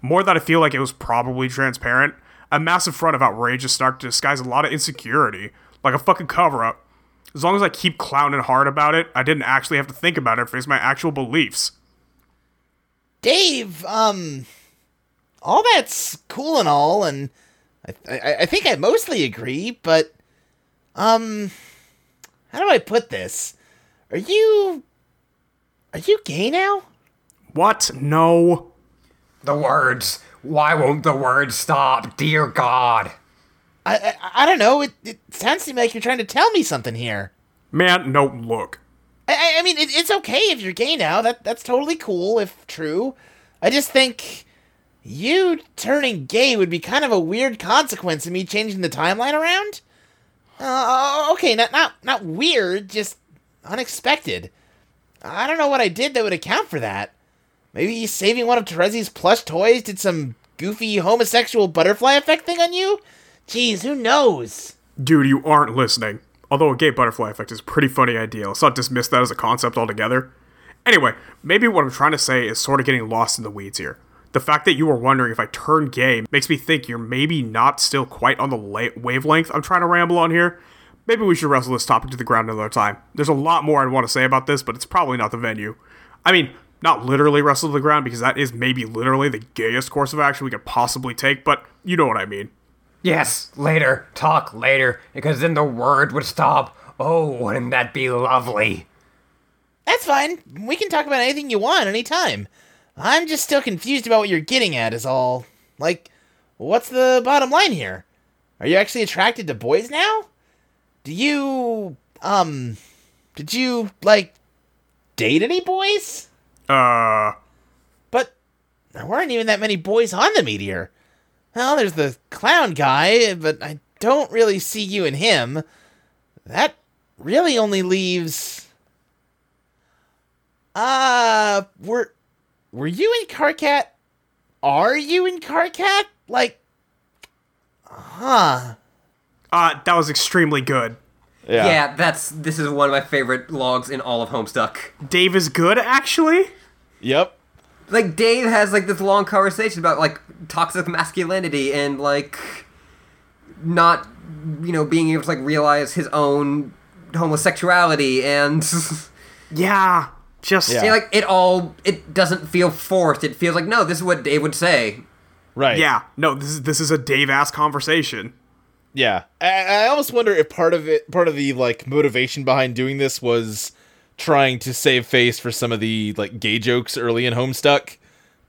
B: More that I feel like it was probably transparent. A massive front of outrageous snark to disguise a lot of insecurity, like a fucking cover up. As long as I keep clowning hard about it, I didn't actually have to think about it, face my actual beliefs.
C: Dave, um, all that's cool and all, and I, I, I think I mostly agree, but, um, how do I put this? Are you, are you gay now?
B: What? No.
J: The words. Why won't the words stop? Dear God.
C: I, I, I don't know. It, it sounds to me like you're trying to tell me something here.
B: Man, no, look.
C: I, I- I mean, it, it's okay if you're gay now. That that's totally cool if true. I just think you turning gay would be kind of a weird consequence of me changing the timeline around. Uh, okay, not not not weird, just unexpected. I don't know what I did that would account for that. Maybe saving one of Terezi's plush toys did some goofy homosexual butterfly effect thing on you. Jeez, who knows?
B: Dude, you aren't listening. Although a gay butterfly effect is a pretty funny idea, let's not dismiss that as a concept altogether. Anyway, maybe what I'm trying to say is sort of getting lost in the weeds here. The fact that you were wondering if I turned gay makes me think you're maybe not still quite on the la- wavelength I'm trying to ramble on here. Maybe we should wrestle this topic to the ground another time. There's a lot more I'd want to say about this, but it's probably not the venue. I mean, not literally wrestle to the ground because that is maybe literally the gayest course of action we could possibly take, but you know what I mean.
J: Yes, later. Talk later, because then the word would stop. Oh, wouldn't that be lovely?
C: That's fine. We can talk about anything you want anytime. I'm just still confused about what you're getting at, is all. Like, what's the bottom line here? Are you actually attracted to boys now? Do you, um, did you, like, date any boys?
B: Uh,
C: But there weren't even that many boys on the meteor. Well, there's the clown guy, but I don't really see you and him. That really only leaves. Uh, were were you in Karkat? Are you in Karkat? Like, huh?
B: uh, that was extremely good.
A: Yeah. that's this is one of my favorite logs in all of Homestuck.
B: Dave is good, actually.
K: Yep.
A: Like Dave has like this long conversation about like toxic masculinity and like not you know being able to like realize his own homosexuality and <laughs>
B: Yeah, just
K: Yeah.
A: Yeah, like it all it doesn't feel forced. It feels like no, this is what Dave would say.
K: Right.
B: yeah. No, this is this is a Dave ass conversation.
K: Yeah. I, I almost wonder if part of it, part of the like motivation behind doing this was trying to save face for some of the like gay jokes early in Homestuck.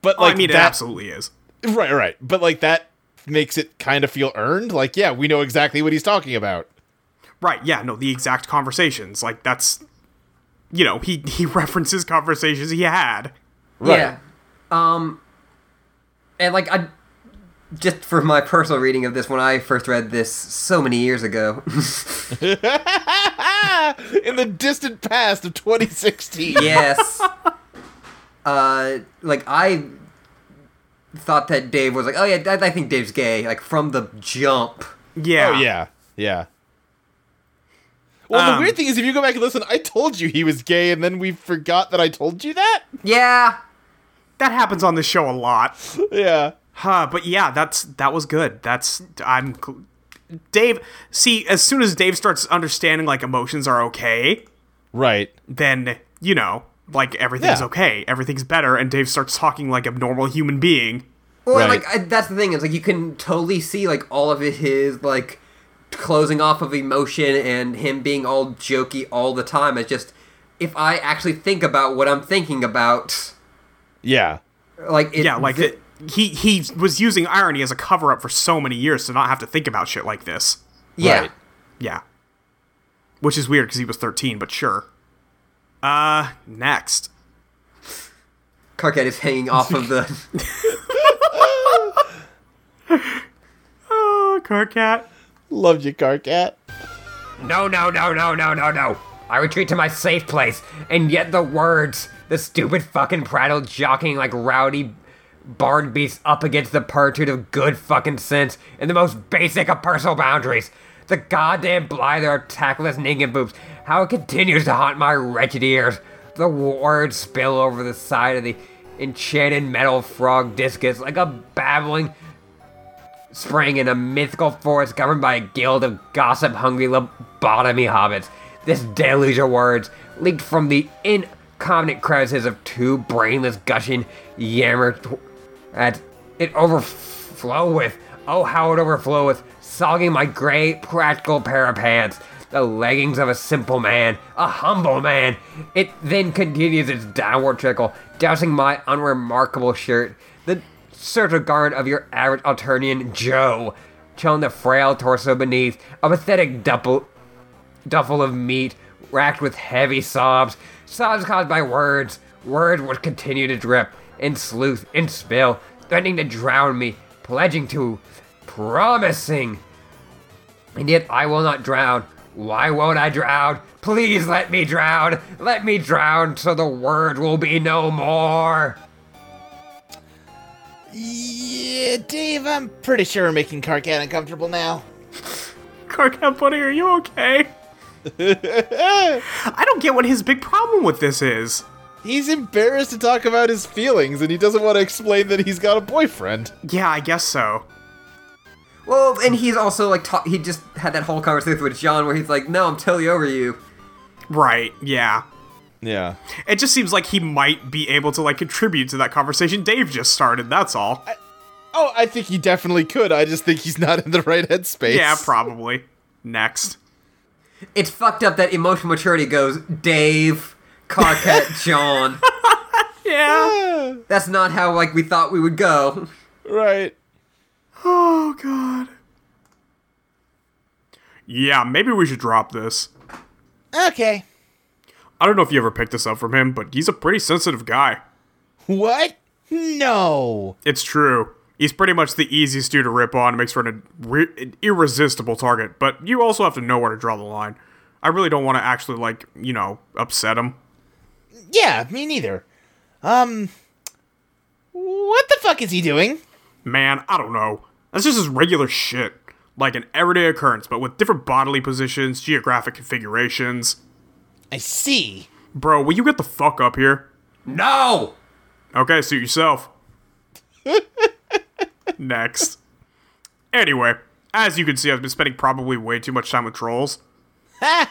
K: But
B: Oh,
K: like
B: I mean, it
K: that,
B: absolutely is.
K: right, right. But like that makes it kind of feel earned. Like, yeah, we know exactly what he's talking about.
B: Right? Yeah. No, the exact conversations. Like that's, you know, he he <laughs> references conversations he had.
K: Right.
A: Yeah. Um and like I just for my personal reading of this when I first read this so many years ago. <laughs>
K: in the distant past of 2016.
A: yes. <laughs> Uh like I thought that Dave was like, "Oh yeah, I, I think Dave's gay." Like from the jump.
B: Yeah.
K: Oh yeah, yeah. Well, the
B: Um,
K: weird thing is, if you go back and listen, I told you he was gay, and then we forgot that I told you that.
A: Yeah.
B: That happens on this show a lot.
K: Yeah.
B: Huh, but yeah, that's that was good. That's I'm Dave. See, as soon as Dave starts understanding like emotions are okay,
K: Right.
B: then you know, like everything's
K: Yeah.
B: okay, everything's better, and Dave starts talking like a normal human being.
A: Well,
K: Right.
A: like I, that's the thing is like you can totally see like all of his like closing off of emotion and him being all jokey all the time. It's just if I actually think about what I'm thinking about,
K: Yeah.
A: like it,
B: Yeah, like
A: th-
B: it, he he was using irony as a cover up for so many years to not have to think about shit like this.
A: yeah.
K: Right.
B: Yeah, which is weird because he was thirteen, but sure. Uh, next.
A: Karkat is hanging off of the. <laughs>
B: Oh, Karkat.
K: Loved you, Karkat.
J: No, no, no, no, no, no, no. I retreat to my safe place, and yet the words, the stupid fucking prattle jockeying like rowdy barn beasts up against the purtuit of good fucking sense and the most basic of personal boundaries.
A: the goddamn blither of tactless nincompoops, how it continues to haunt my wretched ears. The words spill over the side of the enchanted metal frog discus like a babbling spring in a mythical forest governed by a guild of gossip-hungry lobotomy hobbits. This deluge of words, leaked from the incontinent crevices of two brainless gushing yammer t- at it overflow with, oh how it overflow with, sogging my gray practical pair of pants, the leggings of a simple man, a humble man. It then continues its downward trickle, dousing my unremarkable shirt, the surgical guard of your average Alternian Joe, chilling the frail torso beneath, a pathetic duffel, duffel of meat, racked with heavy sobs, sobs caused by words, words which continue to drip, and sleuth, and spill, threatening to drown me, pledging to, promising. And yet I will not drown. Why won't I drown? Please let me drown. Let me drown so the word will be no more.
C: Yeah, Dave, I'm pretty sure we're making Karkat uncomfortable now. <laughs>
B: Karkat Buddy, are you okay? <laughs> I don't get what his big problem with this is.
L: He's embarrassed to talk about his feelings, and he doesn't want to explain that he's got a boyfriend.
B: Yeah, I guess so.
M: Well, and he's also like ta- he just had that whole conversation with John where he's like, "No, I'm totally over you."
B: Right, yeah.
L: Yeah.
B: It just seems like he might be able to like contribute to that conversation Dave just started, that's all.
L: Oh, I think he definitely could. I just think he's not in the right headspace.
B: yeah, probably. Next.
M: It's fucked up that emotional maturity goes Dave, Karkat, <laughs> John.
B: Yeah.
M: That's not how like we thought we would go.
L: right.
B: Oh god. Yeah, maybe we should drop this.
C: Okay.
B: I don't know if you ever picked this up from him, but he's a pretty sensitive guy.
C: What? No.
B: It's true. He's pretty much the easiest dude to rip on, makes for an, an irresistible target, but you also have to know where to draw the line. I really don't want to actually, like, you know, upset him.
C: Yeah, me neither. Um. What the fuck is he doing?
B: Man, I don't know. That's just his regular shit. Like an everyday occurrence, but with different bodily positions, geographic configurations.
C: I see.
B: Bro, will you get the fuck up here?
A: No!
B: Okay, suit yourself. <laughs> Next. Anyway, as you can see, I've been spending probably way too much time with trolls. <laughs>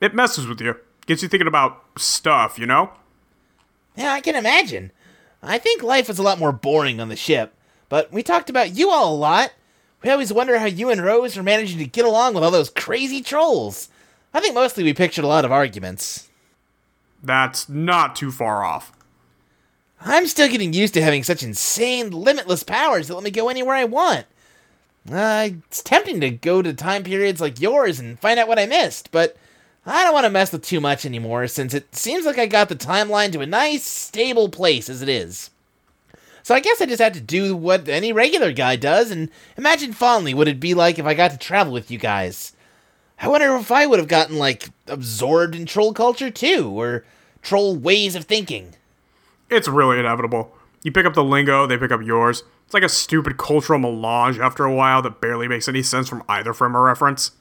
B: It messes with you. Gets you thinking about stuff, you know?
C: Yeah, I can imagine. I think life was a lot more boring on the ship, but we talked about you all a lot. We always wonder how you and Rose are managing to get along with all those crazy trolls. I think mostly we pictured a lot of arguments.
B: That's not too far off.
C: I'm still getting used to having such insane, limitless powers that let me go anywhere I want. Uh, it's tempting to go to time periods like yours and find out what I missed, but I don't want to mess with too much anymore since it seems like I got the timeline to a nice, stable place as it is. So I guess I just had to do what any regular guy does and imagine fondly what it'd be like if I got to travel with you guys. I wonder if I would have gotten, like, absorbed in troll culture too, or troll ways of thinking.
B: It's really inevitable. You pick up the lingo, they pick up yours. It's like a stupid cultural melange after a while that barely makes any sense from either frame of reference.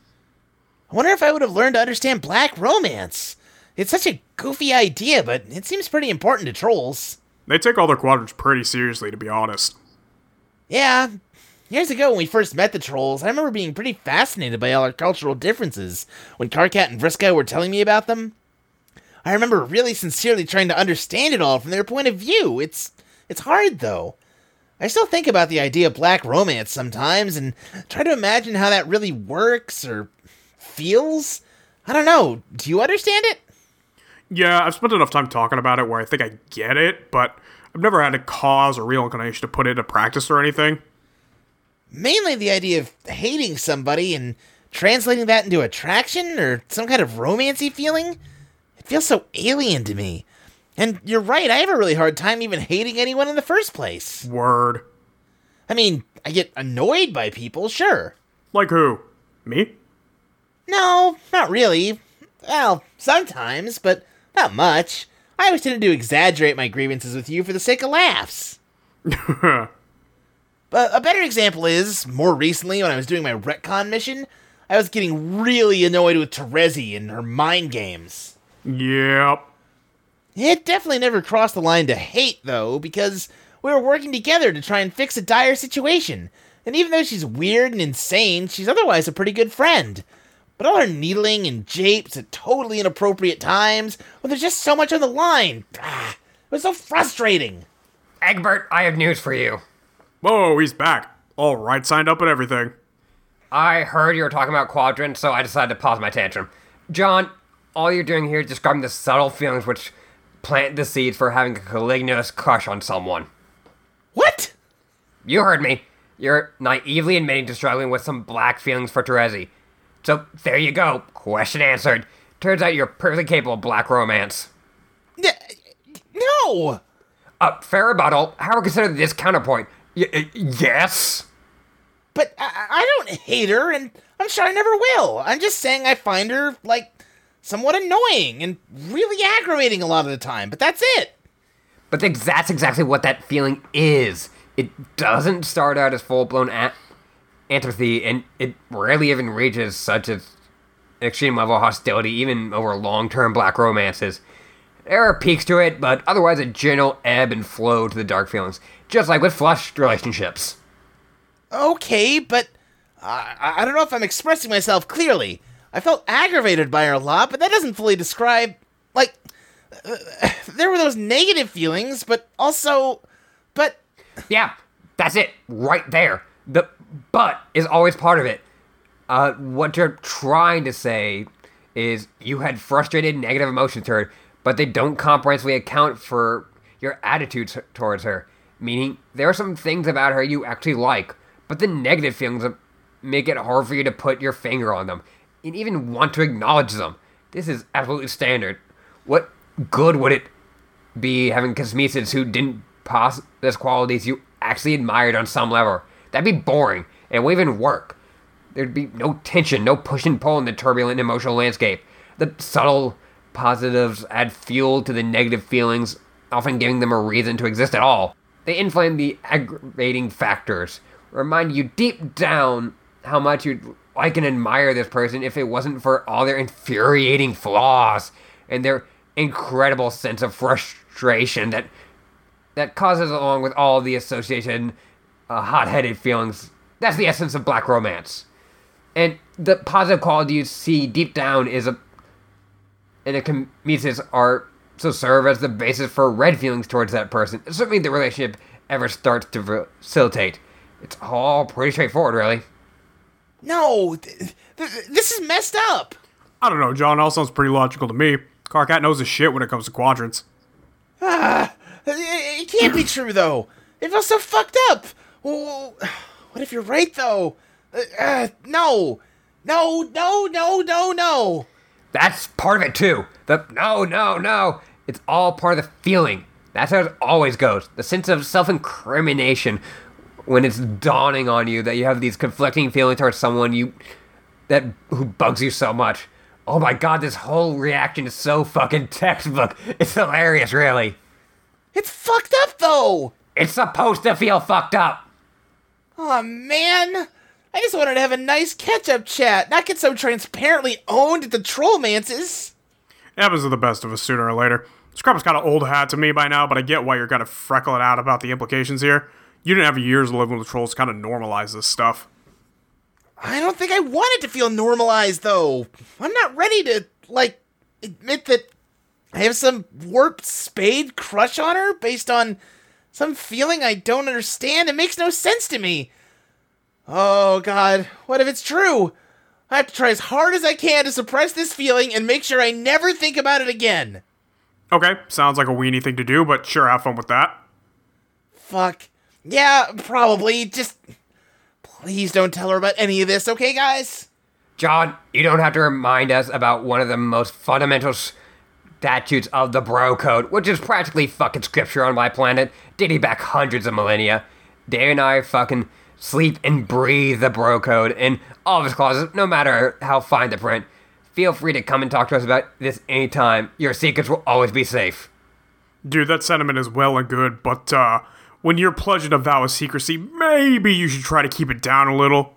C: I wonder if I would have learned to understand black romance. It's such a goofy idea, but it seems pretty important to trolls.
B: They take all their quadrants pretty seriously, to be honest.
C: Yeah, years ago when we first met the trolls, I remember being pretty fascinated by all our cultural differences when Karkat and Vriska were telling me about them. I remember really sincerely trying to understand it all from their point of view. It's it's hard though. I still think about the idea of black romance sometimes and try to imagine how that really works or feels. I don't know. Do you understand it?
B: Yeah, I've spent enough time talking about it where I think I get it, but I've never had a cause or real inclination to put it into practice or anything.
C: Mainly the idea of hating somebody and translating that into attraction or some kind of romancy feeling. It feels so alien to me. And you're right, I have a really hard time even hating anyone in the first place.
B: Word.
C: I mean, I get annoyed by people, sure.
B: Like who? Me?
C: No, not really. Well, sometimes, but not much. I always tend to exaggerate my grievances with you for the sake of laughs. <laughs> But a better example is, more recently when I was doing my retcon mission, I was getting really annoyed with Terezi and her mind games.
B: Yep.
C: It definitely never crossed the line to hate, though, because we were working together to try and fix a dire situation. And even though she's weird and insane, she's otherwise a pretty good friend. But all her needling and japes at totally inappropriate times, well, there's just so much on the line. Ah, it was so frustrating.
A: Egbert, I have news for you.
B: Whoa, he's back. All right, signed up and everything.
A: I heard you were talking about quadrants, so I decided to pause my tantrum. John, all you're doing here is describing the subtle feelings which plant the seeds for having a caliginous crush on someone.
C: What?
A: You heard me. You're naively admitting to struggling with some black feelings for Terezi. So there you go. Question answered. Turns out you're perfectly capable of black romance.
C: N- No!
A: Uh, fair rebuttal. However, consider this counterpoint? Y- uh, yes.
C: But I-, I don't hate her, and I'm sure I never will. I'm just saying I find her, like, somewhat annoying and really aggravating a lot of the time, but that's it.
A: But that's exactly what that feeling is. It doesn't start out as full blown a- antipathy, and it rarely even reaches such an extreme level of hostility, even over long term black romances. There are peaks to it, but otherwise a general ebb and flow to the dark feelings, just like with flushed relationships.
C: Okay, but I I don't know if I'm expressing myself clearly. I felt aggravated by her a lot, but that doesn't fully describe. Like, uh, there were those negative feelings, but also. But.
A: Yeah, that's it, right there. The but is always part of it. Uh, what you're trying to say is you had frustrated negative emotions toward her, but they don't comprehensively account for your attitude t- towards her. Meaning, there are some things about her you actually like, but the negative feelings make it hard for you to put your finger on them and even want to acknowledge them. This is absolutely standard. What good would it be having kismeses who didn't possess qualities you actually admired on some level? That'd be boring and wouldn't even work. There'd be no tension, no push and pull in the turbulent emotional landscape. The subtle positives add fuel to the negative feelings, often giving them a reason to exist at all. They inflame the aggravating factors, remind you deep down how much you'd like and admire this person if it wasn't for all their infuriating flaws and their incredible sense of frustration that that causes along with all the association uh, hot-headed feelings. That's the essence of black romance. And the positive quality you see deep down is a and a comedian's art so serve as the basis for red feelings towards that person. Assuming the relationship ever starts to facilitate. It's all pretty straightforward, really.
C: No! Th- th- this is messed up!
B: I don't know, John. All sounds pretty logical to me. Karkat knows his shit when it comes to quadrants.
C: It, it can't be true, though. It feels so fucked up. Well, what if you're right, though? Uh, uh, no. No, no, no, no, no.
A: That's part of it too. The no, no, no. It's all part of the feeling. That's how it always goes. The sense of self-incrimination when it's dawning on you that you have these conflicting feelings towards someone you that who bugs you so much. Oh my god, this whole reaction is so fucking textbook. It's hilarious, really.
C: It's fucked up, though.
A: It's supposed to feel fucked up.
C: Oh man, I just wanted to have a nice catch-up chat, not get so transparently owned at the trollmances.
B: It happens to the best of us sooner or later. Scrub's kind of old hat to me by now, but I get why you're kind of freckling out about the implications here. You didn't have years living with trolls to kind of normalize this stuff.
C: I don't think I want it to feel normalized, though. I'm not ready to, like, admit that I have some warped spade crush on her based on some feeling I don't understand. It makes no sense to me. Oh, God. What if it's true? I have to try as hard as I can to suppress this feeling and make sure I never think about it again.
B: Okay, sounds like a weenie thing to do, but sure, have fun with that.
C: Fuck. Yeah, probably. Just please don't tell her about any of this, okay, guys?
A: John, you don't have to remind us about one of the most fundamental statutes of the Bro Code, which is practically fucking scripture on my planet, dating back hundreds of millennia. Dave and I fucking sleep and breathe the Bro Code in all of its clauses, no matter how fine the print. Feel free to come and talk to us about this anytime. Your secrets will always be safe.
B: Dude, that sentiment is well and good, but uh, when you're pledging a vow of secrecy, maybe you should try to keep it down a little.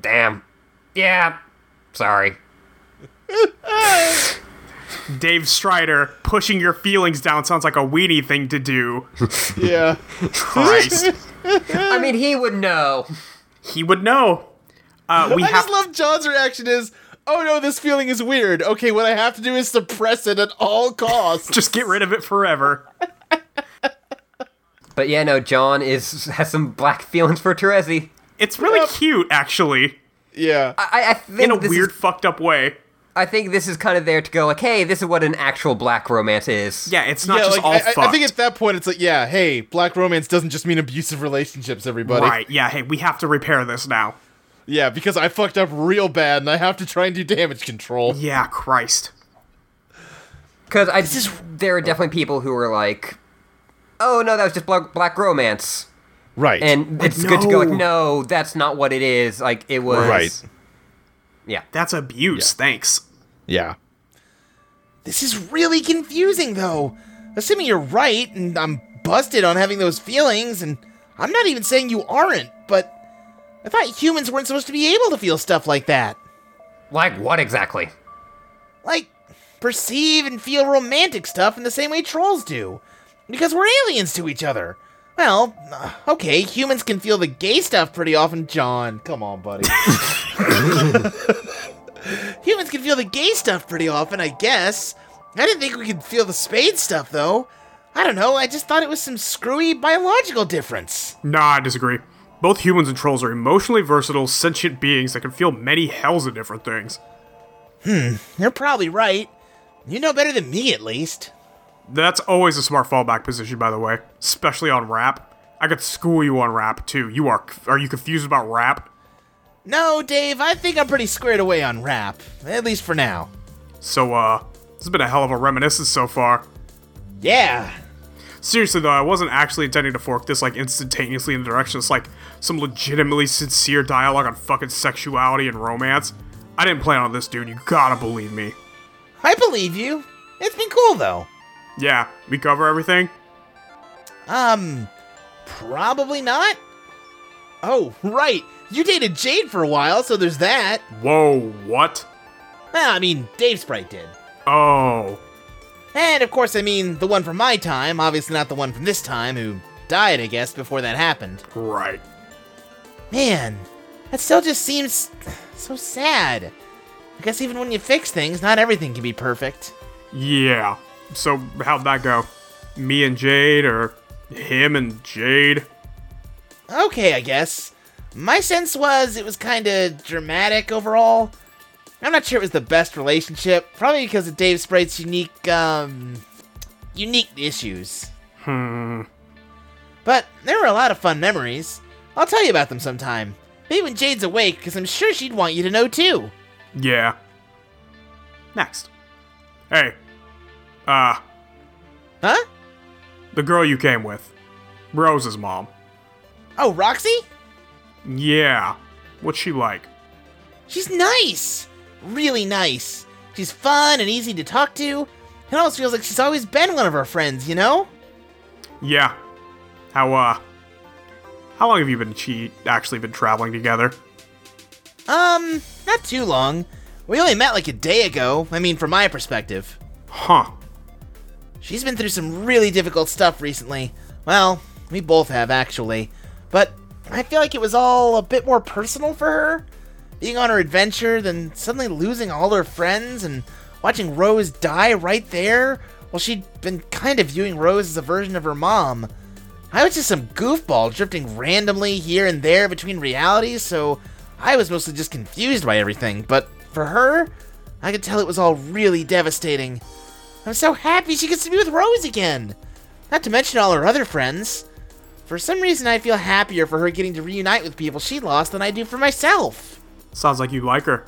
A: Damn. Yeah, sorry. <laughs>
B: Dave Strider pushing your feelings down sounds like a weenie thing to do. <laughs>
N: Yeah.
B: Christ.
A: I mean, he would know.
B: he would know. Uh, we
C: I
B: have
C: just love John's reaction is, oh no, this feeling is weird. Okay, what I have to do is suppress it at all costs. <laughs>
B: just get rid of it forever.
A: But yeah, no, John is has some black feelings for Terezi.
B: It's really cute, actually,
N: Yeah.
A: I, I think
B: in a
A: this
B: weird,
A: Is,
B: fucked up way.
A: I think this is kind of there to go like, hey, this is what an actual black romance is.
B: Yeah, it's not
C: yeah,
B: just
C: like
B: all
C: I,
B: fucked.
C: I think at that point it's like, yeah, hey, black romance doesn't just mean abusive relationships, everybody.
B: Right, yeah, hey, we have to repair this now.
C: Yeah, because I fucked up real bad and I have to try and do damage control.
B: Yeah, Christ.
A: Because I just there are definitely people who are like, oh no, that was just black, black romance,
C: Right.
A: and it's good to go like,
B: no.
A: no, that's not what it is. Like it was.
C: Right.
A: Yeah.
B: That's abuse, thanks.
N: Yeah.
C: This is really confusing, though. Assuming you're right, and I'm busted on having those feelings, and I'm not even saying you aren't, but I thought humans weren't supposed to be able to feel stuff like that.
A: Like what exactly?
C: Like, perceive and feel romantic stuff in the same way trolls do. Because we're aliens to each other. Well, uh, okay, humans can feel the gay stuff pretty often. John, come on, buddy. <laughs> humans can feel the gay stuff pretty often, I guess. I didn't think we could feel the spade stuff, though. I don't know, I just thought it was some screwy biological difference.
B: Nah, I disagree. Both humans and trolls are emotionally versatile, sentient beings that can feel many hells of different things.
C: Hmm, you're probably right. You know better than me, at least.
B: That's always a smart fallback position, by the way, especially on rap. I could school you on rap too. You are are you confused about rap?
C: No, Dave, I think I'm pretty squared away on rap. At least for now.
B: So uh, this has been a hell of a reminiscence so far.
C: Yeah.
B: Seriously though, I wasn't actually intending to fork this like instantaneously in the direction it's like some legitimately sincere dialogue on fucking sexuality and romance. I didn't plan on this, dude. You gotta believe me.
C: I believe you. It's been cool, though.
B: Yeah, we cover everything.
C: Um, probably not. Oh, right. You dated Jade for a while, so there's that.
B: Whoa, what?
C: Well, I mean, Dave Sprite did.
B: Oh,
C: And of course, I mean the one from my time, obviously not the one from this time, who died, I guess, before that happened.
B: right.
C: Man, that still just seems so sad. I guess even when you fix things, not everything can be perfect.
B: Yeah. So how'd that go? Me and Jade, or him and Jade?
C: Okay, I guess. My sense was it was kind of dramatic overall. I'm not sure it was the best relationship, probably because of Dave Sprite's unique, um, unique issues.
B: Hmm.
C: But there were a lot of fun memories. I'll tell you about them sometime. Maybe when Jade's awake, because I'm sure she'd want you to know too.
B: Yeah. Next. Hey. Uh,
C: Huh?
B: the girl you came with. Rose's mom.
C: Oh, Roxy?
B: Yeah. What's she like?
C: She's nice! Really nice. She's fun and easy to talk to. It almost feels like she's always been one of our friends, you know?
B: Yeah. How, uh, how long have you been, she actually been traveling together?
C: Um, not too long. We only met like a day ago. I mean, from my perspective.
B: Huh.
C: She's been through some really difficult stuff recently. Well, we both have, actually. But I feel like it was all a bit more personal for her. Being on her adventure, then suddenly losing all her friends and watching Rose die right there while she'd been kind of viewing Rose as a version of her mom. I was just some goofball drifting randomly here and there between realities, so I was mostly just confused by everything. But for her, I could tell it was all really devastating. I'm so happy she gets to be with Rose again. Not to mention all her other friends. For some reason, I feel happier for her getting to reunite with people she lost than I do for myself.
B: Sounds like you like her.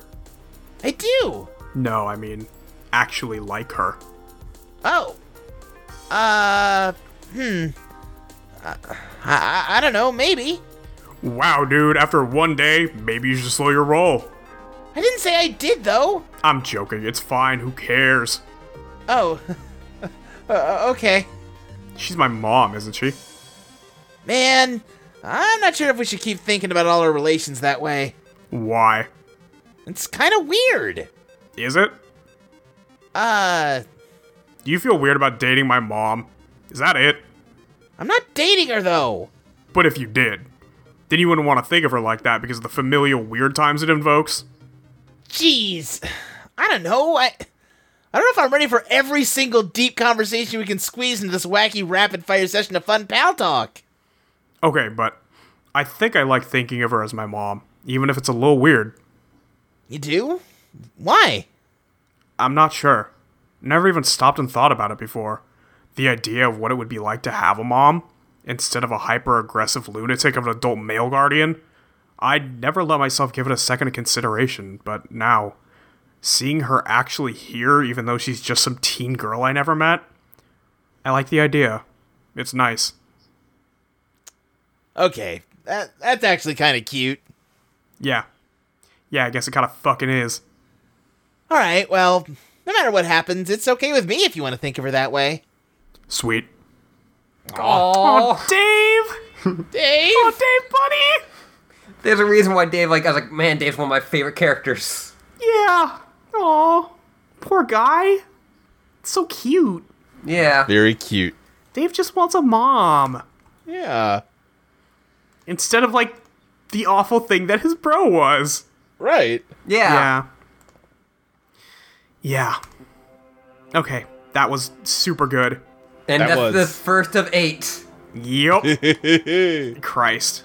C: I do.
B: No, I mean, actually like her.
C: Oh. Uh, hmm. Uh, I, I, I don't know, maybe.
B: Wow, dude, after one day, maybe you should slow your roll.
C: I didn't say I did, though.
B: I'm joking, it's fine, who cares?
C: Oh. <laughs> uh, okay.
B: She's my mom, isn't she?
C: Man, I'm not sure if we should keep thinking about all our relations that way.
B: Why?
C: It's kind of weird.
B: Is it?
C: Uh,
B: Do you feel weird about dating my mom? Is that it?
C: I'm not dating her though.
B: But if you did, then you wouldn't want to think of her like that because of the familial weird times it invokes.
C: Jeez, I don't know. I I don't know if I'm ready for every single deep conversation we can squeeze into this wacky rapid fire session of fun pal talk.
B: Okay, but I think I like thinking of her as my mom, even if it's a little weird.
C: You do? Why?
B: I'm not sure. Never even stopped and thought about it before. The idea of what it would be like to have a mom, instead of a hyper aggressive lunatic of an adult male guardian, I'd never let myself give it a second of consideration, but now, seeing her actually here, even though she's just some teen girl I never met, I like the idea. It's nice.
C: Okay, that that's actually kind of cute.
B: Yeah. Yeah, I guess it kind of fucking is.
C: All right, well, no matter what happens, it's okay with me if you want to think of her that way.
B: Sweet.
A: Oh,
B: Dave! <laughs>
C: Dave.
B: Oh, Dave, buddy!
A: there's a reason why Dave like I was like, man, Dave's one of my favorite characters.
B: Yeah. Aw. Poor guy. It's so cute.
A: Yeah.
O: Very cute.
B: Dave just wants a mom.
O: Yeah.
B: Instead of, like, the awful thing that his bro was.
O: Right.
A: Yeah.
B: Yeah. Yeah. Okay, that was super good.
A: And
O: That
A: that's
O: was-
A: the first of eight.
B: Yup. <laughs> Christ.